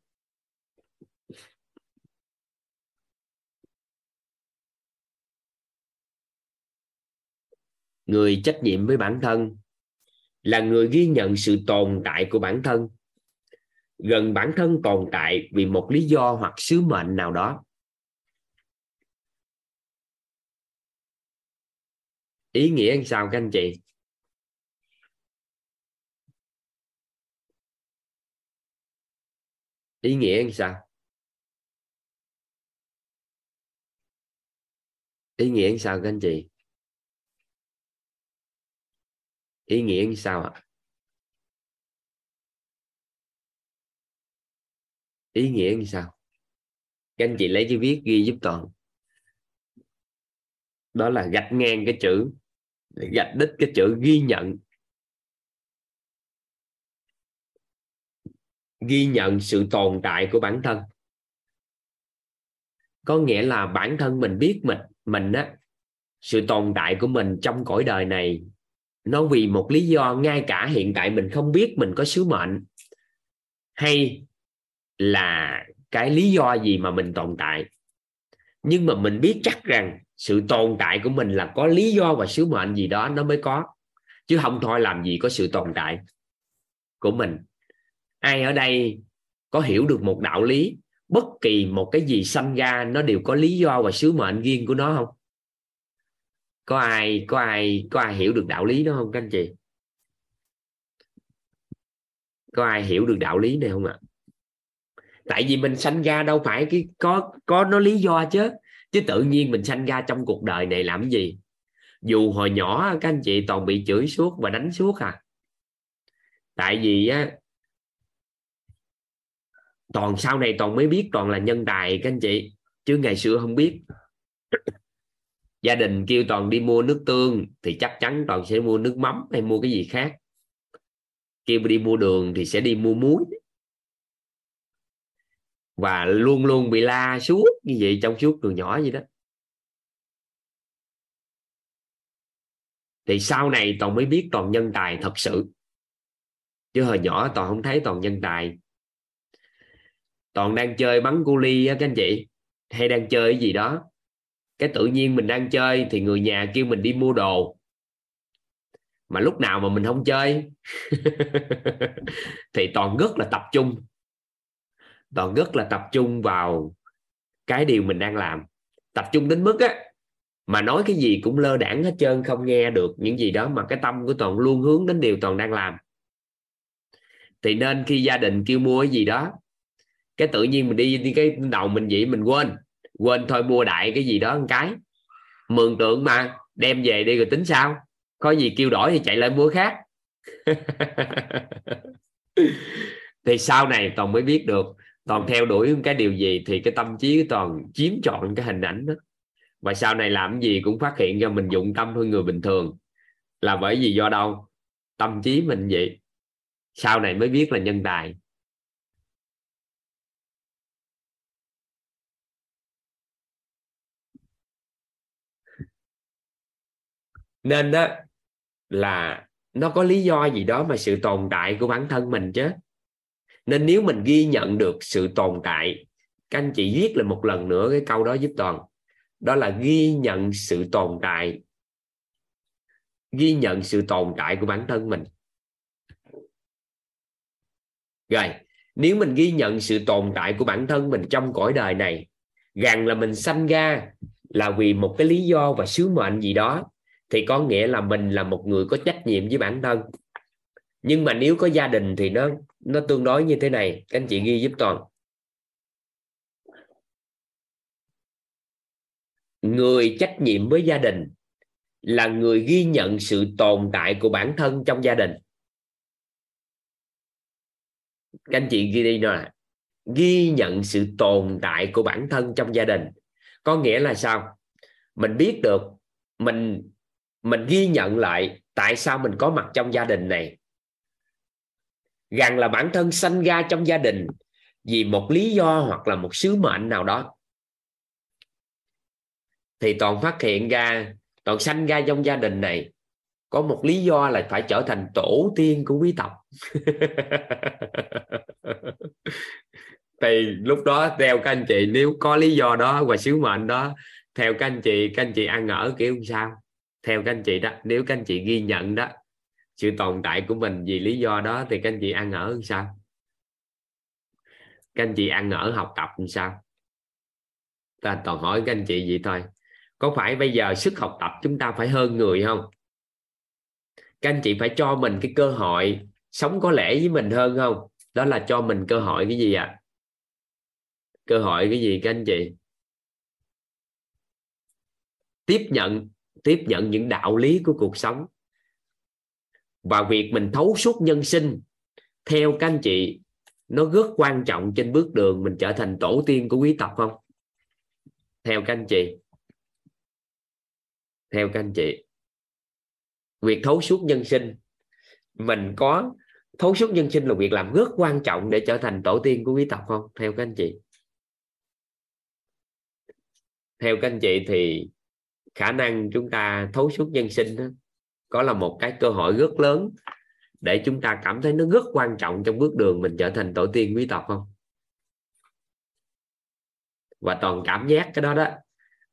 Người trách nhiệm với bản thân là người ghi nhận sự tồn tại của bản thân gần bản thân tồn tại vì một lý do hoặc sứ mệnh nào đó. Ý nghĩa làm sao các anh chị? Ý nghĩa làm sao? Ý nghĩa làm sao các anh chị? Ý nghĩa làm sao ạ? Ý nghĩa như sao? Các anh chị lấy chữ viết ghi giúp toàn. Đó là gạch ngang cái chữ, gạch đích cái chữ ghi nhận. Ghi nhận sự tồn tại của bản thân. Có nghĩa là bản thân mình biết mình mình á, sự tồn tại của mình trong cõi đời này, nó vì một lý do ngay cả hiện tại mình không biết mình có sứ mệnh, hay là cái lý do gì mà mình tồn tại. Nhưng mà mình biết chắc rằng sự tồn tại của mình là có lý do và sứ mệnh gì đó nó mới có. Chứ không thôi làm gì có sự tồn tại của mình. Ai ở đây có hiểu được một đạo lý, bất kỳ một cái gì sanh ra nó đều có lý do và sứ mệnh riêng của nó không? Có ai có ai có ai hiểu được đạo lý đó không các anh chị? Có ai hiểu được đạo lý này không ạ? Tại vì mình sanh ra đâu phải cái có có nó lý do chứ. Chứ tự nhiên mình sanh ra trong cuộc đời này làm gì? Dù hồi nhỏ các anh chị toàn bị chửi suốt và đánh suốt à. Tại vì á, toàn sau này toàn mới biết toàn là nhân tài các anh chị. Chứ ngày xưa không biết. Gia đình kêu toàn đi mua nước tương thì chắc chắn toàn sẽ mua nước mắm hay mua cái gì khác. Kêu đi mua đường thì sẽ đi mua muối và luôn luôn bị la suốt như vậy trong suốt từ nhỏ vậy đó. Thì sau này toàn mới biết toàn nhân tài thật sự. Chứ hồi nhỏ toàn không thấy toàn nhân tài. Toàn đang chơi bắn cu ly á các anh chị. Hay đang chơi cái gì đó. Cái tự nhiên mình đang chơi thì người nhà kêu mình đi mua đồ. Mà lúc nào mà mình không chơi, thì toàn rất là tập trung và rất là tập trung vào cái điều mình đang làm. Tập trung đến mức á, mà nói cái gì cũng lơ đảng hết trơn, không nghe được những gì đó, mà cái tâm của toàn luôn hướng đến điều toàn đang làm. Thì nên khi gia đình kêu mua cái gì đó, cái tự nhiên mình đi đi cái đầu mình vậy, mình quên. Quên thôi, mua đại cái gì đó một cái. Mường tượng mà, đem về đi rồi tính sao? Có gì kêu đổi thì chạy lại mua khác. Thì sau này toàn mới biết được toàn theo đuổi cái điều gì thì cái tâm trí toàn chiếm trọn cái hình ảnh đó. Và sau này làm gì cũng phát hiện ra mình dụng tâm hơn người bình thường. Là bởi vì do đâu? Tâm trí mình vậy. Sau này mới biết là nhân tài. Nên đó là nó có lý do gì đó mà sự tồn tại của bản thân mình chứ? Nên nếu mình ghi nhận được sự tồn tại, các anh chị viết lại một lần nữa cái câu đó giúp toàn. Đó là ghi nhận sự tồn tại. Ghi nhận sự tồn tại của bản thân mình. Rồi, nếu mình ghi nhận sự tồn tại của bản thân mình trong cõi đời này, rằng là mình sanh ra là vì một cái lý do và sứ mệnh gì đó, thì có nghĩa là mình là một người có trách nhiệm với bản thân nhưng mà nếu có gia đình thì nó nó tương đối như thế này. Các anh chị ghi giúp toàn. Người trách nhiệm với gia đình là người ghi nhận sự tồn tại của bản thân trong gia đình. Các anh chị ghi đi nè ghi nhận sự tồn tại của bản thân trong gia đình. Có nghĩa là sao? Mình biết được, mình mình ghi nhận lại tại sao mình có mặt trong gia đình này rằng là bản thân sanh ra trong gia đình vì một lý do hoặc là một sứ mệnh nào đó. Thì toàn phát hiện ra, toàn sanh ra trong gia đình này, có một lý do là phải trở thành tổ tiên của quý tộc. Thì lúc đó, theo các anh chị, nếu có lý do đó và sứ mệnh đó, theo các anh chị, các anh chị ăn ở kiểu sao? Theo các anh chị đó, nếu các anh chị ghi nhận đó sự tồn tại của mình vì lý do đó thì các anh chị ăn ở làm sao? Các anh chị ăn ở học tập làm sao? Ta toàn hỏi các anh chị vậy thôi. Có phải bây giờ sức học tập chúng ta phải hơn người không? Các anh chị phải cho mình cái cơ hội sống có lẽ với mình hơn không? Đó là cho mình cơ hội cái gì ạ? À? cơ hội cái gì các anh chị? Tiếp nhận tiếp nhận những đạo lý của cuộc sống và việc mình thấu suốt nhân sinh theo các anh chị nó rất quan trọng trên bước đường mình trở thành tổ tiên của quý tộc không? Theo các anh chị. Theo các anh chị. Việc thấu suốt nhân sinh mình có thấu suốt nhân sinh là việc làm rất quan trọng để trở thành tổ tiên của quý tộc không? Theo các anh chị. Theo các anh chị thì khả năng chúng ta thấu suốt nhân sinh đó, có là một cái cơ hội rất lớn để chúng ta cảm thấy nó rất quan trọng trong bước đường mình trở thành tổ tiên quý tộc không? Và toàn cảm giác cái đó đó.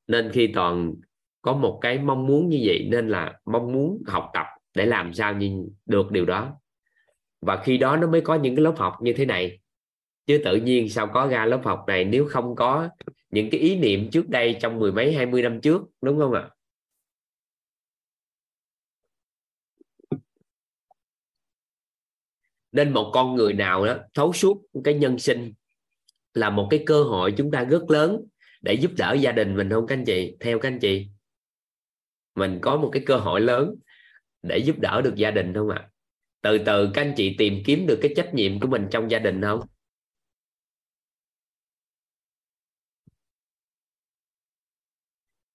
Nên khi toàn có một cái mong muốn như vậy, nên là mong muốn học tập để làm sao nhìn được điều đó. Và khi đó nó mới có những cái lớp học như thế này. Chứ tự nhiên sao có ra lớp học này nếu không có những cái ý niệm trước đây trong mười mấy, hai mươi năm trước, đúng không ạ? Nên một con người nào đó thấu suốt cái nhân sinh là một cái cơ hội chúng ta rất lớn để giúp đỡ gia đình mình không các anh chị? Theo các anh chị, mình có một cái cơ hội lớn để giúp đỡ được gia đình không ạ? Từ từ các anh chị tìm kiếm được cái trách nhiệm của mình trong gia đình không?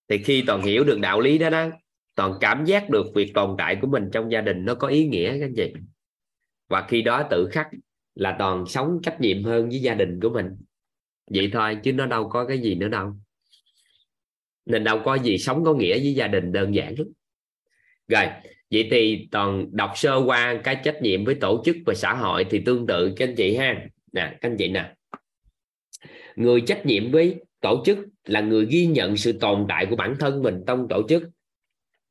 Thì khi toàn hiểu được đạo lý đó đó, toàn cảm giác được việc tồn tại của mình trong gia đình nó có ý nghĩa các anh chị? Và khi đó tự khắc là toàn sống trách nhiệm hơn với gia đình của mình. Vậy thôi, chứ nó đâu có cái gì nữa đâu. Nên đâu có gì sống có nghĩa với gia đình đơn giản lắm. Rồi, vậy thì toàn đọc sơ qua cái trách nhiệm với tổ chức và xã hội thì tương tự, các anh chị ha. Nè, các anh chị nè. Người trách nhiệm với tổ chức là người ghi nhận sự tồn tại của bản thân mình trong tổ chức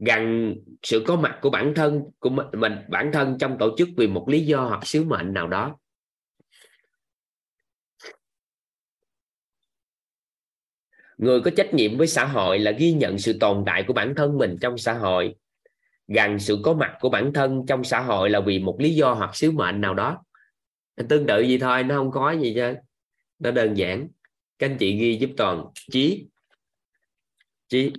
gần sự có mặt của bản thân của mình, bản thân trong tổ chức vì một lý do hoặc sứ mệnh nào đó. Người có trách nhiệm với xã hội là ghi nhận sự tồn tại của bản thân mình trong xã hội. Gần sự có mặt của bản thân trong xã hội là vì một lý do hoặc sứ mệnh nào đó. Tương tự gì thôi nó không có gì chứ. Nó đơn giản. Các anh chị ghi giúp toàn. Trí trí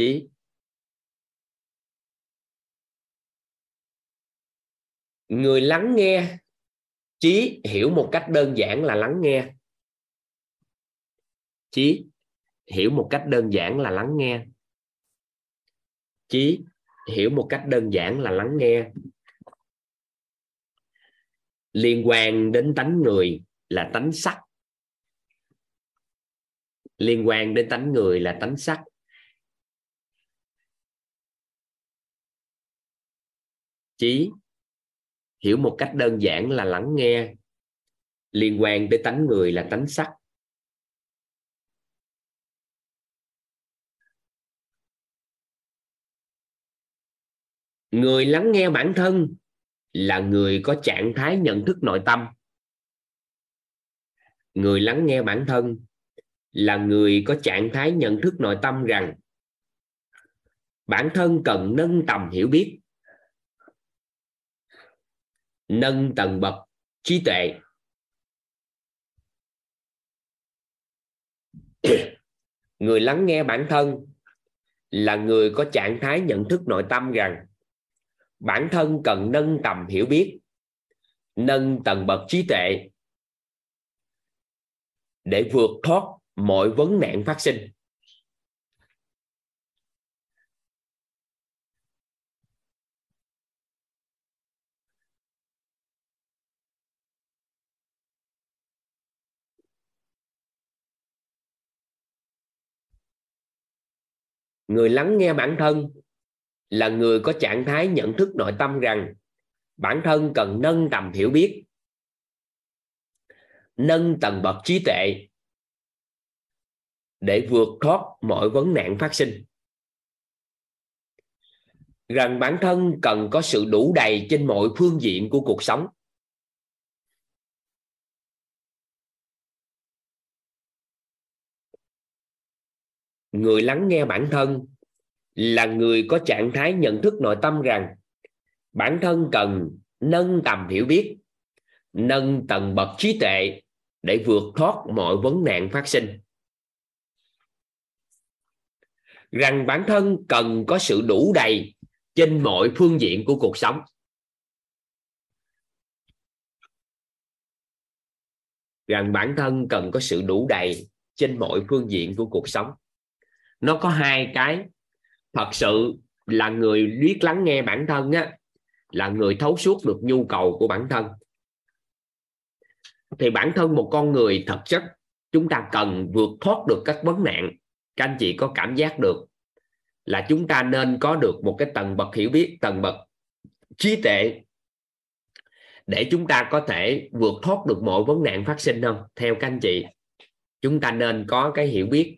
trí người lắng nghe trí hiểu một cách đơn giản là lắng nghe. Trí hiểu một cách đơn giản là lắng nghe. Trí hiểu một cách đơn giản là lắng nghe. Liên quan đến tánh người là tánh sắc. Liên quan đến tánh người là tánh sắc. Trí hiểu một cách đơn giản là lắng nghe liên quan tới tánh người là tánh sắc. Người lắng nghe bản thân là người có trạng thái nhận thức nội tâm. Người lắng nghe bản thân là người có trạng thái nhận thức nội tâm rằng bản thân cần nâng tầm hiểu biết nâng tầng bậc trí tuệ. Người lắng nghe bản thân là người có trạng thái nhận thức nội tâm rằng bản thân cần nâng tầm hiểu biết, nâng tầng bậc trí tuệ để vượt thoát mọi vấn nạn phát sinh. Người lắng nghe bản thân là người có trạng thái nhận thức nội tâm rằng bản thân cần nâng tầm hiểu biết, nâng tầng bậc trí tuệ để vượt thoát mọi vấn nạn phát sinh. Rằng bản thân cần có sự đủ đầy trên mọi phương diện của cuộc sống. Người lắng nghe bản thân là người có trạng thái nhận thức nội tâm rằng bản thân cần nâng tầm hiểu biết, nâng tầng bậc trí tuệ để vượt thoát mọi vấn nạn phát sinh. Rằng bản thân cần có sự đủ đầy trên mọi phương diện của cuộc sống. Rằng bản thân cần có sự đủ đầy trên mọi phương diện của cuộc sống nó có hai cái. Thật sự là người biết lắng nghe bản thân á, là người thấu suốt được nhu cầu của bản thân. Thì bản thân một con người thật chất, chúng ta cần vượt thoát được các vấn nạn. Các anh chị có cảm giác được là chúng ta nên có được một cái tầng bậc hiểu biết, tầng bậc trí tuệ để chúng ta có thể vượt thoát được mọi vấn nạn phát sinh không? Theo các anh chị, chúng ta nên có cái hiểu biết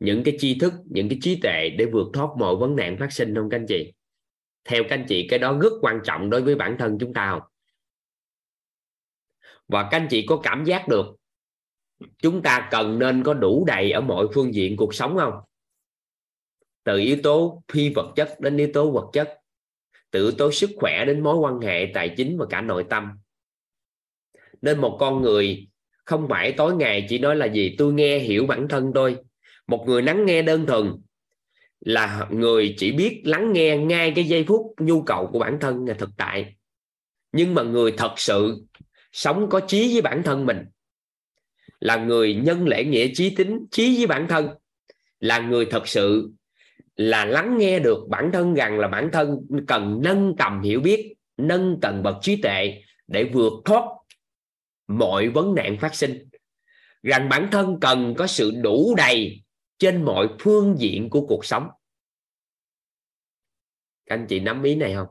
những cái tri thức, những cái trí tuệ để vượt thoát mọi vấn nạn phát sinh không các anh chị? Theo các anh chị, cái đó rất quan trọng đối với bản thân chúng ta không? Và các anh chị có cảm giác được chúng ta cần nên có đủ đầy ở mọi phương diện cuộc sống không? Từ yếu tố phi vật chất đến yếu tố vật chất, từ yếu tố sức khỏe đến mối quan hệ tài chính và cả nội tâm. Nên một con người không phải tối ngày chỉ nói là gì, tôi nghe hiểu bản thân tôi một người lắng nghe đơn thuần là người chỉ biết lắng nghe ngay cái giây phút nhu cầu của bản thân là thực tại. Nhưng mà người thật sự sống có trí với bản thân mình, là người nhân lễ nghĩa trí tính, trí với bản thân, là người thật sự là lắng nghe được bản thân rằng là bản thân cần nâng tầm hiểu biết, nâng tầng bậc trí tuệ để vượt thoát mọi vấn nạn phát sinh. Rằng bản thân cần có sự đủ đầy trên mọi phương diện của cuộc sống. Các anh chị nắm ý này không?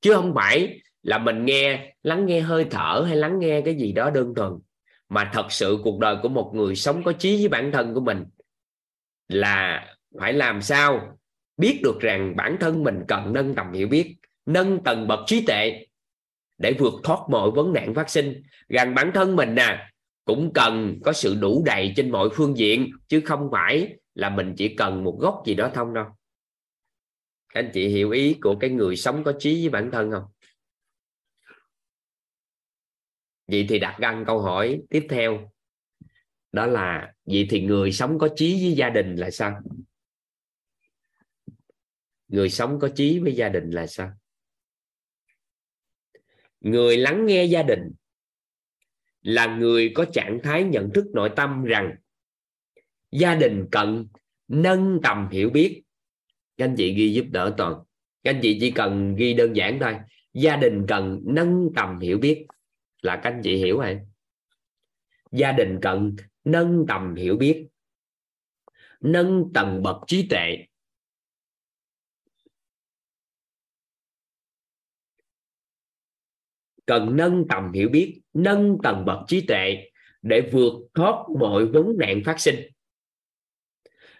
Chứ không phải là mình nghe, lắng nghe hơi thở hay lắng nghe cái gì đó đơn thuần, mà thật sự cuộc đời của một người sống có trí với bản thân của mình là phải làm sao biết được rằng bản thân mình cần nâng tầm hiểu biết, nâng tầng bậc trí tuệ để vượt thoát mọi vấn nạn phát sinh. Rằng bản thân mình nè cũng cần có sự đủ đầy trên mọi phương diện, chứ không phải là mình chỉ cần một gốc gì đó thông đâu. Anh chị hiểu ý của cái người sống có trí với bản thân không? Vậy thì đặt ra câu hỏi tiếp theo, đó là vậy thì người sống có trí với gia đình là sao? Người sống có trí với gia đình là sao? Người lắng nghe gia đình là người có trạng thái nhận thức nội tâm rằng gia đình cần nâng tầm hiểu biết. Các anh chị ghi giúp đỡ toàn. Các anh chị chỉ cần ghi đơn giản thôi. Gia đình cần nâng tầm hiểu biết. Là các anh chị hiểu rồi. Gia đình cần nâng tầm hiểu biết. Nâng tầng bậc trí tuệ. Cần nâng tầm hiểu biết nâng tầng bậc trí tuệ để vượt thoát mọi vấn nạn phát sinh.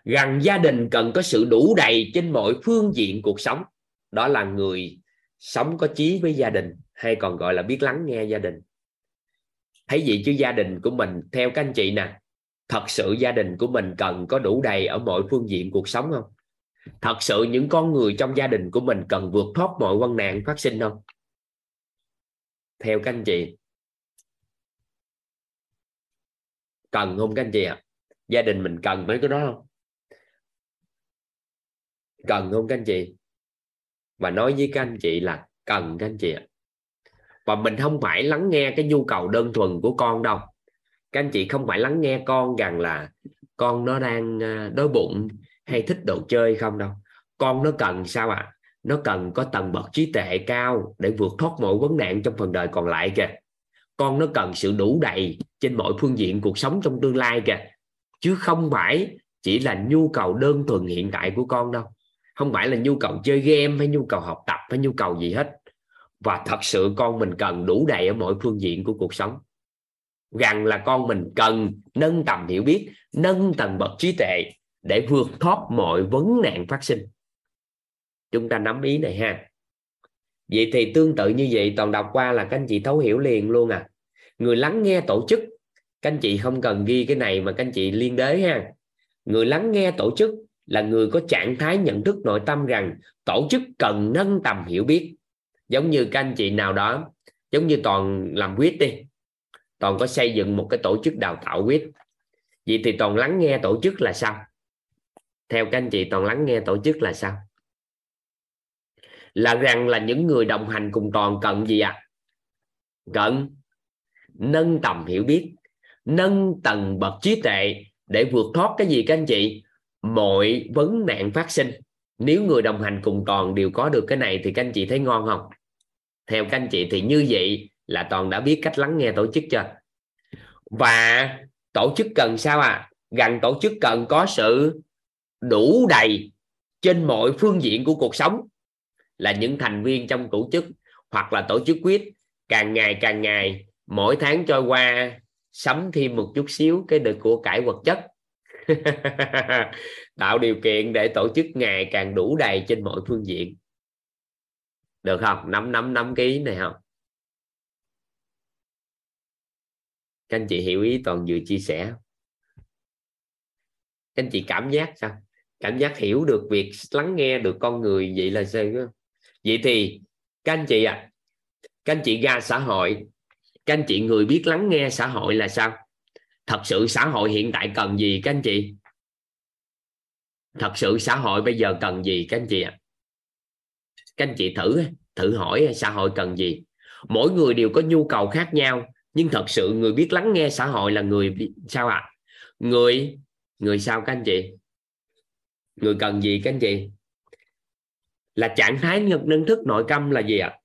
Rằng gia đình cần có sự đủ đầy trên mọi phương diện cuộc sống. Đó là người sống có chí với gia đình, hay còn gọi là biết lắng nghe gia đình. Thấy gì chứ gia đình của mình, theo các anh chị nè, thật sự gia đình của mình cần có đủ đầy ở mọi phương diện cuộc sống không? Thật sự những con người trong gia đình của mình cần vượt thoát mọi vấn nạn phát sinh không? Theo các anh chị cần không các anh chị ạ à? gia đình mình cần mấy cái đó không cần không các anh chị và nói với các anh chị là cần các anh chị ạ à. và mình không phải lắng nghe cái nhu cầu đơn thuần của con đâu các anh chị không phải lắng nghe con rằng là con nó đang ờ, đói bụng hay thích đồ chơi không đâu con nó cần sao ạ à? nó cần có tầng bậc trí tuệ cao để vượt thoát mọi vấn nạn trong phần đời còn lại kìa con nó cần sự đủ đầy trên mọi phương diện cuộc sống trong tương lai kìa. Chứ không phải chỉ là nhu cầu đơn thuần hiện tại của con đâu. Không phải là nhu cầu chơi game, hay nhu cầu học tập, hay nhu cầu gì hết. Và thật sự con mình cần đủ đầy ở mọi phương diện của cuộc sống. Rằng là con mình cần nâng tầm hiểu biết, nâng tầng bậc trí tuệ để vượt thoát mọi vấn nạn phát sinh. Chúng ta nắm ý này ha vậy thì tương tự như vậy, toàn đọc qua là các anh chị thấu hiểu liền luôn à. Người lắng nghe tổ chức, các anh chị không cần ghi cái này mà các anh chị liên đới ha. Người lắng nghe tổ chức là người có trạng thái nhận thức nội tâm rằng tổ chức cần nâng tầm hiểu biết. Giống như các anh chị nào đó, giống như toàn làm quyết đi. Toàn có xây dựng một cái tổ chức đào tạo quyết. Vậy thì toàn lắng nghe tổ chức là sao? Theo các anh chị, toàn lắng nghe tổ chức là sao? Là rằng là những người đồng hành cùng toàn cần gì ạ? À? cần nâng tầm hiểu biết, nâng tầng bậc trí tuệ để vượt thoát cái gì các anh chị? Mọi vấn nạn phát sinh. Nếu người đồng hành cùng toàn đều có được cái này thì các anh chị thấy ngon không? Theo các anh chị thì như vậy là toàn đã biết cách lắng nghe tổ chức chưa? Và tổ chức cần sao à gần tổ chức cần có sự đủ đầy trên mọi phương diện của cuộc sống là những thành viên trong tổ chức hoặc là tổ chức quyết. Càng ngày càng ngày, mỗi tháng trôi qua, sắm thêm một chút xíu cái được của cải vật chất. Tạo điều kiện để tổ chức ngày càng đủ đầy trên mọi phương diện. Được không? Năm năm năm ký này không? Các anh chị hiểu ý toàn vừa chia sẻ các anh chị cảm giác sao? Cảm giác hiểu được việc lắng nghe được con người vậy là sao? Vậy thì, các anh chị à các anh chị ra xã hội, các anh chị người biết lắng nghe xã hội là sao? Thật sự xã hội hiện tại cần gì các anh chị? Thật sự xã hội bây giờ cần gì các anh chị ạ? Các anh chị thử thử hỏi xã hội cần gì? Mỗi người đều có nhu cầu khác nhau, nhưng thật sự người biết lắng nghe xã hội là người sao ạ? À? người người sao các anh chị? Người cần gì các anh chị? Là trạng thái nhận nâng thức nội tâm là gì ạ?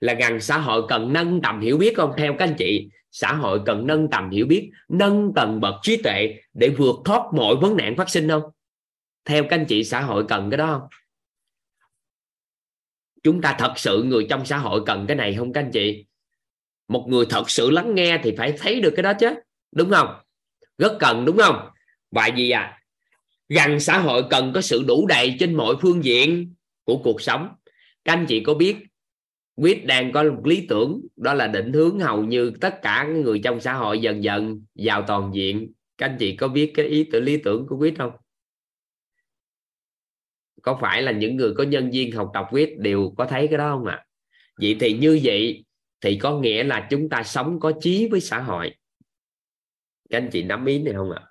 Là gần xã hội cần nâng tầm hiểu biết không? Theo các anh chị, xã hội cần nâng tầm hiểu biết, nâng tầng bậc trí tuệ để vượt thoát mọi vấn nạn phát sinh không? Theo các anh chị, xã hội cần cái đó không? Chúng ta thật sự người trong xã hội cần cái này không các anh chị? Một người thật sự lắng nghe thì phải thấy được cái đó chứ, đúng không? Rất cần, đúng không? Vậy gì à gần xã hội cần có sự đủ đầy trên mọi phương diện của cuộc sống các anh chị có biết, quyết đang có một lý tưởng, đó là định hướng hầu như tất cả người trong xã hội dần dần vào toàn diện các anh chị có biết cái ý tưởng, lý tưởng của quyết không có phải là những người có nhân viên học tập quyết đều có thấy cái đó không ạ à? vậy thì như vậy thì có nghĩa là chúng ta sống có chí với xã hội các anh chị nắm ý này không ạ à?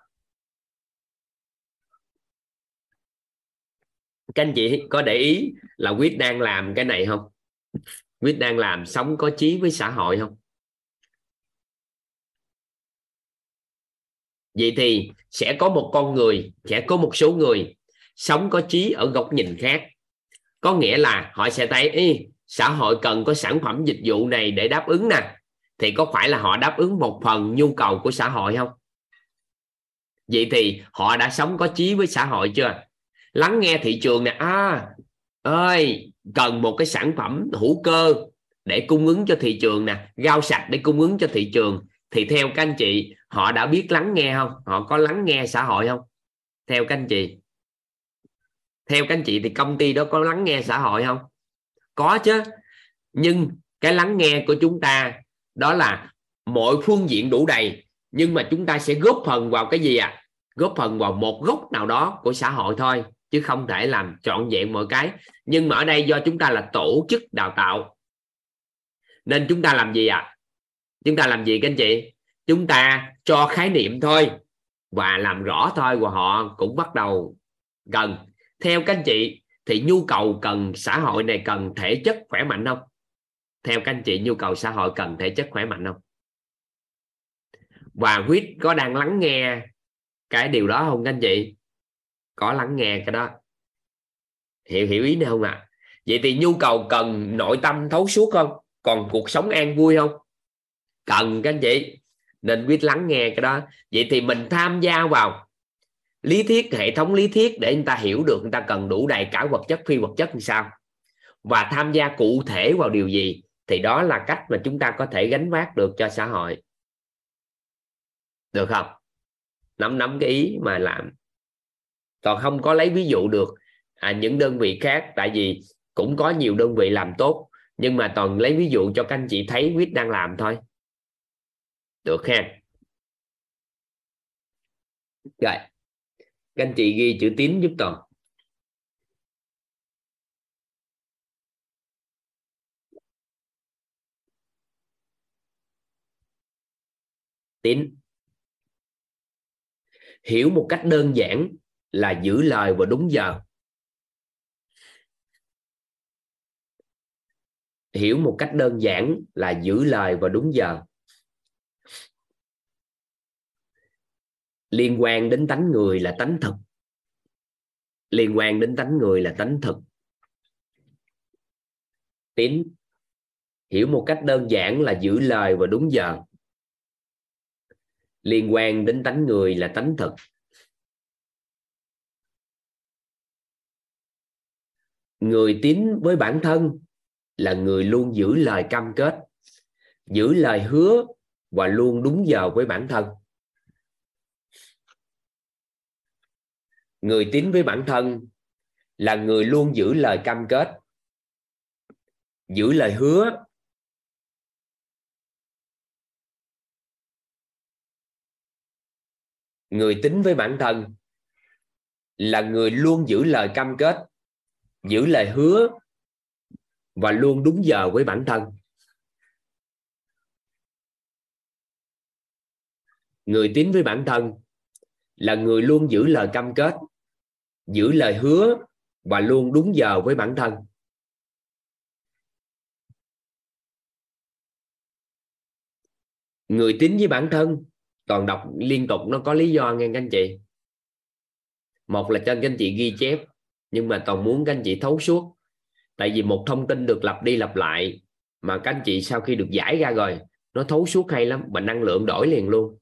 Các anh chị có để ý là quyết đang làm cái này không? Quyết đang làm sống có chí với xã hội không? Vậy thì sẽ có một con người sẽ có một số người sống có chí ở góc nhìn khác. Có nghĩa là họ sẽ thấy Ý, xã hội cần có sản phẩm dịch vụ này để đáp ứng nè. Thì có phải là họ đáp ứng một phần nhu cầu của xã hội không? Vậy thì họ đã sống có chí với xã hội chưa? Lắng nghe thị trường nè. À ơi, cần một cái sản phẩm hữu cơ để cung ứng cho thị trường nè, rau sạch để cung ứng cho thị trường. Thì theo các anh chị, họ đã biết lắng nghe không? Họ có lắng nghe xã hội không? Theo các anh chị. Theo các anh chị thì công ty đó có lắng nghe xã hội không? Có chứ. Nhưng cái lắng nghe của chúng ta đó là mọi phương diện đủ đầy, nhưng mà chúng ta sẽ góp phần vào cái gì ạ? À? góp phần vào một gốc nào đó của xã hội thôi chứ không thể làm trọn vẹn mọi cái. Nhưng mà ở đây do chúng ta là tổ chức đào tạo. Nên chúng ta làm gì ạ? À? chúng ta làm gì các anh chị? Chúng ta cho khái niệm thôi và làm rõ thôi và họ cũng bắt đầu cần theo các anh chị thì nhu cầu cần xã hội này cần thể chất khỏe mạnh không? Theo các anh chị, nhu cầu xã hội cần thể chất khỏe mạnh không? Và huyết có đang lắng nghe cái điều đó không các anh chị? Có lắng nghe cái đó. Hiểu hiểu ý này không ạ? À? vậy thì nhu cầu cần nội tâm thấu suốt không? Còn cuộc sống an vui không? Cần các anh chị, nên biết lắng nghe cái đó. Vậy thì mình tham gia vào lý thuyết, hệ thống lý thuyết để người ta hiểu được người ta cần đủ đầy cả vật chất, phi vật chất như sao. Và tham gia cụ thể vào điều gì thì đó là cách mà chúng ta có thể gánh vác được cho xã hội. Được không? Nắm nắm cái ý mà làm còn không có lấy ví dụ được à, những đơn vị khác tại vì cũng có nhiều đơn vị làm tốt nhưng mà toàn lấy ví dụ cho các anh chị thấy quyết đang làm thôi. Được ha. Rồi các anh chị ghi chữ tín giúp toàn. Tín. Hiểu một cách đơn giản là giữ lời và đúng giờ. Hiểu một cách đơn giản là giữ lời và đúng giờ. Liên quan đến tánh người là tánh thực. Liên quan đến tánh người là tánh thực. Tín, hiểu một cách đơn giản là giữ lời và đúng giờ. Liên quan đến tánh người là tánh thực. Người tín với bản thân là người luôn giữ lời cam kết, giữ lời hứa và luôn đúng giờ với bản thân. Người tín với bản thân là người luôn giữ lời cam kết, giữ lời hứa người tính với bản thân là người luôn giữ lời cam kết giữ lời hứa và luôn đúng giờ với bản thân. Người tín với bản thân là người luôn giữ lời cam kết, giữ lời hứa và luôn đúng giờ với bản thân. Người tín với bản thân, toàn đọc liên tục, nó có lý do nghe các anh chị. Một là cho các anh chị ghi chép nhưng mà toàn muốn các anh chị thấu suốt. Tại vì một thông tin được lặp đi lặp lại mà các anh chị sau khi được giải ra rồi, nó thấu suốt hay lắm và năng lượng đổi liền luôn.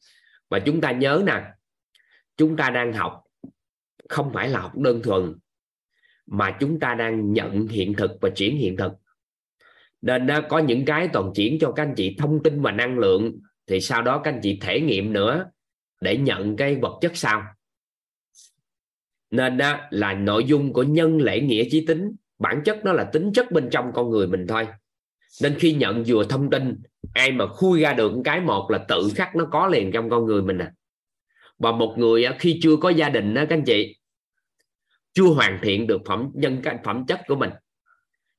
Và chúng ta nhớ nè, chúng ta đang học, không phải là học đơn thuần, mà chúng ta đang nhận hiện thực và chuyển hiện thực. Nên có những cái toàn chuyển cho các anh chị thông tin và năng lượng, thì sau đó các anh chị thể nghiệm nữa để nhận cái vật chất sau nên đó là nội dung của nhân lễ nghĩa trí tính, bản chất nó là tính chất bên trong con người mình thôi. Nên khi nhận vừa thông tin, ai mà khui ra được cái một là tự khắc nó có liền trong con người mình à. Và một người khi chưa có gia đình đó các anh chị, chưa hoàn thiện được phẩm nhân cái phẩm chất của mình.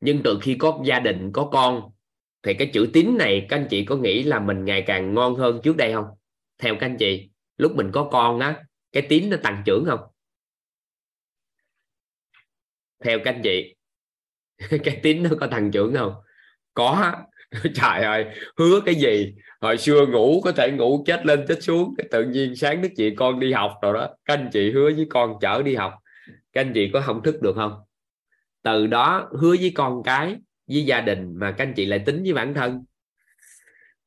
Nhưng từ khi có gia đình, có con, thì cái chữ tín này các anh chị có nghĩ là mình ngày càng ngon hơn trước đây không? Theo các anh chị, lúc mình có con á, cái tín nó tăng trưởng không? Theo các anh chị. Cái tín nó có tăng trưởng không? Có. Trời ơi, hứa cái gì? Hồi xưa ngủ, có thể ngủ chết lên chết xuống tự nhiên sáng đứa chị con đi học rồi đó. Các anh chị hứa với con chở đi học. Các anh chị có không thức được không? Từ đó hứa với con cái, với gia đình mà các anh chị lại tính với bản thân.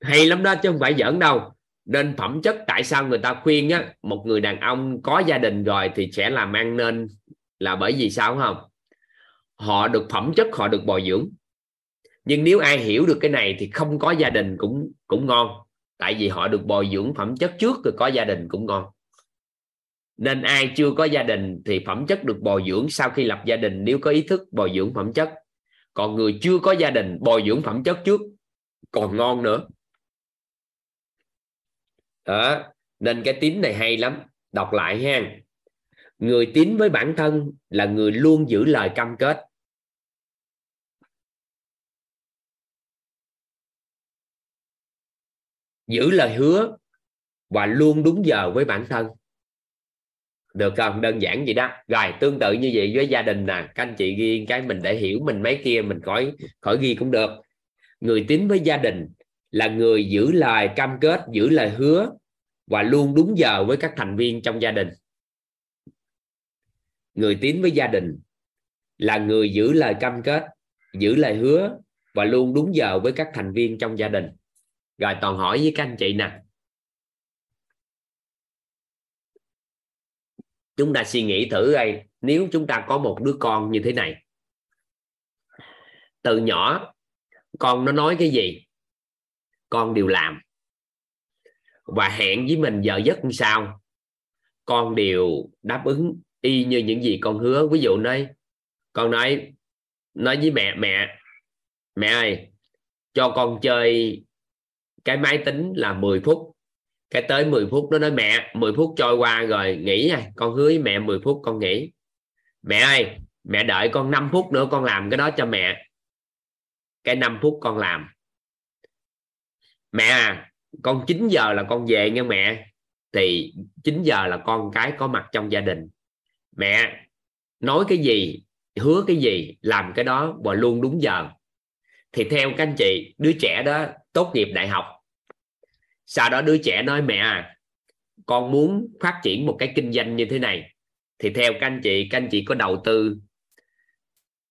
Hay lắm đó, chứ không phải giỡn đâu. Nên phẩm chất tại sao người ta khuyên á, một người đàn ông có gia đình rồi thì sẽ làm ăn nên là bởi vì sao không? Họ được phẩm chất, họ được bồi dưỡng. Nhưng nếu ai hiểu được cái này thì không có gia đình cũng cũng ngon. Tại vì họ được bồi dưỡng phẩm chất trước rồi có gia đình cũng ngon. Nên ai chưa có gia đình thì phẩm chất được bồi dưỡng sau khi lập gia đình, nếu có ý thức bồi dưỡng phẩm chất. Còn người chưa có gia đình bồi dưỡng phẩm chất trước, còn ngon nữa. Đó, nên cái tín này hay lắm. Đọc lại ha. Người tín với bản thân là người luôn giữ lời cam kết. Giữ lời hứa và luôn đúng giờ với bản thân. Được không? Đơn giản vậy đó. Rồi, tương tự như vậy với gia đình nè. Các anh chị ghi cái mình để hiểu, mình mấy kia, mình khỏi khỏi ghi cũng được. Người tín với gia đình là người giữ lời cam kết, giữ lời hứa và luôn đúng giờ với các thành viên trong gia đình. Người tín với gia đình là người giữ lời cam kết, giữ lời hứa và luôn đúng giờ với các thành viên trong gia đình rồi toàn hỏi với các anh chị nè. Chúng ta suy nghĩ thử đây nếu chúng ta có một đứa con như thế này. Từ nhỏ, con nó nói cái gì? Con đều làm. Và hẹn với mình giờ giấc như sao? Con đều đáp ứng y như những gì con hứa. Ví dụ nói, con nói nói với mẹ mẹ mẹ ơi, cho con chơi cái máy tính là 10 phút. Cái tới 10 phút nó nói, mẹ 10 phút trôi qua rồi, nghỉ nha. Con hứa với mẹ 10 phút con nghỉ. Mẹ ơi, mẹ đợi con 5 phút nữa con làm cái đó cho mẹ. Cái 5 phút con làm. Mẹ à con 9 giờ là con về nha mẹ. Thì 9 giờ là con cái có mặt trong gia đình. Mẹ, nói cái gì, hứa cái gì, làm cái đó và luôn đúng giờ. Thì theo các anh chị, đứa trẻ đó tốt nghiệp đại học. Sau đó đứa trẻ nói, mẹ à con muốn phát triển một cái kinh doanh như thế này. Thì theo các anh chị, các anh chị có đầu tư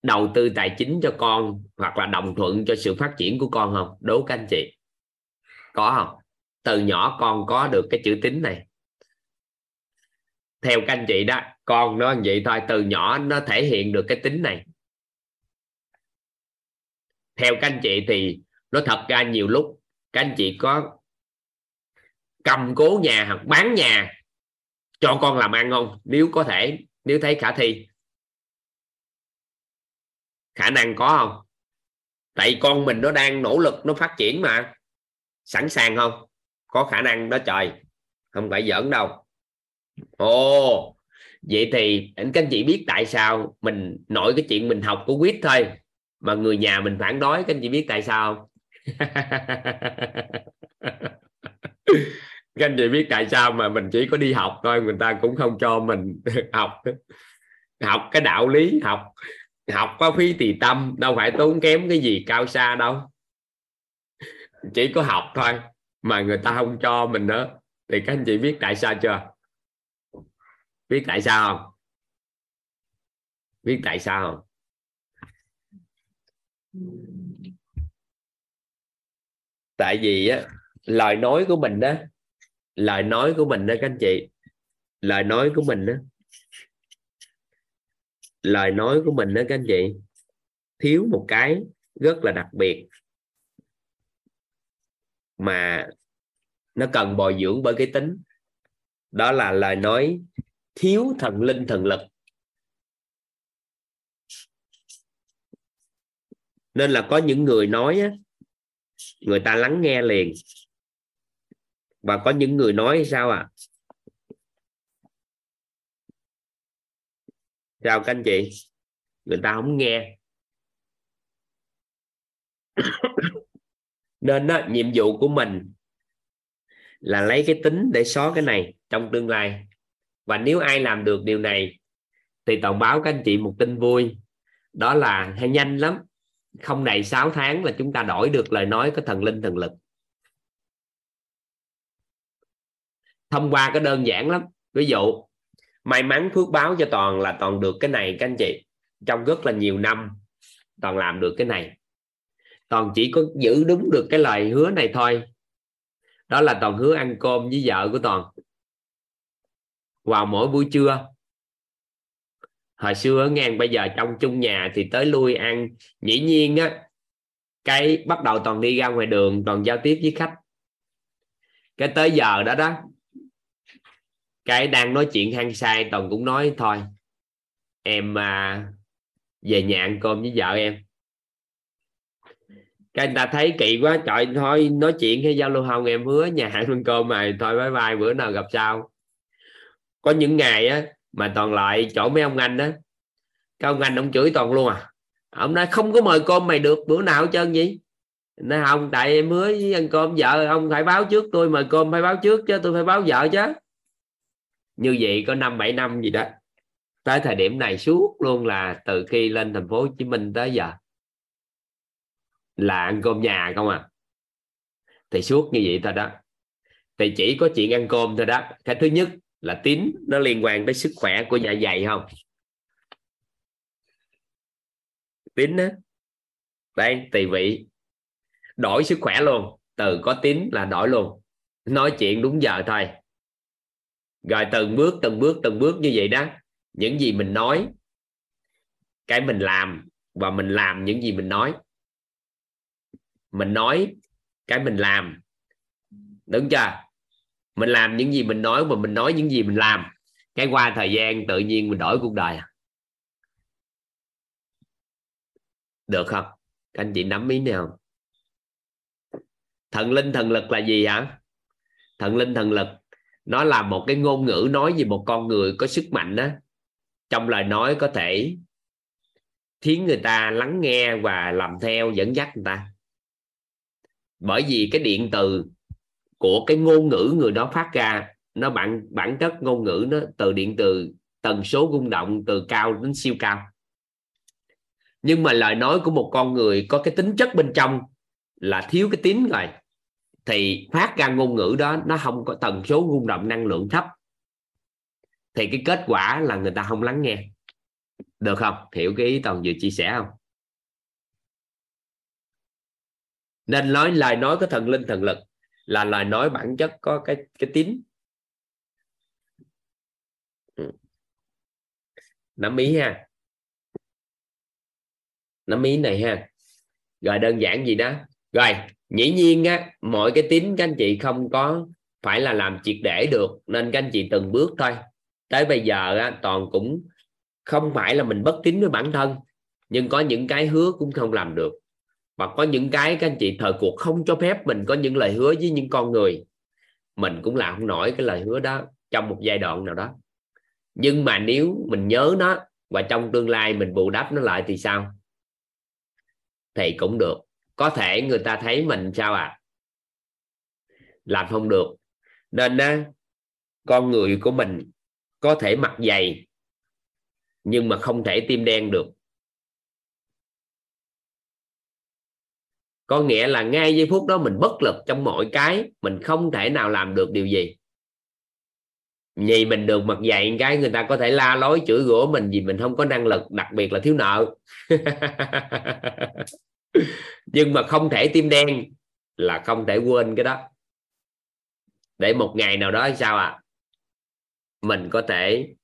đầu tư tài chính cho con hoặc là đồng thuận cho sự phát triển của con không? Đố các anh chị. Có không? Từ nhỏ con có được cái chữ tín này. Theo các anh chị đó, con nó vậy thôi, từ nhỏ nó thể hiện được cái tính này. Theo các anh chị thì nó thật ra nhiều lúc các anh chị có cầm cố nhà hoặc bán nhà cho con làm ăn không? Nếu có thể, nếu thấy khả thi. Khả năng có không? Tại con mình nó đang nỗ lực, nó phát triển mà. Sẵn sàng không? Có khả năng đó trời. Không phải giỡn đâu. Ồ, vậy thì anh các anh chị biết tại sao mình nội cái chuyện mình học của quýt thôi, mà người nhà mình phản đối, các anh chị biết tại sao không? các anh chị biết tại sao mà mình chỉ có đi học thôi, người ta cũng không cho mình học. Học cái đạo lý, học học có phí tỳ tâm, đâu phải tốn kém cái gì cao xa đâu. Chỉ có học thôi, mà người ta không cho mình nữa. Thì các anh chị biết tại sao chưa? Biết tại sao không? Biết tại sao không? Tại vì á lời nói của mình đó lời nói của mình đó các anh chị lời nói của mình đó lời nói của mình đó các anh chị thiếu một cái rất là đặc biệt mà nó cần bồi dưỡng bởi cái tính. Đó là lời nói thiếu thần linh thần lực. Nên là có những người nói á, người ta lắng nghe liền. Và có những người nói sao à chào các anh chị. Người ta không nghe. Nên đó, nhiệm vụ của mình là lấy cái tính để xóa cái này trong tương lai. Và nếu ai làm được điều này thì tổng báo các anh chị một tin vui. Đó là hay nhanh lắm không đầy 6 tháng là chúng ta đổi được lời nói có thần linh thần lực. Thông qua cái đơn giản lắm. Ví dụ, may mắn phước báo cho toàn là toàn được cái này, các anh chị. Trong rất là nhiều năm, toàn làm được cái này. Toàn chỉ có giữ đúng được cái lời hứa này thôi. Đó là toàn hứa ăn cơm với vợ của toàn. Vào mỗi buổi trưa hồi xưa ngang bây giờ trong chung nhà thì tới lui ăn. Dĩ nhiên á cái bắt đầu toàn đi ra ngoài đường toàn giao tiếp với khách. Cái tới giờ đó đó cái đang nói chuyện hăng sai toàn cũng nói thôi em à, về nhà ăn cơm với vợ em. Cái người ta thấy kỳ quá trời thôi nói chuyện hay giao lưu không em hứa nhà ăn cơm mà thôi bye bye bữa nào gặp sau. Có những ngày á mà toàn lại chỗ mấy ông anh đó. Các ông anh ông chửi toàn luôn à. Ông nói không có mời cơm mày được, bữa nào hết trơn gì nói không, tại em hứa với ăn cơm vợ, ông phải báo trước tôi mời cơm, phải báo trước chứ, tôi phải báo vợ chứ. Như vậy có năm bảy năm gì đó. Tới thời điểm này suốt luôn là từ khi lên thành phố Hồ Chí Minh tới giờ. Là ăn cơm nhà không à. Thì suốt như vậy thôi đó. Thì chỉ có chuyện ăn cơm thôi đó. Cái thứ nhất là tín, nó liên quan tới sức khỏe của dạ dày không? Tín đó đây, tùy vị. Đổi sức khỏe luôn. Từ có tín là đổi luôn. Nói chuyện đúng giờ thôi. Rồi từng bước từng bước từng bước như vậy đó. Những gì mình nói, cái mình làm và mình làm những gì mình nói. Mình nói, cái mình làm. Đúng chưa? Mình làm những gì mình nói và mình nói những gì mình làm. Cái qua thời gian tự nhiên mình đổi cuộc đời à? được không? Các anh chị nắm ý này không? Thần linh thần lực là gì hả? Thần linh thần lực, nó là một cái ngôn ngữ nói về một con người có sức mạnh đó trong lời nói có thể khiến người ta lắng nghe và làm theo dẫn dắt người ta. Bởi vì cái điện từ của cái ngôn ngữ người đó phát ra, nó bản bản chất ngôn ngữ nó từ điện từ tần số rung động từ cao đến siêu cao. Nhưng mà lời nói của một con người có cái tính chất bên trong là thiếu cái tín rồi, thì phát ra ngôn ngữ đó nó không có tần số rung động năng lượng thấp. Thì cái kết quả là người ta không lắng nghe. Được không? Hiểu cái ý toàn vừa chia sẻ không? Nên nói, lời nói có thần linh thần lực là lời nói bản chất có cái cái tín ừ. nắm ý ha. Nắm ý này ha. Rồi đơn giản gì đó. Rồi dĩ nhiên á mọi cái tín các anh chị không có phải là làm triệt để được nên các anh chị từng bước thôi. Tới bây giờ á, toàn cũng không phải là mình bất tín với bản thân nhưng có những cái hứa cũng không làm được và có những cái các anh chị, thời cuộc không cho phép mình có những lời hứa với những con người. Mình cũng làm không nổi cái lời hứa đó trong một giai đoạn nào đó. Nhưng mà nếu mình nhớ nó và trong tương lai mình bù đắp nó lại thì sao? Thì cũng được. Có thể người ta thấy mình sao à làm không được. Nên á, con người của mình có thể mặt dày nhưng mà không thể tim đen được. Có nghĩa là ngay giây phút đó mình bất lực trong mọi cái, mình không thể nào làm được điều gì. Vì mình được mặt dày cái, người ta có thể la lối chửi rủa mình vì mình không có năng lực, đặc biệt là thiếu nợ. Nhưng mà không thể tim đen là không thể quên cái đó. Để một ngày nào đó sao à mình có thể,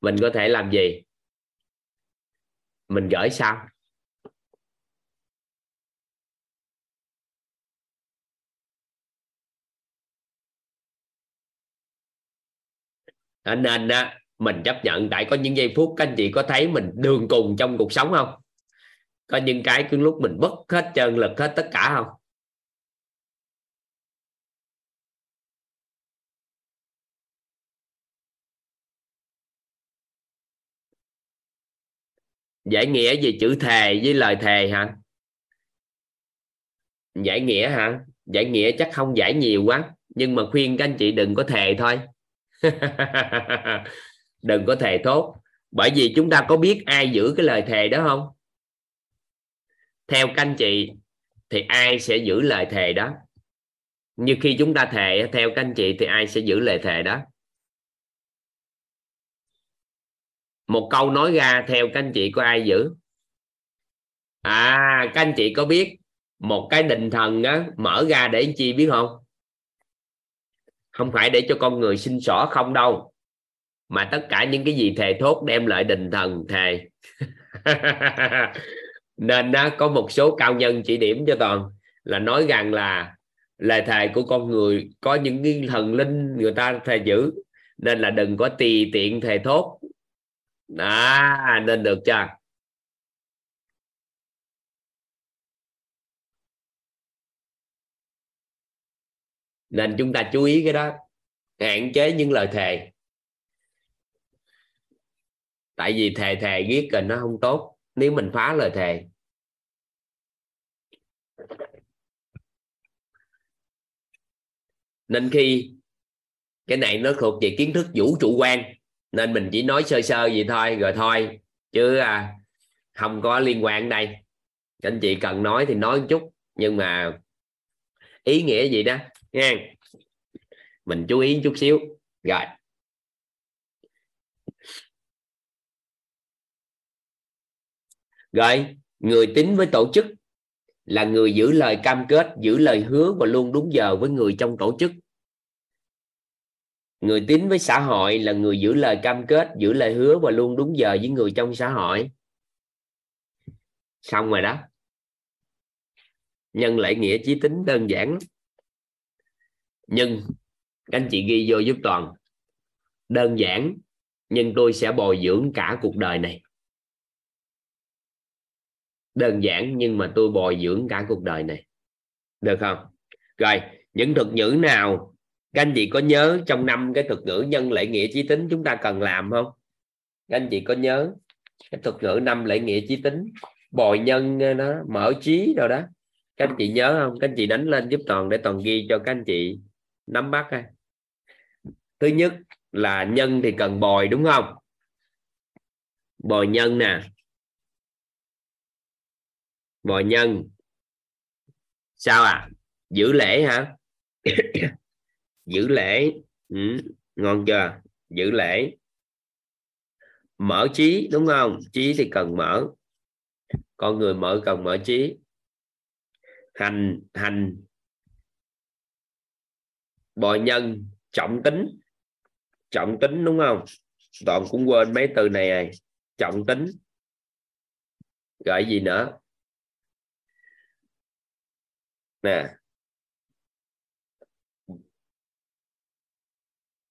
mình có thể làm gì? Mình gửi sao? Ờ, nên á, mình chấp nhận, tại có những giây phút các anh chị có thấy mình đường cùng trong cuộc sống không? Có những cái cứ lúc mình bất hết chân lực hết tất cả không? Giải nghĩa gì chữ thề với lời thề hả? Giải nghĩa hả? Giải nghĩa chắc không giải nhiều quá, nhưng mà khuyên các anh chị đừng có thề thôi. đừng có thề thốt. Bởi vì chúng ta có biết ai giữ cái lời thề đó không? Theo các anh chị, thì ai sẽ giữ lời thề đó? Như khi chúng ta thề, theo các anh chị, thì ai sẽ giữ lời thề đó? Một câu nói ra, theo các anh chị có ai giữ? À các anh chị có biết một cái định thần á, mở ra để chi biết không? Không phải để cho con người sinh sỏ không đâu, mà tất cả những cái gì thề thốt đem lại định thần thề. Nên đó có một số cao nhân chỉ điểm cho toàn là nói rằng là lời thề của con người có những cái thần linh người ta thề giữ nên là đừng có tùy tiện thề thốt. Đó, nên được chưa? Nên chúng ta chú ý cái đó hạn chế những lời thề. Tại vì thề thề giết rồi nó không tốt nếu mình phá lời thề. Nên khi cái này nó thuộc về kiến thức vũ trụ quan nên mình chỉ nói sơ sơ gì thôi rồi thôi. Chứ à, không có liên quan đây. Anh chị cần nói thì nói một chút nhưng mà ý nghĩa gì đó? Nha mình chú ý chút xíu. Rồi. Rồi, người tính với tổ chức là người giữ lời cam kết, giữ lời hứa và luôn đúng giờ với người trong tổ chức. Người tín với xã hội là người giữ lời cam kết, giữ lời hứa và luôn đúng giờ với người trong xã hội. Xong rồi đó. Nhân lễ nghĩa chí tính đơn giản nhưng các anh chị ghi vô giúp toàn. Đơn giản, nhưng tôi sẽ bồi dưỡng cả cuộc đời này. Đơn giản, nhưng mà tôi bồi dưỡng cả cuộc đời này. Được không? Rồi, những thuật ngữ nào các anh chị có nhớ trong năm cái thuật ngữ nhân lễ nghĩa chí tính chúng ta cần làm không? Các anh chị có nhớ cái thuật ngữ năm lễ nghĩa chí tính? Bồi nhân ờ, nó mở trí, rồi đó. Các anh chị nhớ không? Các anh chị đánh lên giúp toàn để toàn ghi cho các anh chị nắm bắt ha. Thứ nhất là nhân thì cần bồi đúng không? Bồi nhân nè. Bồi nhân. Sao à? Giữ lễ hả? Giữ lễ. Ừ, ngon chưa? Giữ lễ. Mở trí đúng không? Trí thì cần mở. Con người mở cần mở trí. Hành hành bò nhân trọng tính. Trọng tính đúng không? Toàn cũng quên mấy từ này rồi. Trọng tính. Gọi gì nữa? Nè.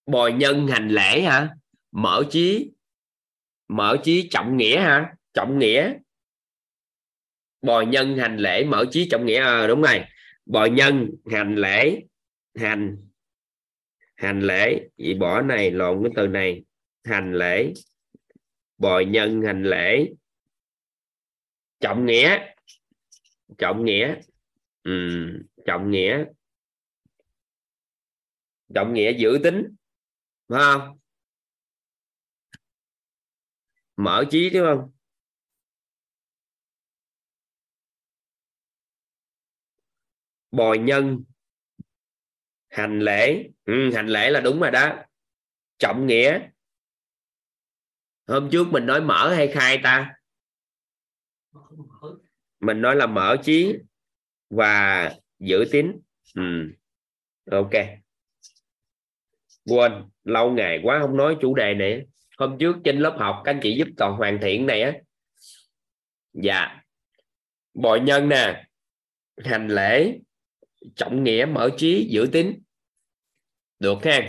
Bồi nhân hành lễ hả? Mở trí mở trí trọng nghĩa hả? Trọng nghĩa. Bồi nhân hành lễ mở trí trọng nghĩa. À, đúng rồi. Bồi nhân hành lễ hành hành lễ chị bỏ này lộn cái từ này. Hành lễ bồi nhân hành lễ. Trọng nghĩa trọng nghĩa. Ừ, trọng nghĩa. Trọng nghĩa giữ tính phải không? Mở trí đúng không? Bồi nhân hành lễ. Ừ, hành lễ là đúng rồi đó. Trọng nghĩa. Hôm trước mình nói mở hay khai ta? Mình nói là mở trí và giữ tín. Ừ. ok. Quên lâu ngày quá không nói chủ đề này. Hôm trước trên lớp học các anh chị giúp toàn hoàn thiện này á. Dạ. Bội nhân nè. Hành lễ trọng nghĩa mở trí, giữ tín. Được ha?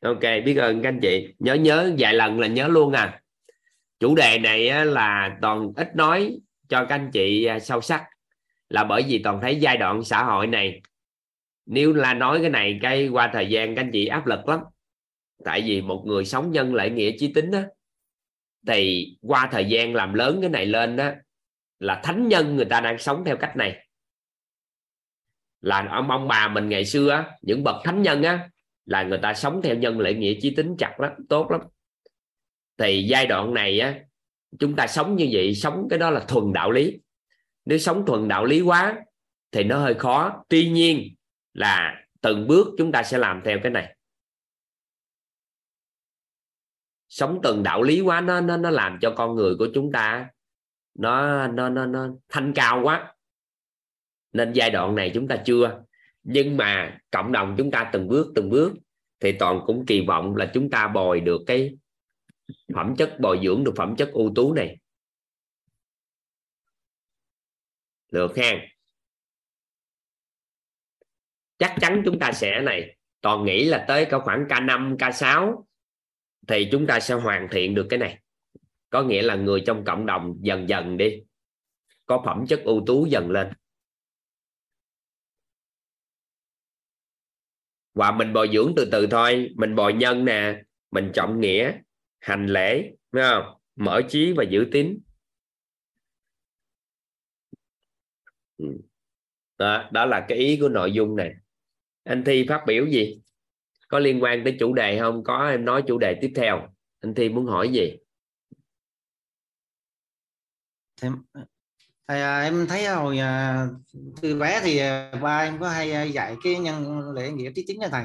Ok, biết ơn các anh chị. Nhớ nhớ vài lần là nhớ luôn à. Chủ đề này là toàn ít nói cho các anh chị à, sâu sắc. Là bởi vì toàn thấy giai đoạn xã hội này, nếu là nói cái này cái qua thời gian các anh chị áp lực lắm. Tại vì một người sống nhân lại nghĩa chí tính á, thì qua thời gian làm lớn cái này lên đó là thánh nhân người ta đang sống theo cách này là ông ông bà mình ngày xưa á, những bậc thánh nhân á là người ta sống theo nhân lễ nghĩa chí tính chặt lắm tốt lắm. Thì giai đoạn này á chúng ta sống như vậy sống cái đó là thuần đạo lý. Nếu sống thuần đạo lý quá thì nó hơi khó. Tuy nhiên là từng bước chúng ta sẽ làm theo cái này. Sống từng đạo lý quá nó nó nó làm cho con người của chúng ta nó nó nó nó thanh cao quá nên giai đoạn này chúng ta chưa. Nhưng mà cộng đồng chúng ta từng bước từng bước, thì toàn cũng kỳ vọng là chúng ta bồi được cái phẩm chất, bồi dưỡng được phẩm chất ưu tú này. Được ha. Chắc chắn chúng ta sẽ này, toàn nghĩ là tới cả khoảng K5 K6 thì chúng ta sẽ hoàn thiện được cái này. Có nghĩa là người trong cộng đồng dần dần đi, có phẩm chất ưu tú dần lên. Và mình bồi dưỡng từ từ thôi. Mình bồi nhân nè mình trọng nghĩa hành lễ đúng không? Mở trí và giữ tín. Ừ. Đó, đó là cái ý của nội dung này. Anh thi phát biểu gì? Có liên quan tới chủ đề không? Có em nói chủ đề tiếp theo. Anh thi muốn hỏi gì? Em thầy à, em thấy hồi à, từ bé thì à, ba em có hay dạy cái nhân lễ nghĩa trí tính cho thầy.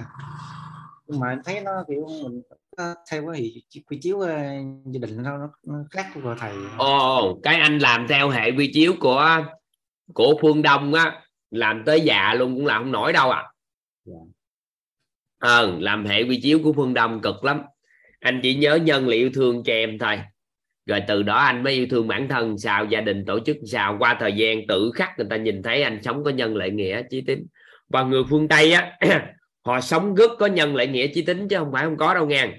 Nhưng mà em thấy nó kiểu mình theo cái quy chiếu gia đình nó, nó khác của thầy. Ồ cái anh làm theo hệ quy chiếu của của phương đông á làm tới già luôn cũng làm không nổi đâu à. Ờ làm hệ quy chiếu của phương đông cực lắm. Anh chỉ nhớ nhân là yêu thương cho em thôi rồi từ đó anh mới yêu thương bản thân sao, gia đình, tổ chức sao. Qua thời gian tự khắc người ta nhìn thấy anh sống có nhân lệ nghĩa chí tính. Và người phương tây á, họ sống rất có nhân lệ nghĩa chí tính chứ không phải không có đâu nha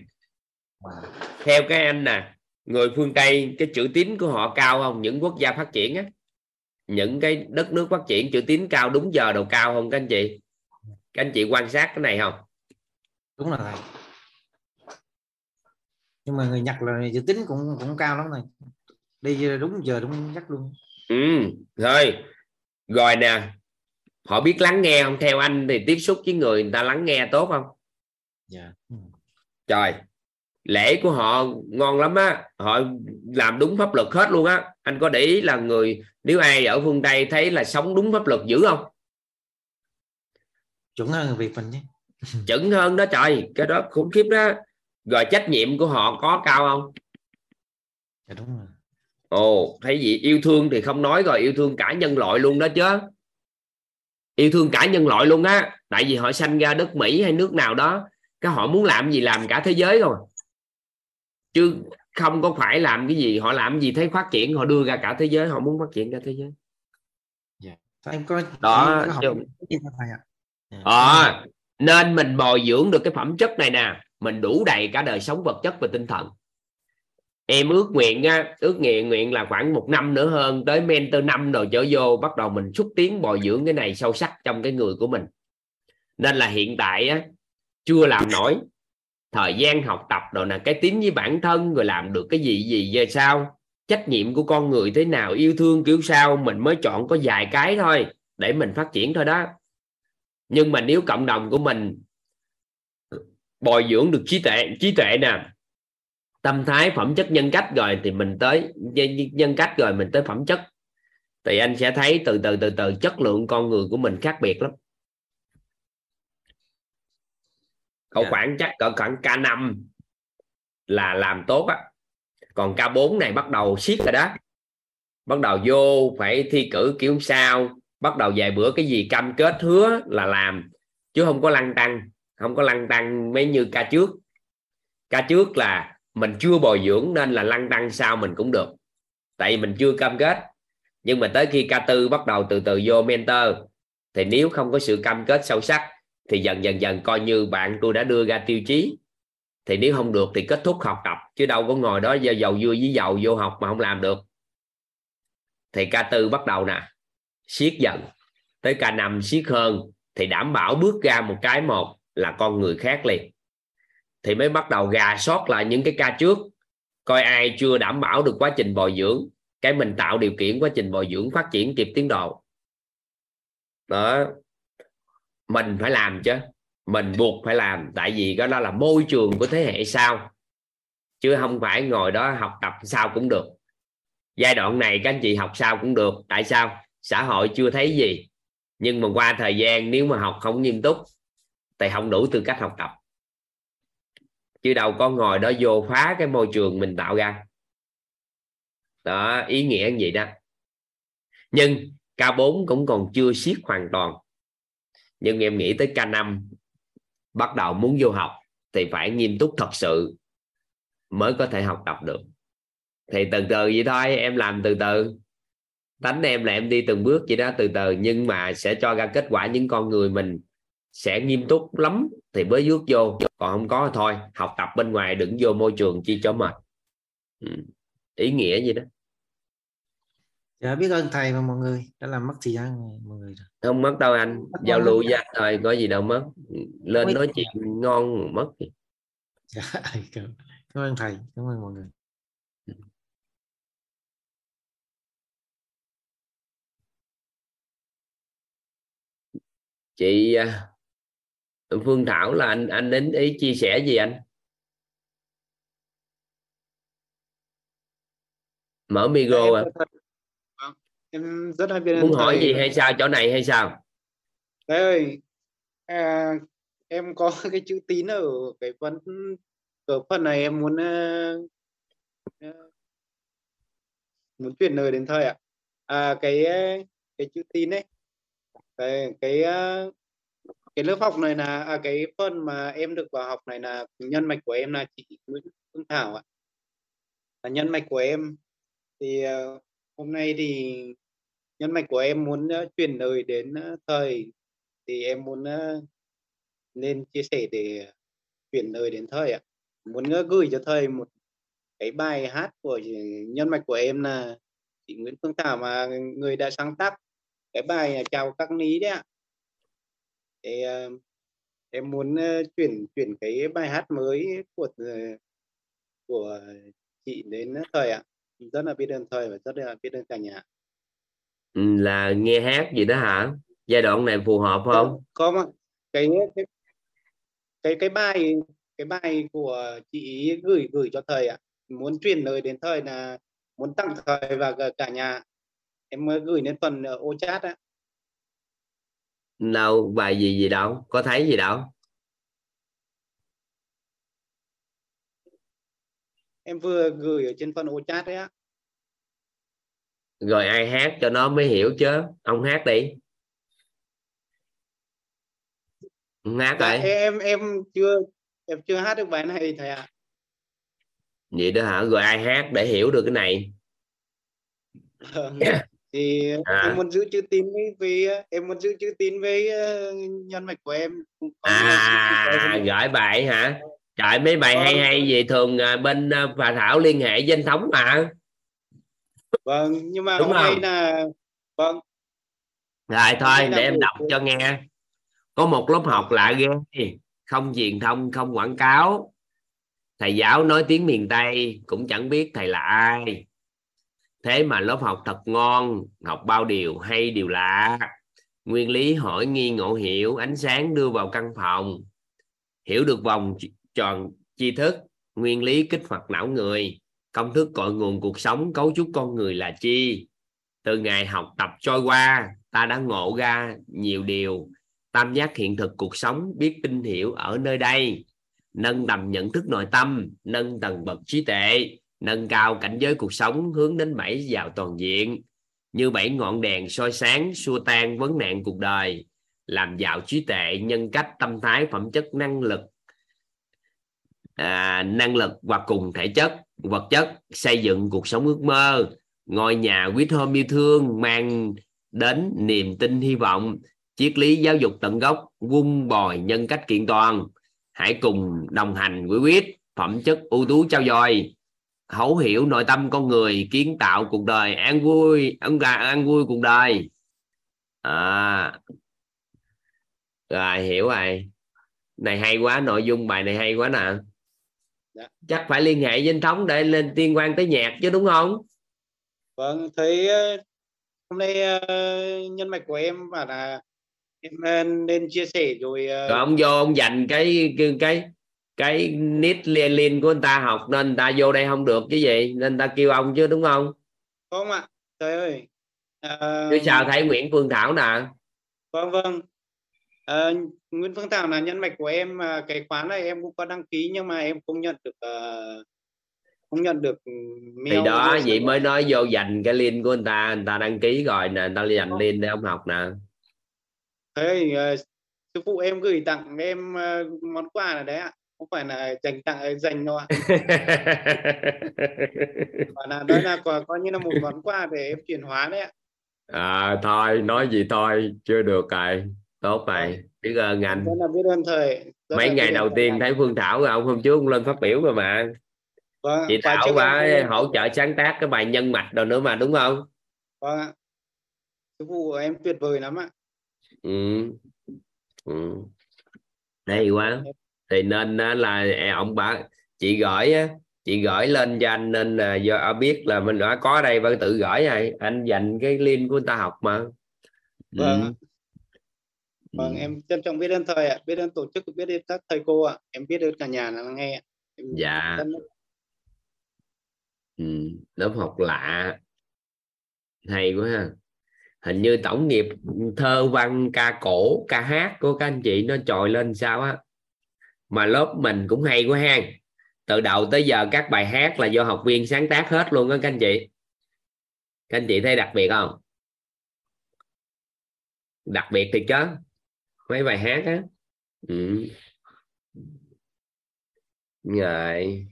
theo cái anh nè, người phương tây, cái chữ tín của họ cao không? Những quốc gia phát triển á. Những cái đất nước phát triển, chữ tín cao đúng giờ đầu cao không các anh chị? Các anh chị quan sát cái này không? Đúng là nhưng mà người nhật là dự tính cũng cũng cao lắm này. Đi đúng giờ đúng chắc luôn. Ừ rồi. Rồi nè. Họ biết lắng nghe không? Theo anh thì tiếp xúc với người người ta lắng nghe tốt không? Dạ. Yeah. trời. Lễ của họ ngon lắm á. Họ làm đúng pháp luật hết luôn á. Anh có để ý là người nếu ai ở phương tây thấy là sống đúng pháp luật dữ không? Chuẩn hơn người việt mình nhé. Chuẩn hơn đó trời. Cái đó khủng khiếp đó rồi trách nhiệm của họ có cao không? Dạ đúng rồi. Ồ thấy gì? Yêu thương thì không nói rồi yêu thương cả nhân loại luôn đó chứ. Yêu thương cả nhân loại luôn á. Tại vì họ sanh ra đất mỹ hay nước nào đó cái họ muốn làm gì làm cả thế giới rồi. Chứ không có phải làm cái gì họ làm gì thấy phát triển họ đưa ra cả thế giới họ muốn phát triển cả thế giới. Yeah. Dạ. em có đó em có chứ... à, nên mình bồi dưỡng được cái phẩm chất này nè mình đủ đầy cả đời sống vật chất và tinh thần. Em ước nguyện á, ước nguyện nguyện là khoảng một năm nữa hơn tới mentor năm rồi trở vô bắt đầu mình xúc tiến bồi dưỡng cái này sâu sắc trong cái người của mình. Nên là hiện tại á, chưa làm nổi. Thời gian học tập rồi là cái tín với bản thân rồi làm được cái gì gì về sao trách nhiệm của con người thế nào yêu thương kiểu sao mình mới chọn có vài cái thôi để mình phát triển thôi đó. Nhưng mà nếu cộng đồng của mình bồi dưỡng được trí tuệ trí tuệ nè. Tâm thái phẩm chất nhân cách rồi thì mình tới nhân cách rồi mình tới phẩm chất. Thì anh sẽ thấy từ từ từ từ chất lượng con người của mình khác biệt lắm. Cậu yeah. Dạ. khoảng chắc cỡ khoảng K5 là làm tốt á. Còn K4 này bắt đầu siết rồi đó. Bắt đầu vô phải thi cử kiểu sao bắt đầu vài bữa cái gì cam kết hứa là làm chứ không có lăng tăng không có lăng tăng mấy như ca trước. Ca trước là mình chưa bồi dưỡng nên là lăng tăng sao mình cũng được. Tại vì mình chưa cam kết. Nhưng mà tới khi ca tư bắt đầu từ từ vô mentor, thì nếu không có sự cam kết sâu sắc, thì dần dần dần coi như bạn tôi đã đưa ra tiêu chí. Thì nếu không được thì kết thúc học tập, chứ đâu có ngồi đó do dầu vui với dầu vô học mà không làm được. Thì ca tư bắt đầu nè, siết dần tới ca năm siết hơn, thì đảm bảo bước ra một cái một là con người khác liền. Thì mới bắt đầu gà sót lại những cái ca trước, coi ai chưa đảm bảo được quá trình bồi dưỡng. Cái mình tạo điều kiện quá trình bồi dưỡng phát triển kịp tiến độ. Đó. Mình phải làm chứ. Mình buộc phải làm. Tại vì cái đó là môi trường của thế hệ sau. Chứ không phải ngồi đó học tập sao cũng được. Giai đoạn này các anh chị học sao cũng được. Tại sao? Xã hội chưa thấy gì. Nhưng mà qua thời gian nếu mà học không nghiêm túc thì không đủ tư cách học tập. Chứ đâu có ngồi đó vô phá cái môi trường mình tạo ra. Đó, ý nghĩa như vậy đó. Nhưng K4 cũng còn chưa siết hoàn toàn. Nhưng em nghĩ tới K5 bắt đầu muốn vô học thì phải nghiêm túc thật sự mới có thể học tập được. Thì từ từ vậy thôi, em làm từ từ. Tánh em là em đi từng bước vậy đó, từ từ. Nhưng mà sẽ cho ra kết quả những con người mình sẽ nghiêm túc lắm thì mới bước vô. Còn không có thôi học tập bên ngoài đừng vô môi trường chi cho mệt. Ừ. ý nghĩa gì đó. Dạ biết ơn thầy và mọi người. Đã làm mất thời gian mọi người. Không mất đâu anh. Mất giao lưu với anh thôi có gì đâu mất. Lên nói chuyện ngon mất dạ, cảm ơn thầy cảm ơn mọi người. Chị à, Phương Thảo là anh anh đến ý chia sẻ gì anh? Mở micro em, à em rất là biết muốn hỏi gì hay sao? Chỗ này hay sao? Đấy ơi à, em có cái chữ tín ở cái phần ở phần này em muốn uh, muốn chuyển lời đến thời ạ. À, cái cái chữ tín ấy cái cái cái lớp học này là à, cái phần mà em được vào học này là nhân mạch của em là chị Nguyễn Phương Thảo ạ. Là nhân mạch của em. Thì uh, hôm nay thì nhân mạch của em muốn uh, chuyển lời đến uh, thầy. Thì em muốn uh, nên chia sẻ để chuyển lời đến thầy ạ. Muốn uh, gửi cho thầy một cái bài hát của nhân mạch của em là chị Nguyễn Phương Thảo mà người đã sáng tác cái bài chào các ní đấy ạ thì uh, em muốn uh, chuyển chuyển cái bài hát mới của uh, của chị đến thời ạ. Rất là biết ơn thời và rất là biết ơn cả nhà ừ, là nghe hát gì đó hả? Giai đoạn này phù hợp không? có mà cái cái cái cái bài cái bài của chị gửi gửi cho thầy ạ. Muốn truyền lời đến thời là muốn tặng thầy và cả nhà em mới gửi đến phần ô chat á đâu bài gì gì đâu có thấy gì đâu. Em vừa gửi ở trên phần ô chat đấy á. Rồi ai hát cho nó mới hiểu chứ ông hát đi. Hát dạ, em em chưa em chưa hát được bài này thầy ạ. À. vậy đó hả? Rồi ai hát để hiểu được cái này? Vâng. thì à. em muốn giữ chữ tín với, với em muốn giữ chữ tín với uh, nhân mạch của em. À gửi bài hả? Trời mấy bài hay vâng. hay gì thường uh, bên bà thảo liên hệ với anh thống mà. Vâng nhưng mà Đúng hôm nay là vâng. Rồi thôi để em đọc cho nghe. Có một lớp học lạ ghê. Không truyền thông không quảng cáo. Thầy giáo nói tiếng miền tây cũng chẳng biết thầy là ai thế mà lớp học thật ngon, học bao điều hay điều lạ. Nguyên lý hỏi nghi ngộ hiểu, ánh sáng đưa vào căn phòng. Hiểu được vòng tròn tri thức, nguyên lý kích hoạt não người. Công thức cội nguồn cuộc sống cấu trúc con người là chi? Từ ngày học tập trôi qua, ta đã ngộ ra nhiều điều. Tam giác hiện thực cuộc sống biết tin hiểu ở nơi đây. Nâng tầm nhận thức nội tâm, nâng tầng bậc trí tuệ nâng cao cảnh giới cuộc sống hướng đến bảy giàu toàn diện như bảy ngọn đèn soi sáng xua tan vấn nạn cuộc đời làm giàu trí tuệ nhân cách tâm thái phẩm chất năng lực à, năng lực và cùng thể chất vật chất xây dựng cuộc sống ước mơ ngôi nhà quý thơm yêu thương mang đến niềm tin hy vọng triết lý giáo dục tận gốc vun bồi nhân cách kiện toàn. Hãy cùng đồng hành với quyết phẩm chất ưu tú trao dồi thấu hiểu nội tâm con người kiến tạo cuộc đời an vui ăn gà an vui cuộc đời. À. Rồi hiểu rồi. Này hay quá nội dung bài này hay quá nè. Dạ. chắc phải liên hệ với anh thống để lên tiên quan tới nhạc chứ đúng không? Vâng thấy ờ, hôm nay uh, nhân mạch của em và là em nên chia sẻ rồi, rồi ông vô ông dành cái cái cái nít liên liên của anh ta học nên anh ta vô đây không được chứ gì nên ta kêu ông chứ đúng không? Không ạ trời ơi. À... chứ sao thấy Nguyễn Phương Thảo nè. Vâng vâng. À, Nguyễn Phương Thảo là nhân mạch của em mà cái khóa này em cũng có đăng ký nhưng mà em không nhận được uh, không nhận được thì đó vậy mới nói vô dành cái link của anh ta anh ta đăng ký rồi nè anh ta dành vâng. link để ông học nè. Thế uh, sư phụ em gửi tặng em uh, món quà là đấy ạ không phải là dành tặng dành đâu ạ mà là đó là coi như là một món quà để em chuyển hóa đấy ạ. À, thôi nói gì thôi chưa được rồi. Tốt rồi. Biết ơn anh rất là biết ơn thầy. Rất mấy ngày đầu tiên thấy phương thảo rồi ông hôm trước ông lên phát biểu rồi mà. Vâng chị thảo bà hỗ trợ sáng tác cái bài nhân mạch rồi nữa mà đúng không? Vâng ạ. Sư phụ của em tuyệt vời lắm ạ. Ừ. Ừ. hay quá thì nên là à, ông bà chị gửi á, chị gửi lên cho anh nên là do à, biết là mình đã có ở đây vẫn tự gửi rồi anh dành cái link của người ta học mà vâng ừ. vâng Ừ. em trân trọng biết ơn thầy ạ biết ơn tổ chức biết ơn các thầy cô ạ em biết ơn cả nhà lắng nghe ạ. Em dạ ừ. lớp học lạ hay quá ha hình như tổng nghiệp thơ văn ca cổ ca hát của các anh chị nó trồi lên sao á mà lớp mình cũng hay quá ha. Từ đầu tới giờ các bài hát là do học viên sáng tác hết luôn đó các anh chị. Các anh chị thấy đặc biệt không? Đặc biệt thì chứ mấy bài hát á. Ừ. rồi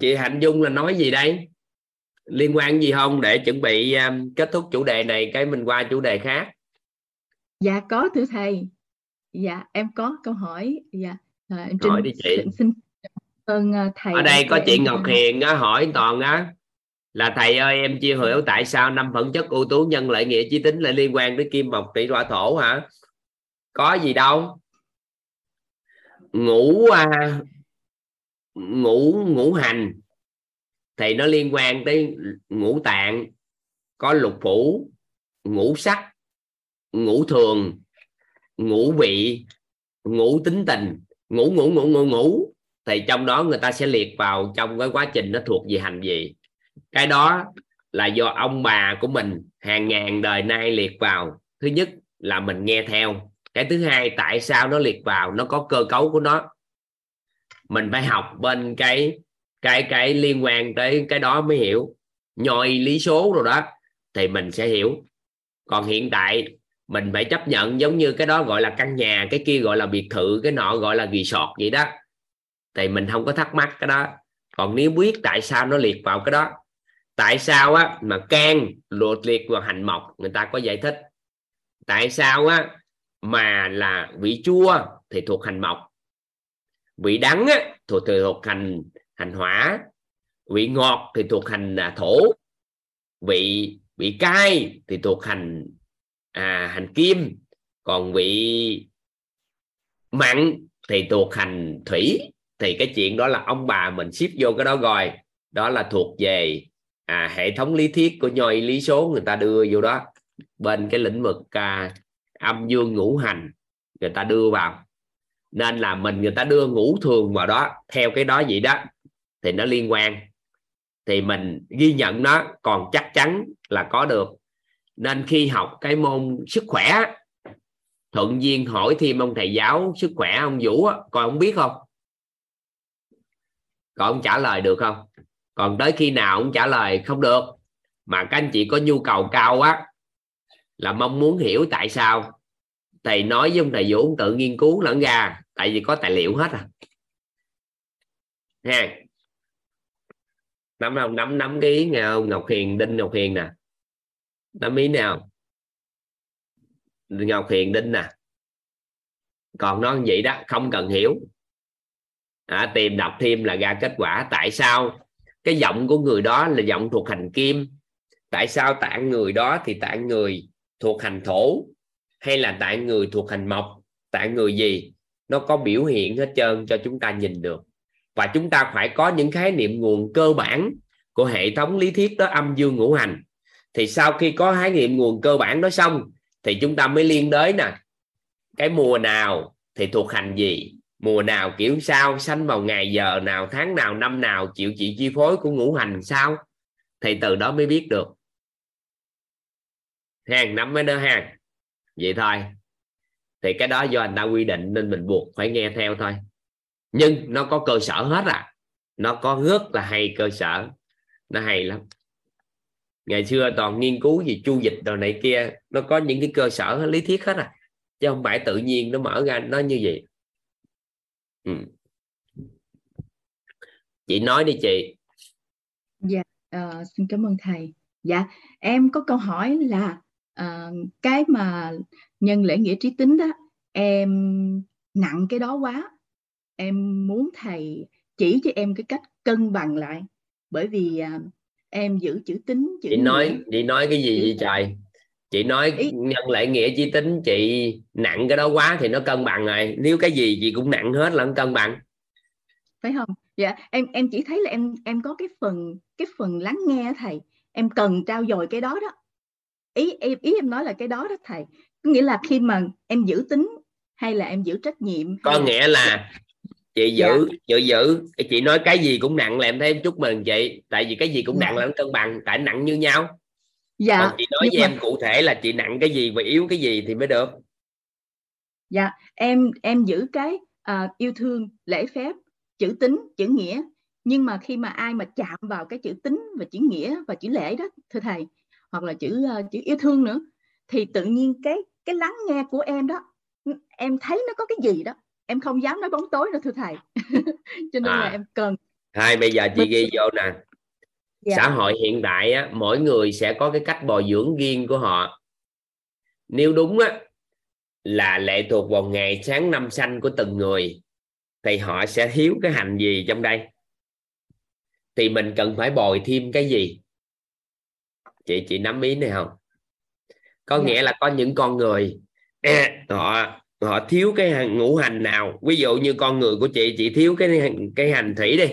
chị Hạnh Dung là nói gì đây? Liên quan gì không? Để chuẩn bị um, kết thúc chủ đề này cái mình qua chủ đề khác. Dạ có thưa thầy dạ em có câu hỏi. Dạ à, em hỏi đi chị. xin, xin ơn à, thầy ở đây có cho chị em Ngọc. Hiền á, hỏi toàn á là thầy ơi em chưa hiểu tại sao năm phẩm chất ưu tú nhân lợi nghĩa chí tính lại liên quan đến kim mộc thủy hỏa thổ hả? Có gì đâu. Ngũ à, ngũ ngũ hành thì nó liên quan tới ngũ tạng có lục phủ ngũ sắc ngũ thường ngủ vị ngủ tính tình ngủ ngủ ngủ ngủ ngủ, thì trong đó người ta sẽ liệt vào trong cái quá trình nó thuộc về hành gì cái đó là do ông bà của mình hàng ngàn đời nay liệt vào. Thứ nhất là mình nghe theo. Cái thứ hai tại sao nó liệt vào? Nó có cơ cấu của nó. Mình phải học bên cái cái cái liên quan tới cái đó mới hiểu. Nhồi lý số rồi đó thì mình sẽ hiểu. Còn hiện tại mình phải chấp nhận giống như cái đó gọi là căn nhà, cái kia gọi là biệt thự, cái nọ gọi là resort vậy đó. Thì mình không có thắc mắc cái đó. Còn nếu biết tại sao nó liệt vào cái đó, tại sao á mà can luật liệt vào hành mộc, người ta có giải thích. Tại sao á mà là vị chua thì thuộc hành mộc, vị đắng á thuộc thuộc hành hành hỏa, vị ngọt thì thuộc hành à, thổ, vị vị cay thì thuộc hành à, hành kim. Còn vị mặn thì thuộc hành thủy. Thì cái chuyện đó là ông bà mình ship vô cái đó rồi. Đó là thuộc về à, hệ thống lý thuyết của nhoi lý số người ta đưa vô đó. Bên cái lĩnh vực à, âm dương ngũ hành người ta đưa vào. Nên là mình người ta đưa ngũ thường vào đó theo cái đó vậy đó. Thì nó liên quan. Thì mình ghi nhận nó còn chắc chắn là có được nên khi học cái môn sức khỏe thuận duyên hỏi thêm ông thầy giáo sức khỏe ông vũ coi ông biết không? Còn ông trả lời được không? Còn tới khi nào ông trả lời không được? Mà các anh chị có nhu cầu cao quá là mong muốn hiểu tại sao? Thầy nói với ông thầy vũ ông tự nghiên cứu lẫn ra, tại vì có tài liệu hết à. Ha. Nắm không nắm nắm cái ý nghe không ngọc hiền, đinh ngọc hiền nè nắm ý nào? Ngọc hiền đinh nè còn nó vậy đó không cần hiểu. À, tìm đọc thêm là ra kết quả. Tại sao? Cái giọng của người đó là giọng thuộc hành kim. Tại sao tạng người đó thì tạng người thuộc hành thổ? Hay là tạng người thuộc hành mộc? Tạng người gì? Nó có biểu hiện hết trơn cho chúng ta nhìn được. Và chúng ta phải có những khái niệm nguồn cơ bản của hệ thống lý thuyết đó âm dương ngũ hành thì sau khi có khái niệm nguồn cơ bản đó xong, thì chúng ta mới liên đới nè. Cái mùa nào thì thuộc hành gì? Mùa nào kiểu sao? Sanh vào ngày giờ nào? Tháng nào? Năm nào? Chịu chị chi phối của ngũ hành sao? Thì từ đó mới biết được. Hàng năm mới đó hàng. Vậy thôi. Thì cái đó do anh ta quy định nên mình buộc phải nghe theo thôi. Nhưng nó có cơ sở hết à. Nó có rất là hay cơ sở. Nó hay lắm ngày xưa toàn nghiên cứu gì chu dịch đồ này kia nó có những cái cơ sở lý thuyết hết à. Chứ không phải tự nhiên nó mở ra nó như vậy. Ừ. chị nói đi chị. Dạ, uh, xin cảm ơn thầy. Dạ em có câu hỏi là uh, cái mà nhân lễ nghĩa trí tính đó em nặng cái đó quá. Em muốn thầy chỉ cho em cái cách cân bằng lại. Bởi vì uh, em giữ chữ tính chữ chị nói chị nói cái gì vậy trời? Chị nói Ý... nhân lễ nghĩa chi tính chị nặng cái đó quá thì nó cân bằng rồi. Nếu cái gì chị cũng nặng hết là nó cân bằng. Phải không? Dạ em em chỉ thấy là em em có cái phần cái phần lắng nghe thầy. Em cần trao dồi cái đó đó. Ý em ý em nói là cái đó đó thầy. Có nghĩa là khi mà em giữ tính hay là em giữ trách nhiệm có nghĩa là chị giữ dạ. giữ giữ. Chị nói cái gì cũng nặng là em thấy em chúc mừng chị. Tại vì cái gì cũng dạ. nặng là nó cân bằng tại nặng như nhau. Dạ Còn chị nói với mà... em cụ thể là chị nặng cái gì và yếu cái gì thì mới được. Dạ em em giữ cái uh, yêu thương lễ phép chữ tính chữ nghĩa. Nhưng mà khi mà ai mà chạm vào cái chữ tính và chữ nghĩa và chữ lễ đó thưa thầy hoặc là chữ uh, chữ yêu thương nữa thì tự nhiên cái cái lắng nghe của em đó em thấy nó có cái gì đó em không dám nói bóng tối đâu thưa thầy cho nên à. là em cần hai bây giờ chị ghi vô nè dạ. xã hội hiện đại á, mỗi người sẽ có cái cách bồi dưỡng riêng của họ nếu đúng á là lệ thuộc vào ngày sáng năm xanh của từng người thì họ sẽ thiếu cái hành gì trong đây thì mình cần phải bồi thêm cái gì chị chị nắm ý này không có dạ. nghĩa là có những con người họ họ thiếu cái ngũ hành nào? Ví dụ như con người của chị chị thiếu cái cái hành thủy đi.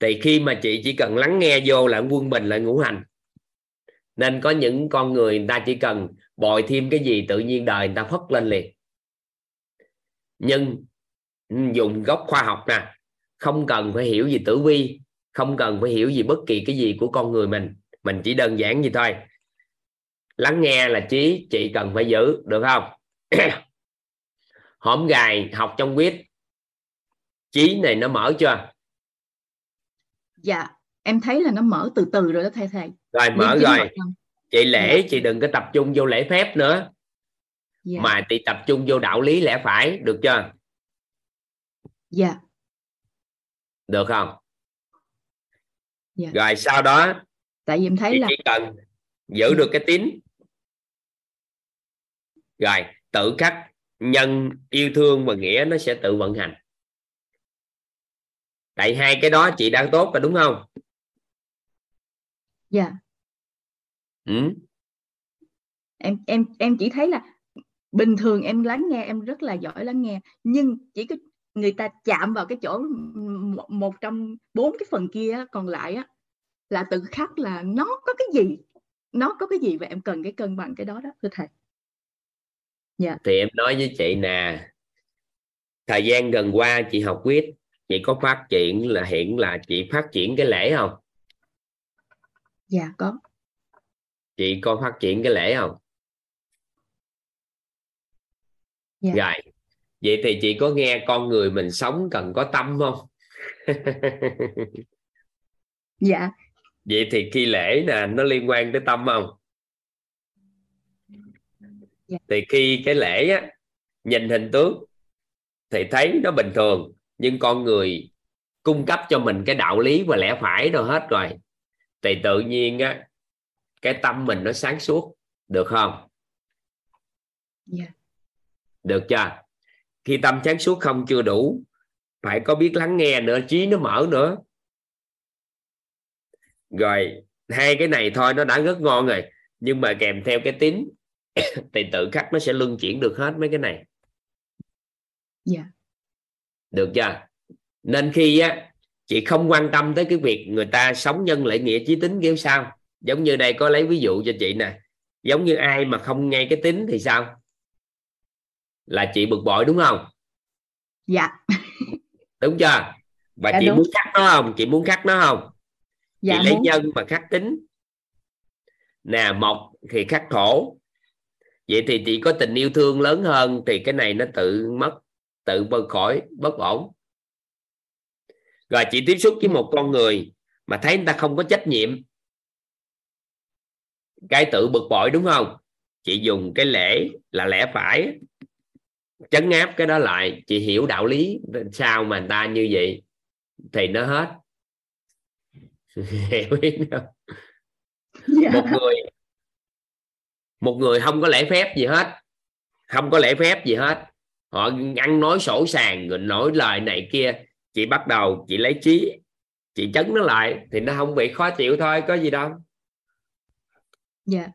Thì khi mà chị chỉ cần lắng nghe vô là quân bình, là ngũ hành. Nên có những con người người ta chỉ cần bồi thêm cái gì tự nhiên đời người ta phất lên liền. Nhưng dùng gốc khoa học nè, không cần phải hiểu gì tử vi, không cần phải hiểu gì bất kỳ cái gì của con người mình. Mình chỉ đơn giản gì thôi lắng nghe là trí chị cần phải giữ được không? Hổm gài học trong quyết trí này nó mở chưa? Dạ em thấy là nó mở từ từ rồi đó thầy thầy. Rồi mở rồi. chị lễ dạ. chị đừng có tập trung vô lễ phép nữa. Dạ. mà chị tập trung vô đạo lý lẽ phải được chưa? Dạ. Được không? Dạ. rồi sau đó tại vì em thấy là chỉ cần giữ được cái tín rồi tự khắc nhân yêu thương và nghĩa nó sẽ tự vận hành. Tại hai cái đó chị đang tốt rồi đúng không? Dạ. Ừ. em em em chỉ thấy là bình thường em lắng nghe em rất là giỏi lắng nghe nhưng chỉ có người ta chạm vào cái chỗ một trong bốn cái phần kia còn lại á là tự khắc là nó có cái gì? Nó có cái gì và em cần cái cân bằng cái đó đó thưa thầy dạ. thì em nói với chị nè thời gian gần qua chị học quyết chị có phát triển là hiện là chị phát triển cái lễ không? Dạ có. Chị có phát triển cái lễ không? Dạ. rồi vậy thì chị có nghe con người mình sống cần có tâm không? Dạ. Vậy thì khi lễ nè nó liên quan tới tâm không dạ. thì khi cái lễ á nhìn hình tướng thì thấy nó bình thường nhưng con người cung cấp cho mình cái đạo lý và lẽ phải rồi hết rồi thì tự nhiên á cái tâm mình nó sáng suốt được không yeah. Dạ. được chưa khi tâm sáng suốt không chưa đủ phải có biết lắng nghe nữa trí nó mở nữa rồi hai cái này thôi nó đã rất ngon rồi nhưng mà kèm theo cái tín thì tự khắc nó sẽ luân chuyển được hết mấy cái này. Dạ. Yeah. được chưa? Nên khi á chị không quan tâm tới cái việc người ta sống nhân lễ nghĩa trí tính kiểu sao. Giống như đây có lấy ví dụ cho chị nè. Giống như ai mà không nghe cái tính thì sao? Là chị bực bội đúng không? Dạ. Đúng chưa? Và dạ, chị đúng. muốn khắc nó không? Chị muốn khắc nó không? Dạ, chị lấy muốn. nhân mà khắc tính. Nè mộc thì khắc thổ vậy thì chị có tình yêu thương lớn hơn thì cái này nó tự mất tự bơi khỏi bất ổn. Rồi chị tiếp xúc với một con người mà thấy người ta không có trách nhiệm. Cái tự bực bội đúng không? Chị dùng cái lễ là lẽ phải chấn áp cái đó lại. Chị hiểu đạo lý sao mà người ta như vậy thì nó hết. Hiểu ý không dạ. một người một người không có lễ phép gì hết. Không có lễ phép gì hết. Họ ăn nói sổ sàng rồi nói lời này kia. Chị bắt đầu chị lấy trí chị chấn nó lại thì nó không bị khó chịu thôi có gì đâu. Dạ.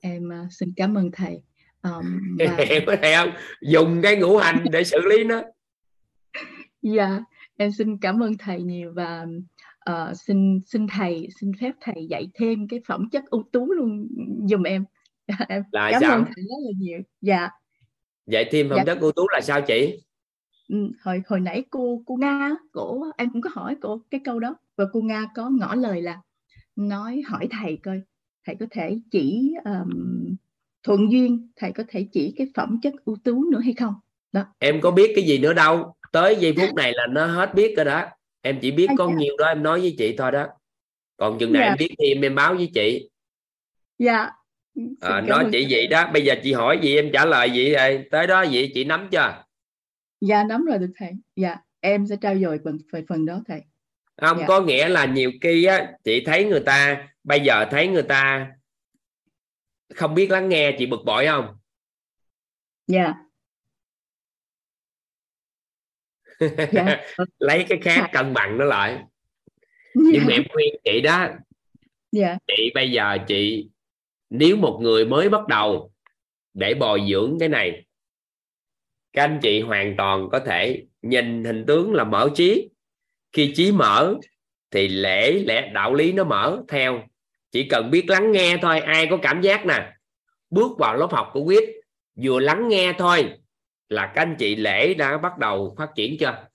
Em uh, xin cảm ơn thầy. Um, và... em có thể không? Dùng cái ngũ hành để xử lý nó. Dạ em xin cảm ơn thầy nhiều và uh, xin xin thầy xin phép thầy dạy thêm cái phẩm chất ưu tú luôn dùm em em là cảm sao? ơn thầy rất là nhiều. Dạ. Dạy thêm phẩm Dạ. chất ưu tú là sao chị? Ừ, hồi hồi nãy cô cô Nga cổ em cũng có hỏi cổ cái câu đó. Và cô Nga có ngỏ lời là nói hỏi thầy coi thầy có thể chỉ um, thuận duyên thầy có thể chỉ cái phẩm chất ưu tú nữa hay không? Đó. Em có biết cái gì nữa đâu. Tới giây phút này là nó hết biết rồi đó. Em chỉ biết có dạ. nhiều đó em nói với chị thôi đó. Còn chừng nào Dạ. em biết thì em, em báo với chị. Dạ à, nói chị thầy. vậy đó. Bây giờ chị hỏi gì em trả lời vậy rồi tới đó vậy chị nắm chưa? Dạ nắm rồi được thầy. Dạ em sẽ trao dồi phần về phần đó thầy. Không Dạ. có nghĩa là nhiều khi á chị thấy người ta bây giờ thấy người ta không biết lắng nghe chị bực bội không? Dạ. Dạ. Lấy cái khác cân bằng nó lại. Nhưng mà em khuyên chị đó dạ. chị bây giờ chị nếu một người mới bắt đầu để bồi dưỡng cái này các anh chị hoàn toàn có thể nhìn hình tướng là mở trí. Khi trí mở thì lễ lẽ đạo lý nó mở theo. Chỉ cần biết lắng nghe thôi ai có cảm giác nè. Bước vào lớp học của quyết vừa lắng nghe thôi là các anh chị lễ đã bắt đầu phát triển chưa?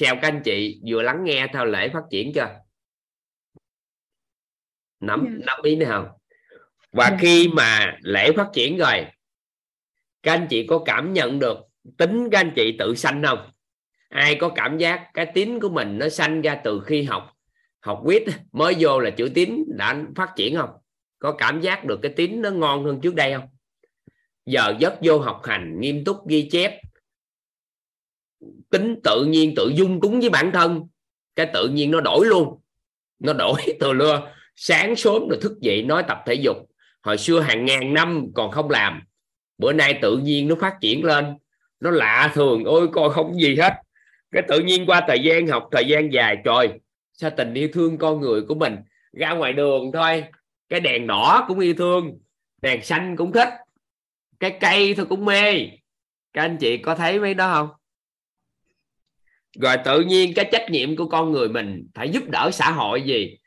Theo các anh chị vừa lắng nghe theo lễ phát triển chưa? Nắm Dạ. nắm ý nữa không và Dạ. khi mà lễ phát triển rồi các anh chị có cảm nhận được tính các anh chị tự sanh không? Ai có cảm giác cái tính của mình nó sanh ra từ khi học học quyết mới vô là chữ tín đã phát triển không? Có cảm giác được cái tín nó ngon hơn trước đây không? Giờ giấc vô học hành nghiêm túc ghi chép tính tự nhiên tự dung túng với bản thân cái tự nhiên nó đổi luôn. Nó đổi từ lưa sáng sớm rồi thức dậy nói tập thể dục hồi xưa hàng ngàn năm còn không làm. Bữa nay tự nhiên nó phát triển lên. Nó lạ thường, ôi, coi không gì hết. Cái tự nhiên qua thời gian học, thời gian dài, trời, sao tình yêu thương con người của mình ra ngoài đường thôi. Cái đèn đỏ cũng yêu thương, đèn xanh cũng thích, cái cây thôi cũng mê. Các anh chị có thấy mấy đó không? Rồi tự nhiên cái trách nhiệm của con người mình phải giúp đỡ xã hội gì?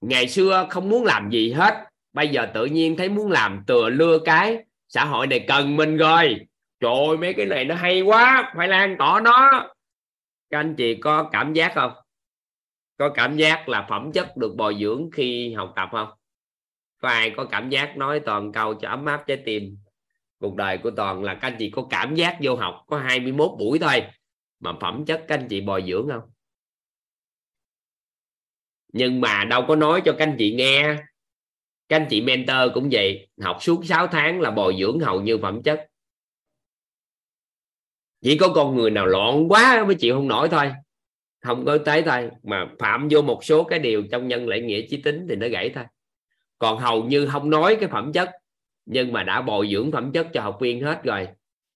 Ngày xưa không muốn làm gì hết bây giờ tự nhiên thấy muốn làm từa lưa cái xã hội này cần mình rồi. Trời ơi, mấy cái này nó hay quá phải lan tỏa nó. Các anh chị có cảm giác không? Có cảm giác là phẩm chất được bồi dưỡng khi học tập không? Có ai có cảm giác nói toàn câu cho ấm áp trái tim? Cuộc đời của toàn là các anh chị có cảm giác vô học có 21 buổi thôi. Mà phẩm chất các anh chị bồi dưỡng không? Nhưng mà đâu có nói cho các anh chị nghe các anh chị mentor cũng vậy, học suốt 6 tháng là bồi dưỡng hầu như phẩm chất. Chỉ có con người nào loạn quá mới chịu không nổi thôi, không có tới thôi. Mà phạm vô một số cái điều trong nhân lễ nghĩa chí tính thì nó gãy thôi. Còn hầu như không nói cái phẩm chất, nhưng mà đã bồi dưỡng phẩm chất cho học viên hết rồi.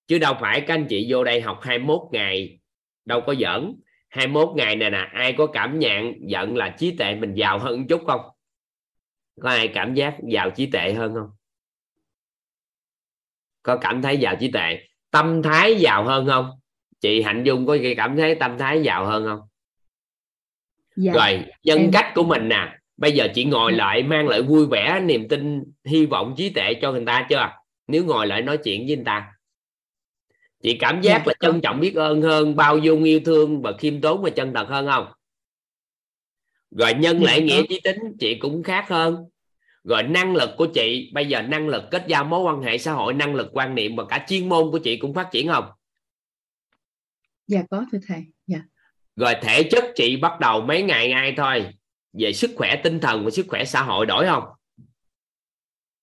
Chứ đâu phải các anh chị vô đây học 21 ngày, đâu có giỡn. 21 ngày này nè, ai có cảm nhận giận là trí tệ mình giàu hơn chút không? Có ai cảm giác giàu trí tuệ hơn không? Có cảm thấy giàu trí tuệ tâm thái giàu hơn không? Chị hạnh dung có cảm thấy tâm thái giàu hơn không? Dạ. Rồi nhân em- cách của mình nè. Bây giờ chị ngồi lại mang lại vui vẻ niềm tin hy vọng trí tuệ cho người ta chưa? Nếu ngồi lại nói chuyện với người ta. Chị cảm giác Dạ, là trân trọng biết ơn hơn bao dung yêu thương và khiêm tốn và chân thật hơn không rồi nhân Dạ, lễ nghĩa có. trí tính chị cũng khác hơn. Rồi năng lực của chị bây giờ năng lực kết giao mối quan hệ xã hội năng lực quan niệm và cả chuyên môn của chị cũng phát triển không? Dạ có thưa thầy dạ. Rồi thể chất chị bắt đầu mấy ngày ngay thôi. Về sức khỏe tinh thần và sức khỏe xã hội đổi không?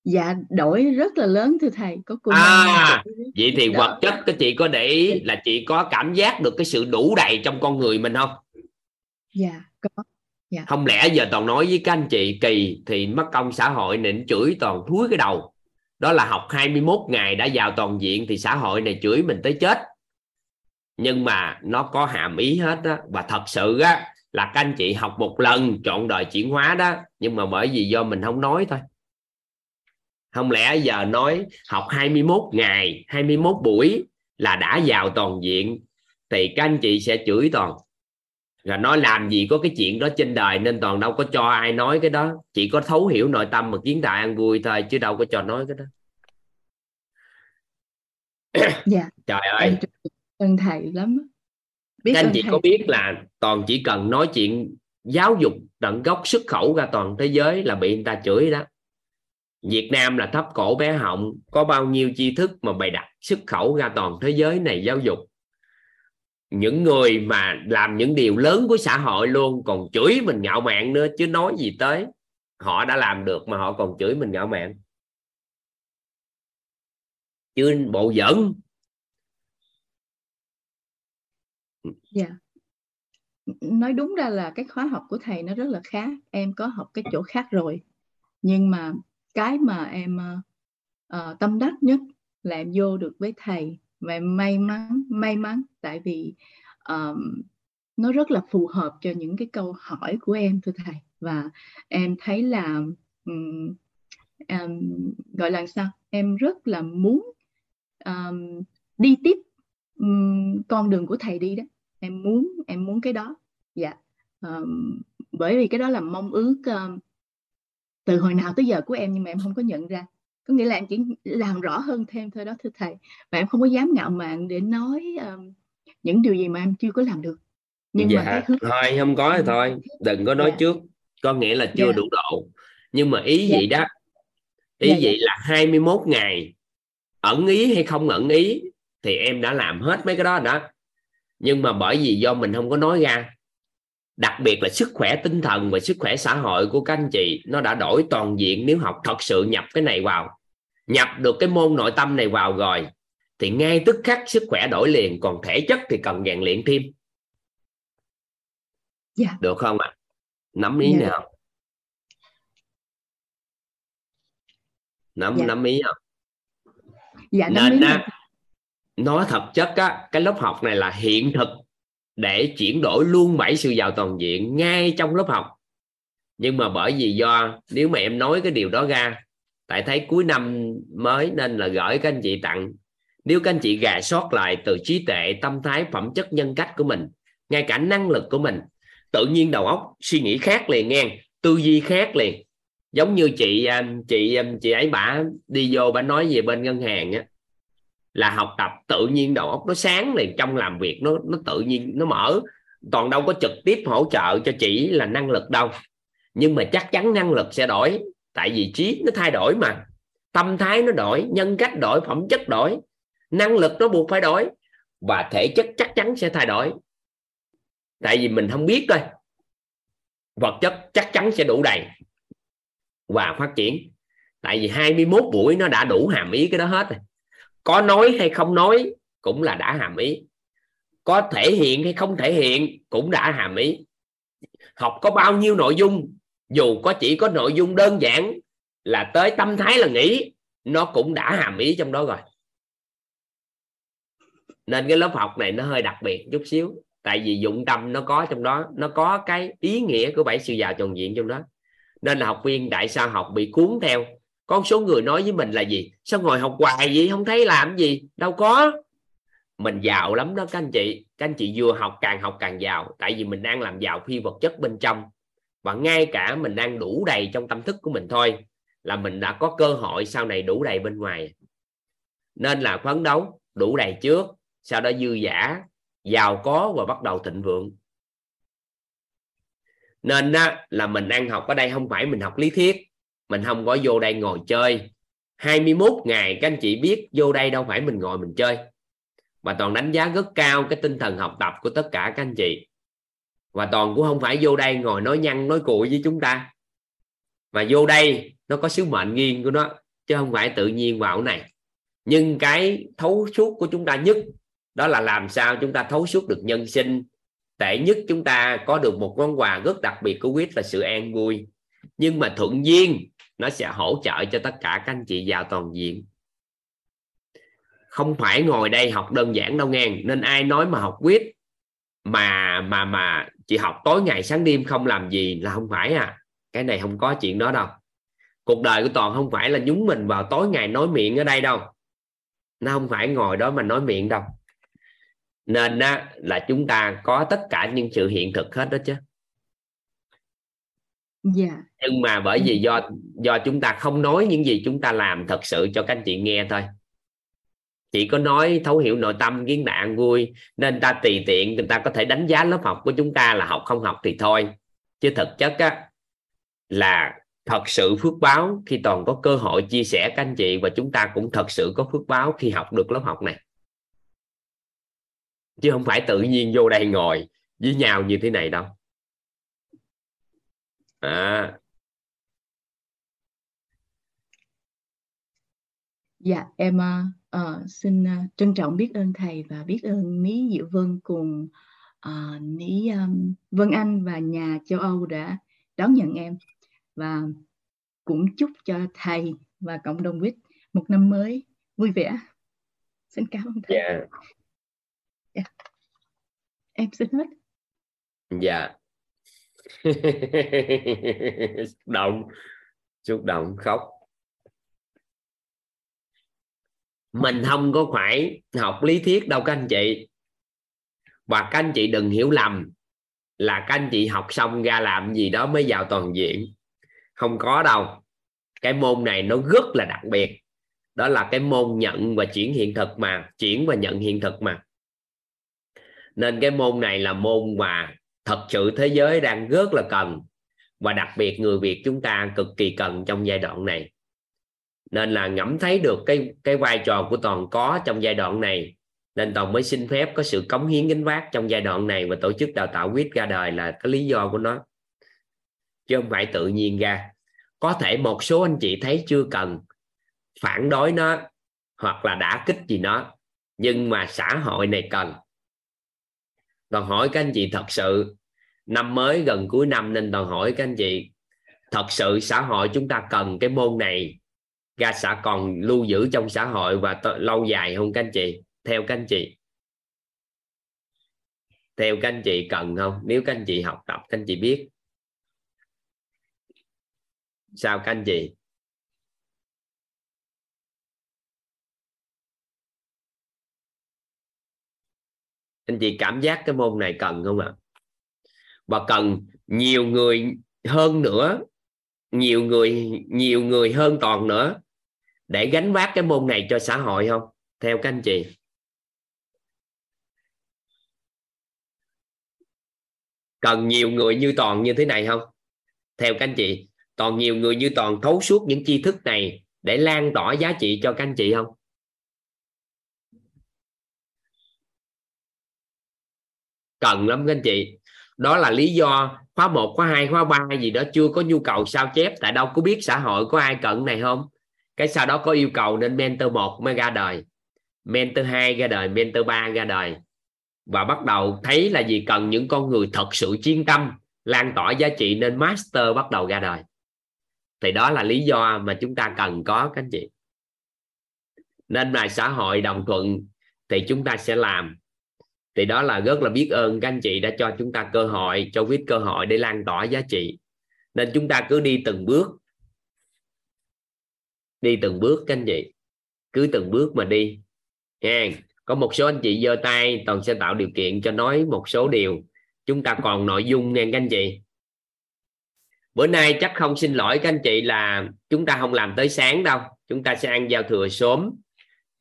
Dạ đổi rất là lớn thưa thầy có cô à vậy thì Dạ. vật chất của chị có để ý là chị có cảm giác được cái sự đủ đầy trong con người mình không? Dạ có yeah. không lẽ giờ toàn nói với các anh chị kỳ thì mất công xã hội này chửi toàn thúi cái đầu. Đó là học 21 ngày đã vào toàn diện thì xã hội này chửi mình tới chết. Nhưng mà nó có hàm ý hết đó và thật sự á, là các anh chị học một lần chọn đời chuyển hóa đó. Nhưng mà bởi vì do mình không nói thôi. Không lẽ giờ nói học 21 ngày 21 buổi là đã vào toàn diện thì các anh chị sẽ chửi toàn là nói làm gì có cái chuyện đó trên đời nên toàn đâu có cho ai nói cái đó. Chỉ có thấu hiểu nội tâm mà kiến tài ăn vui thôi chứ đâu có cho nói cái đó. Dạ. Trời ơi. Ơn thầy lắm biết các anh chị thầy. có biết là toàn chỉ cần nói chuyện giáo dục tận gốc xuất khẩu ra toàn thế giới là bị người ta chửi đó. Việt Nam là thấp cổ bé họng có bao nhiêu tri thức mà bày đặt xuất khẩu ra toàn thế giới này giáo dục những người mà làm những điều lớn của xã hội luôn còn chửi mình ngạo mạn nữa chứ nói gì tới. Họ đã làm được mà họ còn chửi mình ngạo mạn. Chứ bộ giỡn dạ. Nói đúng ra là cái khóa học của thầy nó rất là khác. Em có học cái chỗ khác rồi. Nhưng mà cái mà em uh, tâm đắc nhất là em vô được với thầy và may mắn may mắn. Tại vì um, nó rất là phù hợp cho những cái câu hỏi của em thưa thầy. Và em thấy là um, um, gọi là sao? Em rất là muốn um, đi tiếp um, con đường của thầy đi đó. Em muốn em muốn cái đó. Dạ. Um, bởi vì cái đó là mong ước um, từ hồi nào tới giờ của em nhưng mà em không có nhận ra có nghĩa là em chỉ làm rõ hơn thêm thôi đó thưa thầy và em không có dám ngạo mạn để nói um, những điều gì mà em chưa có làm được nhưng dạ, mà cái hướng... thôi không có thì thôi đừng có nói dạ. trước có nghĩa là chưa dạ. đủ độ nhưng mà ý dạ. vậy đó ý dạ, vậy dạ. là 21 ngày ẩn ý hay không ẩn ý thì em đã làm hết mấy cái đó đó nhưng mà bởi vì do mình không có nói ra đặc biệt là sức khỏe tinh thần và sức khỏe xã hội của các anh chị nó đã đổi toàn diện nếu học thật sự nhập cái này vào nhập được cái môn nội tâm này vào rồi thì ngay tức khắc sức khỏe đổi liền còn thể chất thì cần rèn luyện thêm dạ. được không ạ à? nắm ý dạ. nào nắm dạ. nắm ý không dạ, nên á nói thật chất á cái lớp học này là hiện thực để chuyển đổi luôn bảy sự giàu toàn diện ngay trong lớp học. Nhưng mà bởi vì do nếu mà em nói cái điều đó ra, tại thấy cuối năm mới nên là gửi các anh chị tặng. Nếu các anh chị gà sót lại từ trí tuệ, tâm thái, phẩm chất, nhân cách của mình, ngay cả năng lực của mình, tự nhiên đầu óc, suy nghĩ khác liền nghe, tư duy khác liền. Giống như chị à, chị à, chị ấy bả đi vô, bả nói về bên ngân hàng á là học tập tự nhiên đầu óc nó sáng liền, trong làm việc nó nó tự nhiên, nó mở. Toàn đâu có trực tiếp hỗ trợ cho chỉ là năng lực đâu. Nhưng mà chắc chắn năng lực sẽ đổi, tại vì trí nó thay đổi mà. Tâm thái nó đổi, nhân cách đổi, phẩm chất đổi, năng lực nó buộc phải đổi, và thể chất chắc chắn sẽ thay đổi. Tại vì mình không biết thôi, vật chất chắc chắn sẽ đủ đầy và phát triển. Tại vì 21 buổi nó đã đủ hàm ý cái đó hết rồi có nói hay không nói cũng là đã hàm ý. Có thể hiện hay không thể hiện cũng đã hàm ý. Học có bao nhiêu nội dung, dù có chỉ có nội dung đơn giản là tới tâm thái là nghĩ, nó cũng đã hàm ý trong đó rồi. Nên cái lớp học này nó hơi đặc biệt chút xíu, tại vì dụng tâm nó có trong đó, nó có cái ý nghĩa của bảy sự giàu tròn diện trong đó. Nên là học viên tại sao học bị cuốn theo? Con số người nói với mình là gì? Sao ngồi học hoài vậy? Không thấy làm gì? Đâu có. Mình giàu lắm đó các anh chị. Các anh chị vừa học càng học càng giàu. Tại vì mình đang làm giàu phi vật chất bên trong. Và ngay cả mình đang đủ đầy trong tâm thức của mình thôi là mình đã có cơ hội sau này đủ đầy bên ngoài. Nên là phấn đấu đủ đầy trước sau đó dư giả giàu có và bắt đầu thịnh vượng. Nên đó, là mình đang học ở đây không phải mình học lý thuyết mình không có vô đây ngồi chơi. 21 ngày, các anh chị biết vô đây đâu phải mình ngồi mình chơi. Và toàn đánh giá rất cao cái tinh thần học tập của tất cả các anh chị. Và toàn cũng không phải vô đây ngồi nói nhăn nói cuội với chúng ta. Mà vô đây, nó có sứ mệnh riêng của nó, chứ không phải tự nhiên vào này. Nhưng cái thấu suốt của chúng ta nhất, đó là làm sao chúng ta thấu suốt được nhân sinh. Tệ nhất chúng ta có được một món quà rất đặc biệt của quyết là sự an vui. Nhưng mà thuận duyên nó sẽ hỗ trợ cho tất cả các anh chị vào toàn diện. Không phải ngồi đây học đơn giản đâu nghe nên ai nói mà học quyết mà mà mà chị học tối ngày sáng đêm không làm gì là không phải à. Cái này không có chuyện đó đâu. Cuộc đời của toàn không phải là nhúng mình vào tối ngày nói miệng ở đây đâu. Nó không phải ngồi đó mà nói miệng đâu. Nên á, là chúng ta có tất cả những sự hiện thực hết đó chứ yeah. nhưng mà bởi vì do do chúng ta không nói những gì chúng ta làm thật sự cho các anh chị nghe thôi. Chỉ có nói thấu hiểu nội tâm, kiến bạn, vui. Nên ta tùy tiện, người ta có thể đánh giá lớp học của chúng ta là học không học thì thôi. Chứ thực chất á, là thật sự phước báo khi toàn có cơ hội chia sẻ các anh chị và chúng ta cũng thật sự có phước báo khi học được lớp học này. Chứ không phải tự nhiên vô đây ngồi, với nhau như thế này đâu à. dạ em uh, xin uh, trân trọng biết ơn thầy và biết ơn Ní Diệu Vân cùng uh, Ní um, Vân Anh và nhà châu Âu đã đón nhận em và cũng chúc cho thầy và cộng đồng quýt một năm mới vui vẻ xin cảm ơn thầy yeah. yeah. em xin hết dạ xúc động. Xúc động, khóc. Mình không có phải học lý thuyết đâu các anh chị. Và các anh chị đừng hiểu lầm là các anh chị học xong ra làm gì đó mới vào toàn diện. Không có đâu. Cái môn này nó rất là đặc biệt. Đó là cái môn nhận và chuyển hiện thực mà, chuyển và nhận hiện thực mà. Nên cái môn này là môn mà thật sự thế giới đang rất là cần, và đặc biệt người Việt chúng ta cực kỳ cần trong giai đoạn này. Nên là ngẫm thấy được cái cái vai trò của toàn có trong giai đoạn này, nên toàn mới xin phép có sự cống hiến gánh vác trong giai đoạn này và tổ chức đào tạo quyết ra đời là cái lý do của nó. Chứ không phải tự nhiên ra. Có thể một số anh chị thấy chưa cần phản đối nó hoặc là đã kích gì nó, nhưng mà xã hội này cần toàn hỏi các anh chị thật sự, năm mới gần cuối năm nên toàn hỏi các anh chị thật sự xã hội chúng ta cần cái môn này ra xã còn lưu giữ trong xã hội và lâu dài không các anh chị? Theo các anh chị. Theo các anh chị cần không? Nếu các anh chị học tập, các anh chị biết. Sao các anh chị? Anh chị cảm giác cái môn này cần không ạ? Và cần nhiều người hơn nữa, nhiều người nhiều người hơn toàn nữa để gánh vác cái môn này cho xã hội không? Theo các anh chị. Cần nhiều người như toàn như thế này không? Theo các anh chị, toàn nhiều người như toàn thấu suốt những tri thức này để lan tỏa giá trị cho các anh chị không? Cần lắm các anh chị. Đó là lý do khóa 1, khóa 2, khóa 3 gì đó chưa có nhu cầu sao chép tại đâu có biết xã hội có ai cần này không? Cái sau đó có yêu cầu nên mentor 1 mới ra đời mentor 2 ra đời mentor 3 ra đời. Và bắt đầu thấy là gì cần những con người thật sự chuyên tâm lan tỏa giá trị nên master bắt đầu ra đời. Thì đó là lý do mà chúng ta cần có các anh chị. Nên là xã hội đồng thuận thì chúng ta sẽ làm thì đó là rất là biết ơn các anh chị đã cho chúng ta cơ hội, cho quyết cơ hội để lan tỏa giá trị. Nên chúng ta cứ đi từng bước. Đi từng bước các anh chị. Cứ từng bước mà đi. Nha. Có một số anh chị giơ tay, toàn sẽ tạo điều kiện cho nói một số điều. Chúng ta còn nội dung nha các anh chị. Bữa nay chắc không xin lỗi các anh chị là chúng ta không làm tới sáng đâu. Chúng ta sẽ ăn giao thừa sớm.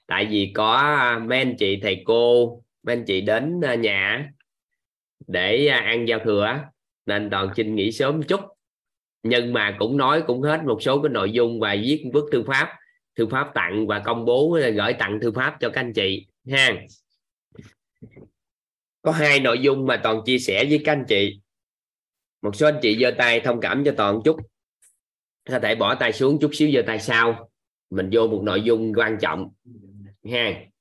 Tại vì có à, mấy anh chị, thầy cô mấy anh chị đến à, nhà để à, ăn giao thừa nên toàn xin nghỉ sớm chút. Nhưng mà cũng nói cũng hết một số cái nội dung và viết bức thư pháp thư pháp tặng và công bố à, gửi tặng thư pháp cho các anh chị, ha. Có hai nội dung mà toàn chia sẻ với các anh chị. Một số anh chị giơ tay thông cảm cho toàn chút. Có thể bỏ tay xuống chút xíu, giơ tay sau. Mình vô một nội dung quan trọng, ha.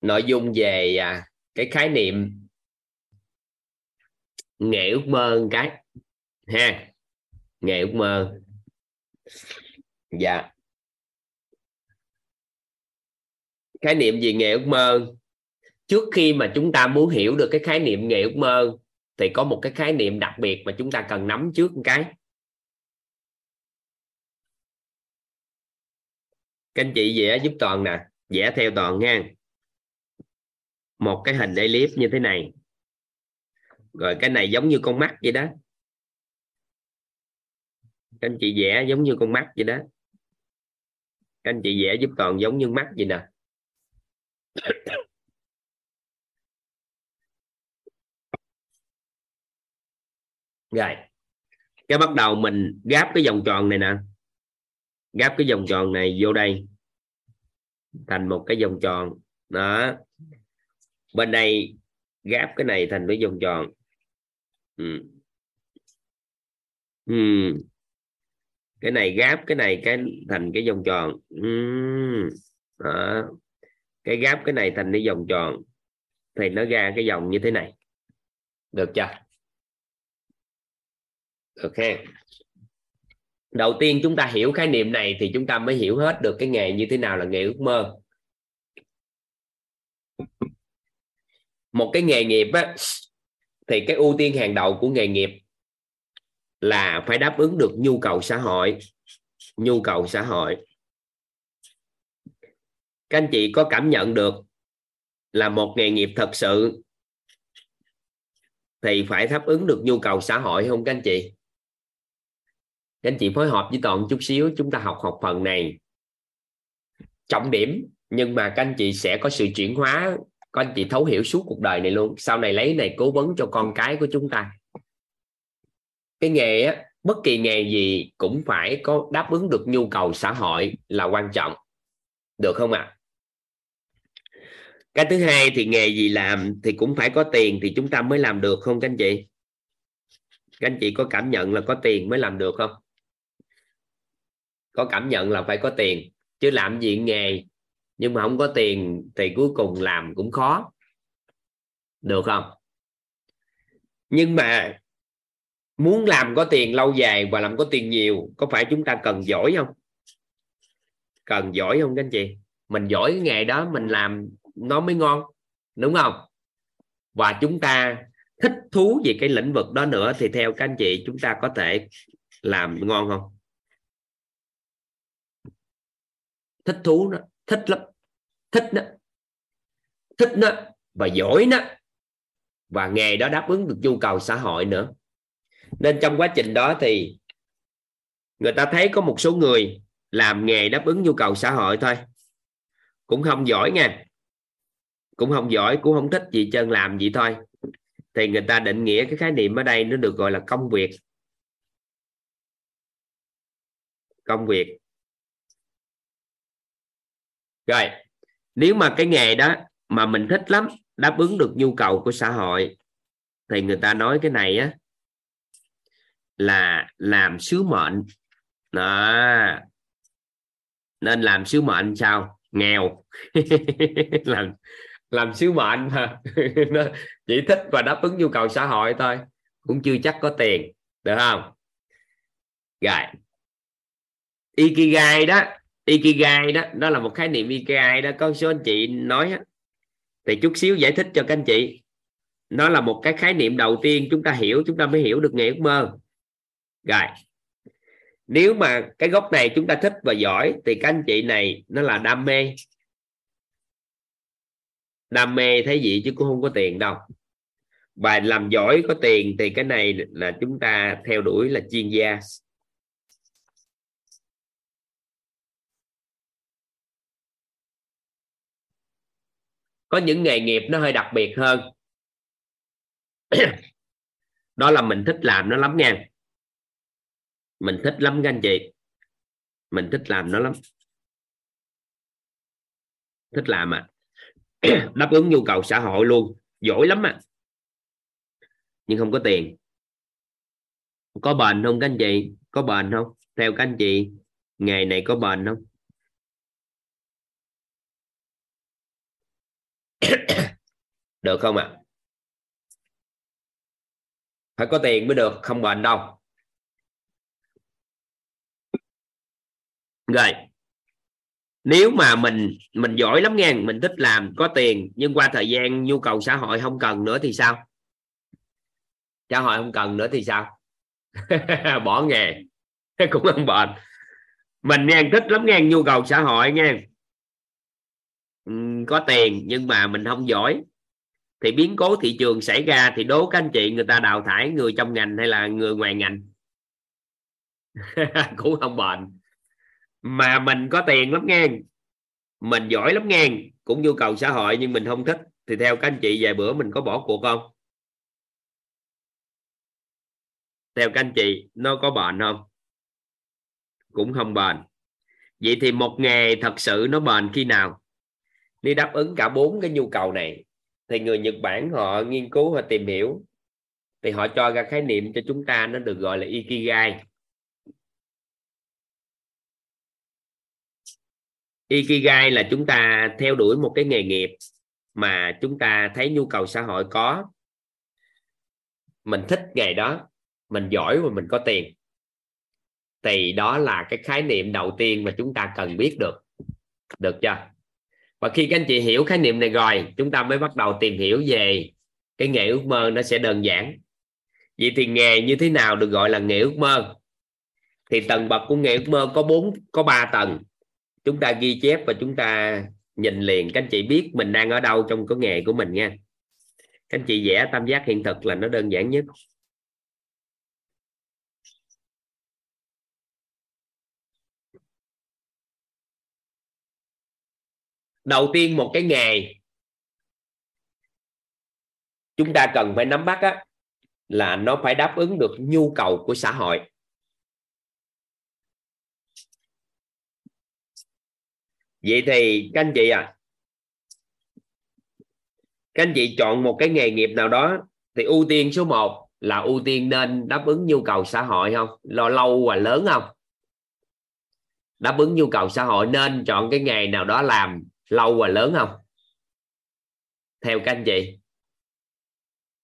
Nội dung về à, cái khái niệm nghề ước mơ cái. Ha nghề ước mơ. Dạ. Khái niệm gì nghề ước mơ? Trước khi mà chúng ta muốn hiểu được cái khái niệm nghề ước mơ thì có một cái khái niệm đặc biệt mà chúng ta cần nắm trước một cái. Các anh chị vẽ giúp toàn nè. Vẽ theo toàn nha một cái hình elip như thế này. Rồi cái này giống như con mắt vậy đó. Các anh chị vẽ giống như con mắt vậy đó. Các anh chị vẽ giúp toàn giống như mắt vậy nè. Rồi, cái bắt đầu mình gáp cái vòng tròn này nè. Gáp cái vòng tròn này vô đây. Thành một cái vòng tròn. Đó bên đây gáp cái này thành cái vòng tròn ừ. Ừ. cái này gáp, cái này cái thành cái vòng tròn ừ. đó. cái gáp, cái này thành cái vòng tròn thì nó ra cái vòng như thế này được chưa ok đầu tiên chúng ta hiểu khái niệm này thì chúng ta mới hiểu hết được cái nghề như thế nào là nghề ước mơ một cái nghề nghiệp á, thì cái ưu tiên hàng đầu của nghề nghiệp là phải đáp ứng được nhu cầu xã hội. Nhu cầu xã hội. Các anh chị có cảm nhận được là một nghề nghiệp thật sự thì phải đáp ứng được nhu cầu xã hội không các anh chị? Các anh chị phối hợp với toàn chút xíu chúng ta học học phần này. Trọng điểm nhưng mà các anh chị sẽ có sự chuyển hóa các anh chị thấu hiểu suốt cuộc đời này luôn. Sau này lấy này cố vấn cho con cái của chúng ta. Cái nghề á, bất kỳ nghề gì cũng phải có đáp ứng được nhu cầu xã hội là quan trọng. Được không ạ? À? cái thứ hai thì nghề gì làm thì cũng phải có tiền thì chúng ta mới làm được không các anh chị? Các anh chị có cảm nhận là có tiền mới làm được không? Có cảm nhận là phải có tiền. Chứ làm gì nghề nhưng mà không có tiền thì cuối cùng làm cũng khó. Được không? Nhưng mà muốn làm có tiền lâu dài và làm có tiền nhiều, có phải chúng ta cần giỏi không? Cần giỏi không các anh chị? Mình giỏi cái nghề đó, mình làm nó mới ngon, đúng không? Và chúng ta thích thú về cái lĩnh vực đó nữa thì theo các anh chị, chúng ta có thể làm ngon không? Thích thú nó, thích lắm thích nó thích nó và giỏi nó. Và nghề đó đáp ứng được nhu cầu xã hội nữa. Nên trong quá trình đó thì người ta thấy có một số người làm nghề đáp ứng nhu cầu xã hội thôi. Cũng không giỏi nha. Cũng không giỏi, cũng không thích gì chân làm gì thôi. Thì người ta định nghĩa cái khái niệm ở đây nó được gọi là công việc. Công việc. Rồi nếu mà cái nghề đó mà mình thích lắm, đáp ứng được nhu cầu của xã hội, thì người ta nói cái này á, là làm sứ mệnh. Đó. Nên làm sứ mệnh sao? Nghèo. Làm làm sứ mệnh mà. Chỉ thích và đáp ứng nhu cầu xã hội thôi, cũng chưa chắc có tiền, được không? Rồi. Ikigai đó ikigai đó đó là một khái niệm ikigai đó. Có số anh chị nói thì chút xíu giải thích cho các anh chị. Nó là một cái khái niệm đầu tiên chúng ta hiểu, chúng ta mới hiểu được nghề ước mơ. Rồi, nếu mà cái gốc này chúng ta thích và giỏi, thì các anh chị này, nó là đam mê. Đam mê thấy gì chứ cũng không có tiền đâu. Và làm giỏi có tiền thì cái này là chúng ta theo đuổi là chuyên gia. Có những nghề nghiệp nó hơi đặc biệt hơn. Đó là mình thích làm nó lắm nha. Mình thích lắm các anh chị. Mình thích làm nó lắm. Thích làm à. Đáp ứng nhu cầu xã hội luôn. Giỏi lắm à. Nhưng không có tiền. Có bền không các anh chị? Có bền không? Theo các anh chị, nghề này có bền không? được không ạ? À? phải có tiền mới được, không bệnh đâu. Rồi. Nếu mà mình mình giỏi lắm nghe mình thích làm, có tiền, nhưng qua thời gian nhu cầu xã hội không cần nữa thì sao? Xã hội không cần nữa thì sao? Bỏ nghề. Cũng không bệnh. mình nghe thích lắm nghe nhu cầu xã hội nghe Ừ, có tiền, nhưng mà mình không giỏi. Thì biến cố thị trường xảy ra thì đố các anh chị người ta đào thải người trong ngành hay là người ngoài ngành? Cũng không bền. Mà mình có tiền lắm nghe. Mình giỏi lắm nghe. Cũng nhu cầu xã hội, nhưng mình không thích. Thì theo các anh chị vài bữa mình có bỏ cuộc không? Theo các anh chị, nó có bền không? Cũng không bền. Vậy thì một nghề thật sự nó bền khi nào? Đi đáp ứng cả bốn cái nhu cầu này, thì người Nhật Bản họ nghiên cứu và tìm hiểu. Thì họ cho ra khái niệm cho chúng ta, nó được gọi là ikigai. Ikigai là chúng ta theo đuổi một cái nghề nghiệp mà chúng ta thấy nhu cầu xã hội có. Mình thích nghề đó, mình giỏi và mình có tiền. Thì đó là cái khái niệm đầu tiên mà chúng ta cần biết được. Được chưa? Và khi các anh chị hiểu khái niệm này rồi, chúng ta mới bắt đầu tìm hiểu về cái nghề ước mơ nó sẽ đơn giản. Vậy thì nghề như thế nào được gọi là nghề ước mơ? Thì tầng bậc của nghề ước mơ có bốn, có ba tầng. Chúng ta ghi chép và chúng ta nhìn liền. Các anh chị biết mình đang ở đâu trong cái nghề của mình nha. Các anh chị vẽ tam giác hiện thực là nó đơn giản nhất. Đầu tiên một cái nghề. Chúng ta cần phải nắm bắt á, là nó phải đáp ứng được nhu cầu của xã hội. Vậy thì các anh chị à các anh chị chọn một cái nghề nghiệp nào đó thì ưu tiên số 1 là ưu tiên nên đáp ứng nhu cầu xã hội không? Lo lâu và lớn không? Đáp ứng nhu cầu xã hội nên chọn cái nghề nào đó làm lâu và lớn không? Theo các anh chị.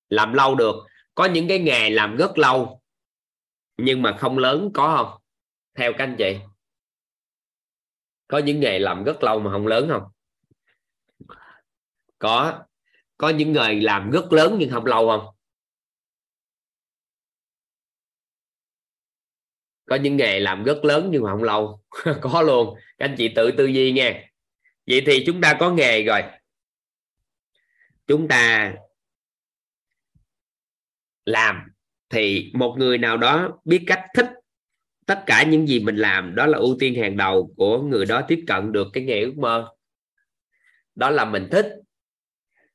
Làm lâu được. Có những cái nghề làm rất lâu, nhưng mà không lớn, có không? Theo các anh chị. Có những nghề làm rất lâu mà không lớn không? Có. Có những nghề làm rất lớn nhưng không lâu không? Có những nghề làm rất lớn nhưng mà không lâu. Có luôn. Các anh chị tự tư duy nghe vậy thì chúng ta có nghề rồi. Chúng ta làm. Thì một người nào đó biết cách thích tất cả những gì mình làm, đó là ưu tiên hàng đầu của người đó tiếp cận được cái nghề ước mơ. Đó là mình thích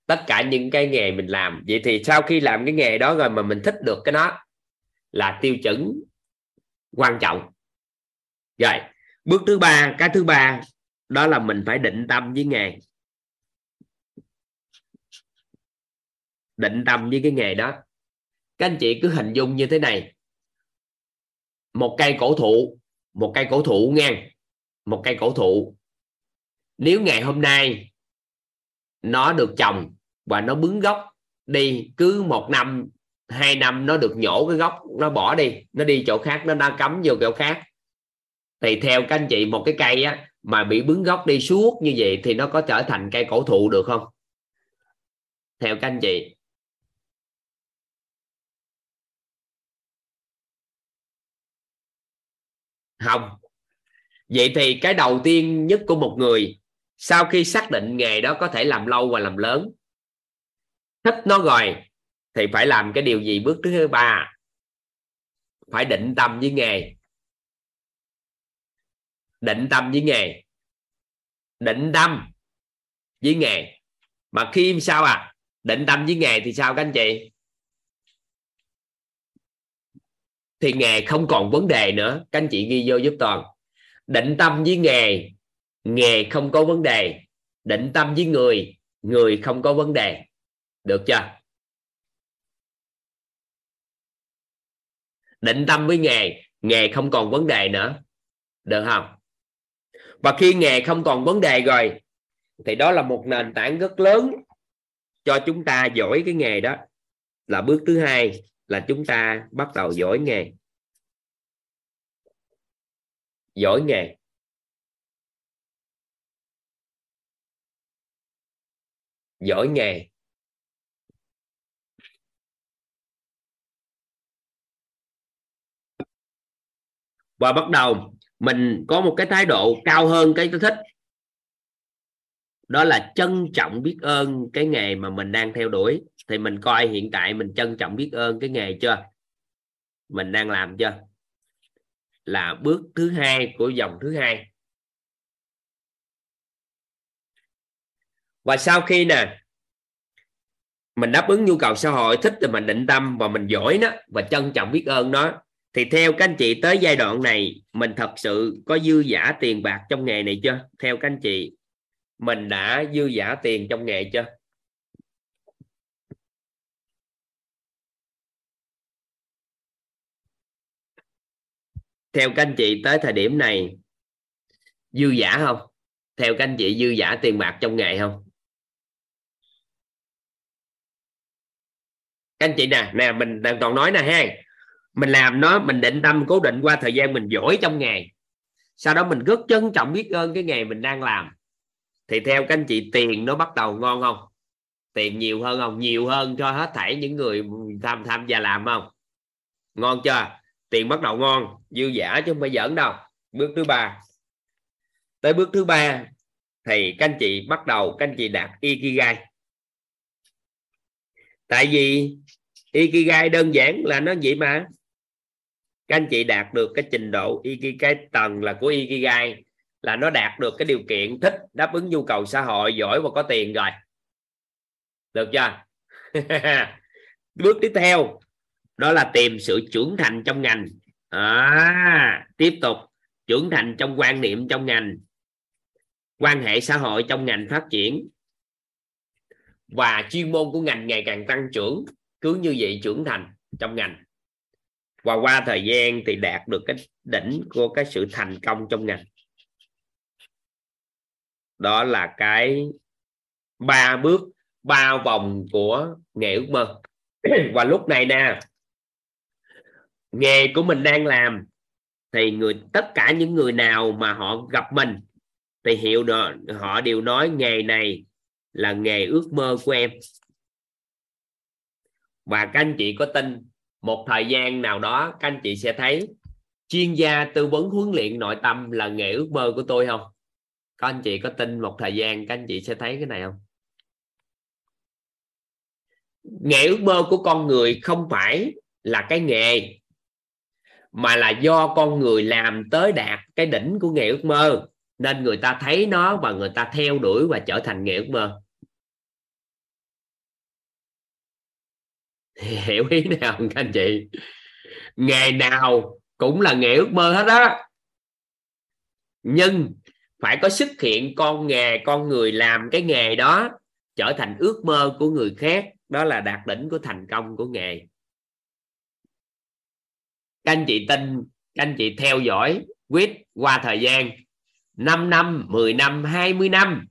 tất cả những cái nghề mình làm. Vậy thì sau khi làm cái nghề đó rồi mà mình thích được cái đó là tiêu chuẩn quan trọng. Rồi, bước thứ ba, cái thứ ba đó là mình phải định tâm với nghề định tâm với cái nghề đó. Các anh chị cứ hình dung như thế này. Một cây cổ thụ, một cây cổ thụ ngang, một cây cổ thụ. Nếu ngày hôm nay nó được trồng và nó bứng gốc đi, cứ một năm, hai năm nó được nhổ cái gốc, nó bỏ đi, nó đi chỗ khác, nó đang cắm vô chỗ khác, thì theo các anh chị, một cái cây á mà bị bướng gốc đi suốt như vậy thì nó có trở thành cây cổ thụ được không? Theo các anh chị. Không. Vậy thì cái đầu tiên nhất của một người, sau khi xác định nghề đó có thể làm lâu và làm lớn, thích nó rồi, thì phải làm cái điều gì bước thứ ba? Phải định tâm với nghề định tâm với nghề. Định tâm với nghề. Mà khi sao à? Định tâm với nghề thì sao các anh chị? Thì nghề không còn vấn đề nữa. Các anh chị ghi vô giúp toàn. Định tâm với nghề. Nghề không có vấn đề. Định tâm với người. Người không có vấn đề. Được chưa? Định tâm với nghề. Nghề không còn vấn đề nữa. Được không? Và khi nghề không còn vấn đề rồi, thì đó là một nền tảng rất lớn cho chúng ta giỏi cái nghề đó. Là bước thứ hai là chúng ta bắt đầu giỏi nghề. Giỏi nghề. Giỏi nghề. Và bắt đầu mình có một cái thái độ cao hơn cái tôi thích. Đó là trân trọng biết ơn cái nghề mà mình đang theo đuổi. Thì mình coi hiện tại mình trân trọng biết ơn cái nghề chưa? Mình đang làm chưa? Là bước thứ hai của dòng thứ hai. Và sau khi nè, mình đáp ứng nhu cầu xã hội, thích thì mình định tâm và mình giỏi nó và trân trọng biết ơn nó thì theo các anh chị tới giai đoạn này, mình thật sự có dư giả tiền bạc trong nghề này chưa? Theo các anh chị, mình đã dư giả tiền trong nghề chưa? Theo các anh chị tới thời điểm này, dư giả không? Theo các anh chị, dư giả tiền bạc trong nghề không? Các anh chị nè nè, mình đang còn nói nè ha mình làm nó, mình định tâm, cố định qua thời gian mình giỏi trong nghề sau đó mình rất trân trọng biết ơn cái nghề mình đang làm. Thì theo các anh chị, tiền nó bắt đầu ngon không? Tiền nhiều hơn không? Nhiều hơn cho hết thảy những người tham tham gia làm không? Ngon chưa? Tiền bắt đầu ngon, dư giả chứ không phải giỡn đâu. Bước thứ ba. Tới bước thứ ba thì các anh chị bắt đầu, các anh chị đạt ikigai. Tại vì ikigai đơn giản là nó vậy mà các anh chị đạt được cái trình độ ikigai tầng là của ikigai là nó đạt được cái điều kiện thích đáp ứng nhu cầu xã hội giỏi và có tiền rồi. Được chưa? Bước tiếp theo đó là tìm sự trưởng thành trong ngành. À, tiếp tục trưởng thành trong quan niệm trong ngành quan hệ xã hội trong ngành phát triển. Và chuyên môn của ngành ngày càng tăng trưởng cứ như vậy trưởng thành trong ngành và qua thời gian thì đạt được cái đỉnh của cái sự thành công trong ngành. Đó là cái ba bước, ba vòng của nghề ước mơ. Và lúc này nè, nghề của mình đang làm, thì người, tất cả những người nào mà họ gặp mình thì hiểu đó họ đều nói nghề này là nghề ước mơ của em. Và các anh chị có tin một thời gian nào đó, các anh chị sẽ thấy chuyên gia tư vấn huấn luyện nội tâm là nghề ước mơ của tôi không? Các anh chị có tin một thời gian các anh chị sẽ thấy cái này không? Nghề ước mơ của con người không phải là cái nghề, mà là do con người làm tới đạt cái đỉnh của nghề ước mơ. Nên người ta thấy nó và người ta theo đuổi và trở thành nghề ước mơ. hiểu ý nào, các anh chị? Nghề nào cũng là nghề ước mơ hết á. Nhưng phải có xuất hiện con nghề, con người làm cái nghề đó trở thành ước mơ của người khác. Đó là đạt đỉnh của thành công của nghề. Các anh chị tin, các anh chị theo dõi quyết qua thời gian. 5 năm 10 năm 20 năm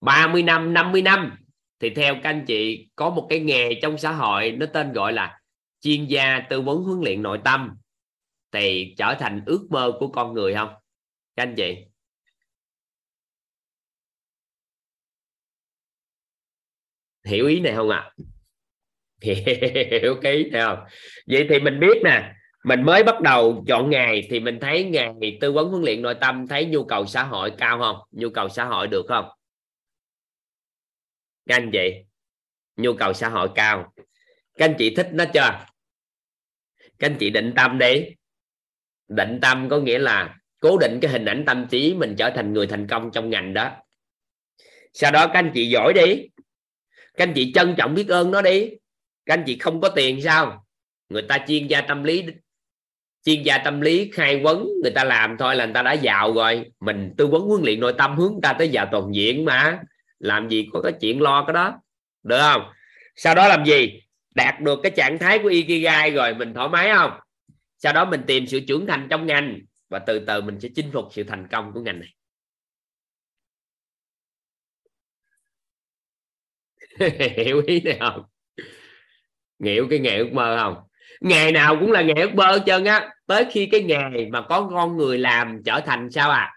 30 năm 50 năm thì theo các anh chị, có một cái nghề trong xã hội nó tên gọi là chuyên gia tư vấn huấn luyện nội tâm. Thì trở thành ước mơ của con người không? Các anh chị. Hiểu ý này không ạ? À? hiểu cái ý này không? Vậy thì mình biết nè, mình mới bắt đầu chọn nghề thì mình thấy nghề tư vấn huấn luyện nội tâm, thấy nhu cầu xã hội cao không? Nhu cầu xã hội được không? Các anh chị, nhu cầu xã hội cao. Các anh chị thích nó chưa? Các anh chị định tâm đi. Định tâm có nghĩa là cố định cái hình ảnh tâm trí mình trở thành người thành công trong ngành đó. Sau đó các anh chị giỏi đi. Các anh chị trân trọng biết ơn nó đi. Các anh chị không có tiền sao? Người ta chuyên gia tâm lý, chuyên gia tâm lý khai vấn người ta làm thôi là người ta đã giàu rồi. Mình tư vấn huấn luyện nội tâm hướng ta tới giàu toàn diện mà làm gì có cái chuyện lo cái đó. Được không? Sau đó làm gì? Đạt được cái trạng thái của ikigai rồi, mình thoải mái không? Sau đó mình tìm sự trưởng thành trong ngành và từ từ mình sẽ chinh phục sự thành công của ngành này. Hiểu ý này không? Hiểu cái nghề ước mơ không? Ngày nào cũng là nghề ước mơ hết trơn á. Tới khi cái nghề mà có con người làm trở thành sao à?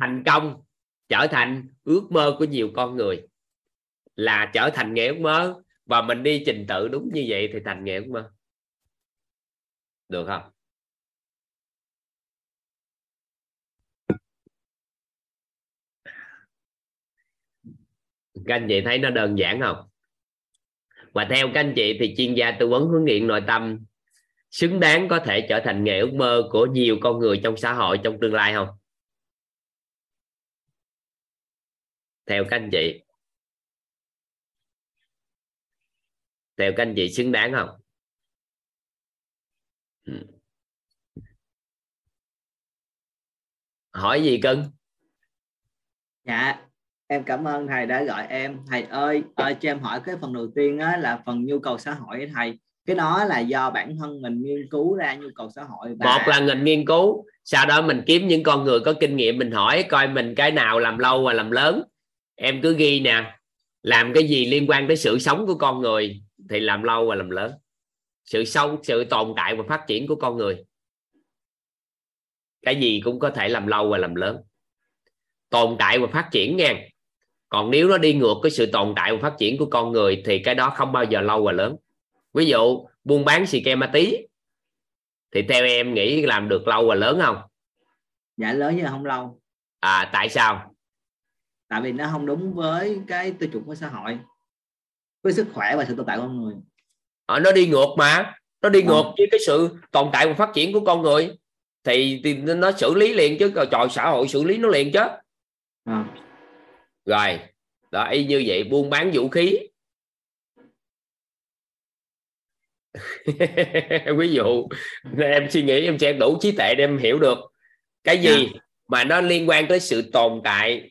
Thành công trở thành ước mơ của nhiều con người. Là trở thành nghề ước mơ và mình đi trình tự đúng như vậy thì thành nghề ước mơ. Được không? Các anh chị thấy nó đơn giản không? Và theo các anh chị thì chuyên gia tư vấn huấn luyện nội tâm xứng đáng có thể trở thành nghề ước mơ của nhiều con người trong xã hội trong tương lai không? Theo các anh chị. Theo các anh chị xứng đáng không? Ừ. hỏi gì cưng dạ em cảm ơn thầy đã gọi em. Thầy ơi ơi cho em hỏi cái phần đầu tiên á, là phần nhu cầu xã hội thầy. Cái đó là do bản thân mình nghiên cứu ra nhu cầu xã hội và... một là mình nghiên cứu sau đó mình kiếm những con người có kinh nghiệm mình hỏi coi mình cái nào làm lâu và làm lớn em cứ ghi nè làm cái gì liên quan tới sự sống của con người thì làm lâu và làm lớn. Sự sâu sự tồn tại và phát triển của con người. Cái gì cũng có thể làm lâu và làm lớn. Tồn tại và phát triển nha còn nếu nó đi ngược cái sự tồn tại và phát triển của con người thì cái đó không bao giờ lâu và lớn. Ví dụ buôn bán xì ke ma tí thì theo em nghĩ làm được lâu và lớn không? Dạ lớn nhưng không lâu. À tại sao tại vì nó không đúng với cái tiêu chuẩn của xã hội với sức khỏe và sự tồn tại của con người à, nó đi ngược mà nó đi ngược à. với cái sự tồn tại và phát triển của con người thì, thì nó xử lý liền chứ trời xã hội xử lý nó liền chứ à. rồi đó y như vậy buôn bán vũ khí ví dụ em suy nghĩ em sẽ đủ trí tuệ để em hiểu được cái gì yeah. Dạ. mà nó liên quan tới sự tồn tại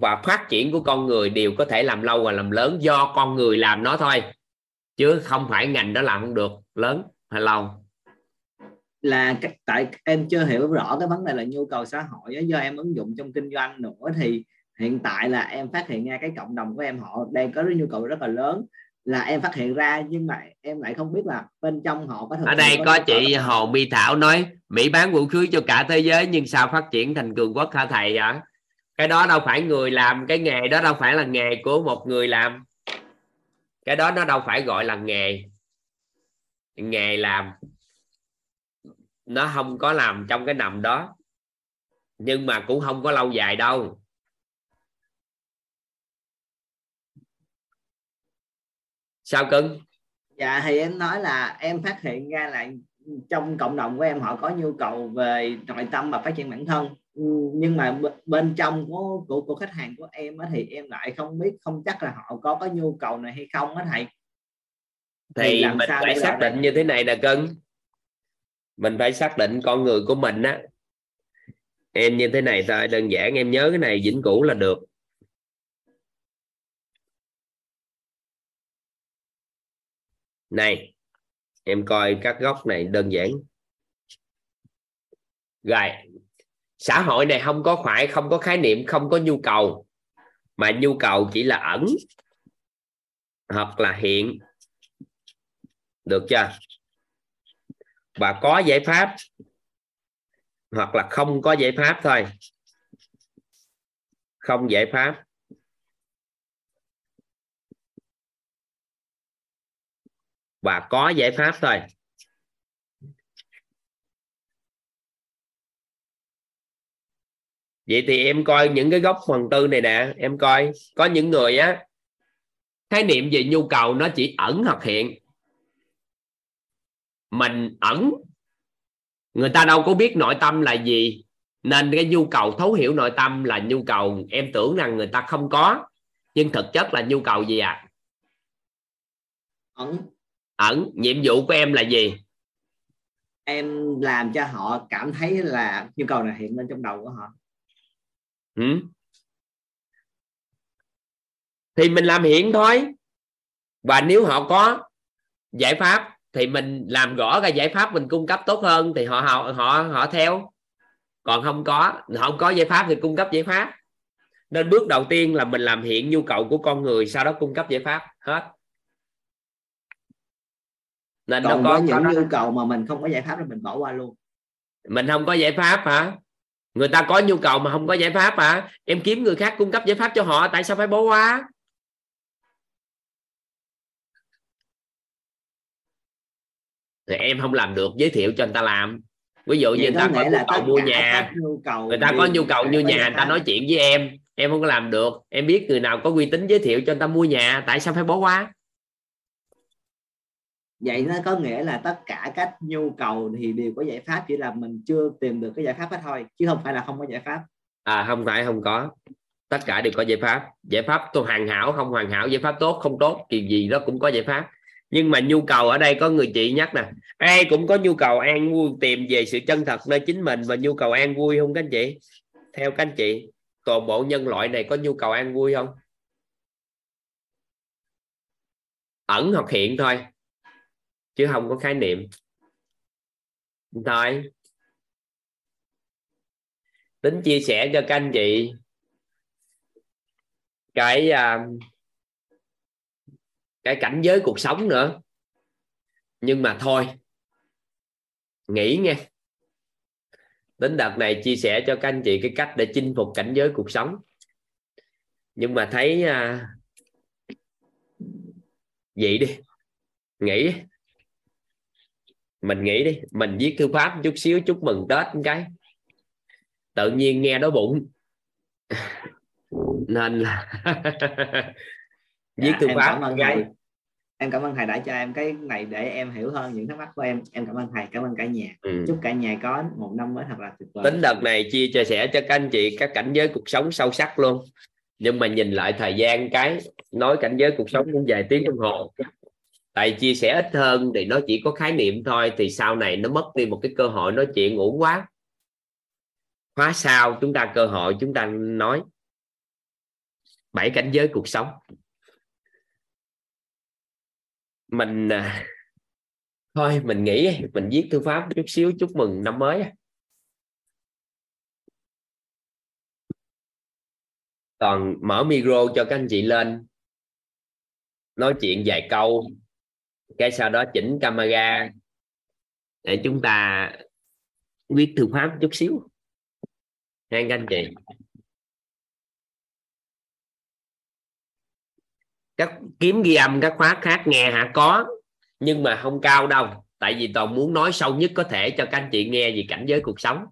và phát triển của con người đều có thể làm lâu và làm lớn do con người làm nó thôi. Chứ không phải ngành đó làm không được lớn hay lâu. Là tại em chưa hiểu rõ cái vấn đề là nhu cầu xã hội do em ứng dụng trong kinh doanh nữa thì hiện tại là em phát hiện ra cái cộng đồng của em họ đang có nhu cầu rất là lớn là em phát hiện ra nhưng mà em lại không biết là bên trong họ có ở đây có, có chị Hồ My Thảo nói Mỹ bán vũ khí cho cả thế giới nhưng sao phát triển thành cường quốc hả thầy ạ cái đó đâu phải người làm, cái nghề đó đâu phải là nghề của một người làm. Cái đó nó đâu phải gọi là nghề. Nghề làm, nó không có làm trong cái nằm đó. Nhưng mà cũng không có lâu dài đâu. Sao cưng? Dạ thì em nói là em phát hiện ra là trong cộng đồng của em họ có nhu cầu về nội tâm và phát triển bản thân nhưng mà bên trong của của, của khách hàng của em á, thì em lại không biết không chắc là họ có có nhu cầu này hay không á thầy. Thì, thì mình phải xác định như thế này là cưng mình phải xác định con người của mình á. Em như thế này thôi đơn giản em nhớ cái này vĩnh cửu là được. Này em coi các góc này đơn giản. Rồi xã hội này không có phải không có khái niệm, không có nhu cầu. Mà nhu cầu chỉ là ẩn hoặc là hiện. Được chưa? Và có giải pháp hoặc là không có giải pháp thôi. Không giải pháp. Và có giải pháp thôi. Vậy thì em coi những cái góc phần tư này nè em coi. Có những người á khái niệm về nhu cầu nó chỉ ẩn hoặc hiện. Mình ẩn người ta đâu có biết nội tâm là gì. Nên cái nhu cầu thấu hiểu nội tâm là nhu cầu. Em tưởng rằng người ta không có nhưng thực chất là nhu cầu gì à ẩn. Ẩn. Nhiệm vụ của em là gì? Em làm cho họ cảm thấy là nhu cầu này hiện lên trong đầu của họ ừ. thì mình làm hiện thôi. Và nếu họ có giải pháp thì mình làm rõ ra giải pháp mình cung cấp tốt hơn thì họ họ họ họ theo. Còn không có họ không có giải pháp thì cung cấp giải pháp. Nên bước đầu tiên là mình làm hiện nhu cầu của con người sau đó cung cấp giải pháp. Hết. Nên còn nó có, với những có nhu cầu mà mình không có giải pháp thì mình bỏ qua luôn. Mình không có giải pháp hả người ta có nhu cầu mà không có giải pháp hả? Em kiếm người khác cung cấp giải pháp cho họ tại sao phải bỏ qua? Thì em không làm được giới thiệu cho người ta làm. Ví dụ như Vậy người ta có nhu cầu mua nhà. cầu người ta có nhu cầu như nhà người ta nói chuyện với em. Em không có làm được. Em biết người nào có uy tín giới thiệu cho người ta mua nhà tại sao phải bỏ qua vậy nó có nghĩa là tất cả các nhu cầu thì đều có giải pháp, chỉ là mình chưa tìm được cái giải pháp đó thôi, chứ không phải là không có giải pháp. À không phải, không có. Tất cả đều có giải pháp. Giải pháp tôi hoàn hảo, không hoàn hảo, giải pháp tốt, không tốt, thì gì đó cũng có giải pháp. Nhưng mà nhu cầu ở đây có người chị nhắc nè ai cũng có nhu cầu an vui, tìm về sự chân thật nơi chính mình và nhu cầu an vui không các anh chị? Theo các anh chị, toàn bộ nhân loại này có nhu cầu an vui không? Ẩn hoặc hiện thôi chứ không có khái niệm. Thôi tính chia sẻ cho các anh chị cái à, cái cảnh giới cuộc sống nữa. Nhưng mà thôi nghĩ nghe. Đến đợt này chia sẻ cho các anh chị cái cách để chinh phục cảnh giới cuộc sống. Nhưng mà thấy à, vậy đi nghĩ mình nghĩ đi mình viết thư pháp chút xíu chúc mừng tết cái. Tự nhiên nghe đói bụng. Nên là viết Dạ, thư pháp cảm ơn cái. em cảm ơn thầy đã cho em cái này để em hiểu hơn những thắc mắc của em. Em cảm ơn thầy cảm ơn cả nhà. Ừ. chúc cả nhà có một năm mới thật là tuyệt vời. Tính đợt này chia chia sẻ cho các anh chị các cảnh giới cuộc sống sâu sắc luôn. Nhưng mà nhìn lại thời gian cái nói cảnh giới cuộc sống cũng vài tiếng đồng hồ tại chia sẻ ít hơn thì nó chỉ có khái niệm thôi, thì sau này nó mất đi một cái cơ hội nói chuyện ngủ quá. Khóa sau chúng ta cơ hội, chúng ta nói bảy cảnh giới cuộc sống. Mình à, thôi, mình nghĩ mình viết thư pháp chút xíu, chúc mừng năm mới. Còn mở micro cho các anh chị lên, nói chuyện vài câu cái sau đó chỉnh camera để chúng ta viết thư pháp chút xíu. Nha các anh chị. Các kiếm ghi âm các khóa khác nghe hả? Có, nhưng mà không cao đâu. Tại vì toàn muốn nói sâu nhất có thể cho các anh chị nghe về cảnh giới cuộc sống.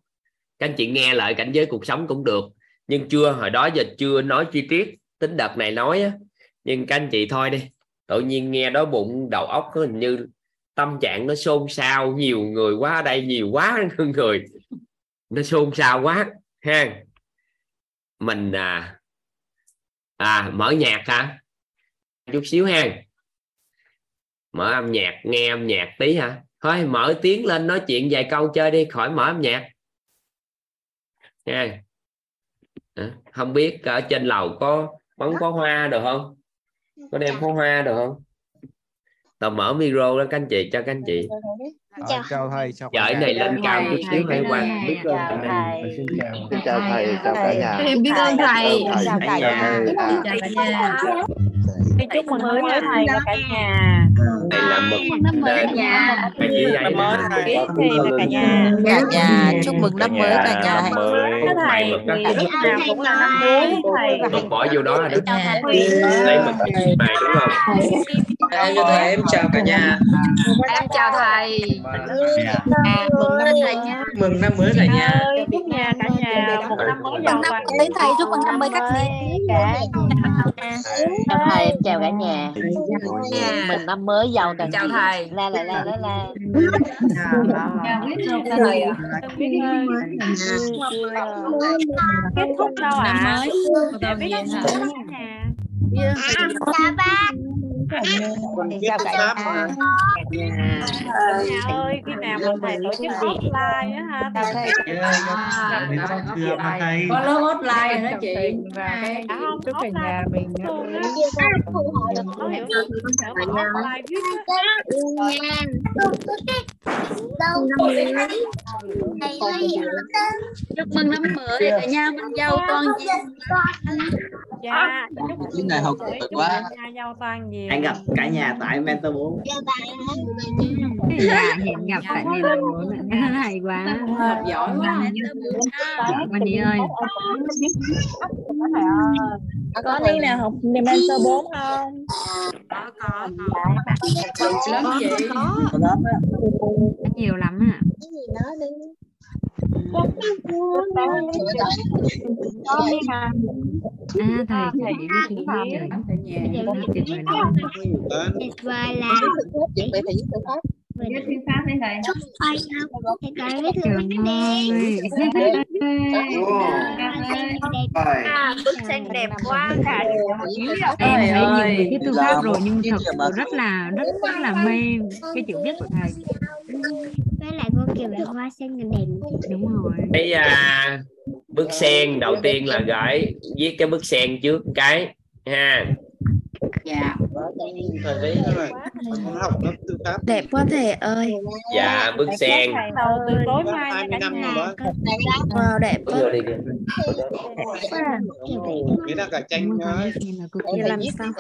Các anh chị nghe lại cảnh giới cuộc sống cũng được. Nhưng chưa, hồi đó giờ chưa nói chi tiết. Tính đợt này nói á. Nhưng các anh chị thôi đi tự nhiên nghe đó bụng đầu óc có hình như tâm trạng nó xôn xao nhiều người quá ở đây nhiều quá người. Nó xôn xao quá ha. Mình à à mở nhạc hả? Chút xíu ha. Mở âm nhạc nghe âm nhạc tí hả? Thôi mở tiếng lên nói chuyện vài câu chơi đi khỏi mở âm nhạc. Nha Hả? không biết ở trên lầu có bắn pháo hoa được không có đem pháo hoa được không tao mở micro đó các anh chị cho các anh chị Ờ, chào thầy chào cả này nhà. lên cao chút xíu hay quan biết ơn Chào thầy. Xin chào. Xin chào thầy, chào cả nhà. Em biết ơn thầy. Chào Chào cả nhà. Chào cả nhà. chúc mừng năm mới thầy và cả nhà. Này là mực Năm mới nhà. mới thầy. thầy cả nhà. cả nhà chúc mừng năm mới cả nhà Năm mới mày mực đó thì lúc nào cũng là năm mới thầy. mực bỏ vô đó là đúng lấy cái mày đúng không Em chào thầy, em chào cả nhà. Em chào thầy. à, mừng năm thầy nha Mừng năm mới cả nhà. chúc nhà cả nhà một năm mới giàu vàng. tới thầy chúc mừng năm mới các mới cả chào thầy em chào cả nhà mừng năm mới giàu Chào nhiều. thầy. la la la la la Chào thầy kết thúc đâu ạ? Dạ, biết ơn cả nhà. còn viết thư pháp mà Nhà ơi, khi nào mà thầy tổ chức offline á ha, thì thầy. có lớp offline đó chị. và cái chúc cả nhà mình luôn á. Có hiểu được offline chúc mừng năm mới cả nhà mình giàu toàn diện. Dạ Cái này học giỏi quá. nhà giàu toàn diện Anh gặp cả nhà tại mentor 4 dạ hẹn gặp tại này là bốn hay quá. Học giỏi quá. Văn Đi ơi. Có đứa nào học mentor 4 không? Lớp chị có. Nhiều lắm ạ. À thầy thầy đi với chị rồi. Tuyệt vời lắm tuyệt vời là viết thư pháp đấy thầy chúc học thầy có viết thư Trời đẹp à, bức tranh đẹp quá cả em Trời thấy nhiều ơi. người viết thư pháp rồi nhưng thật sự rất là rất rất là mê cái chữ viết của thầy với lại cô kiều là hoa sen là đẹp đúng rồi cái à, bức sen đầu tiên là gửi viết cái bức sen trước cái ha dạ. Thầy đấy là con học lớp tư pháp đẹp quá thầy. Ơi dạ bức sen đầu từ tối mai nha 20 cả năm nhà. Rồi đó wow đẹp quá. Nghĩa là cả tranh Để làm sao?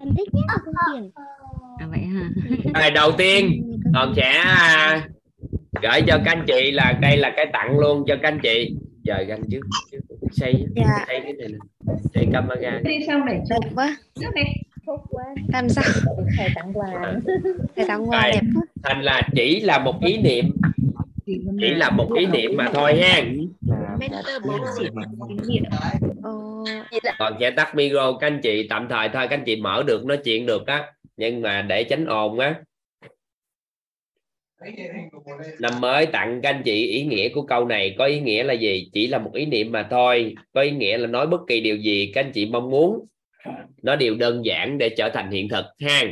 Anh thích nhất à vậy hả? Rồi đầu tiên còn sẽ à, gửi cho các anh chị là đây là cái tặng luôn cho các anh chị. Giờ ganh trước trước. Xây Dạ. xây cái này nè xây camera đi xong để đẹp quá. Làm sao? Thầy tặng quà. Thầy tặng quà đẹp quá. Thành là chỉ là một ý niệm. Chỉ là một ý niệm mà thôi ha. Điểm Ồ, còn sẽ tắt micro các anh chị tạm thời thôi các anh chị mở được nói chuyện được á. Nhưng mà để tránh ồn á năm mới tặng các anh chị ý nghĩa của câu này, có ý nghĩa là gì? Chỉ là một ý niệm mà thôi, có ý nghĩa là nói bất kỳ điều gì các anh chị mong muốn. Nó đều đơn giản để trở thành hiện thực ha.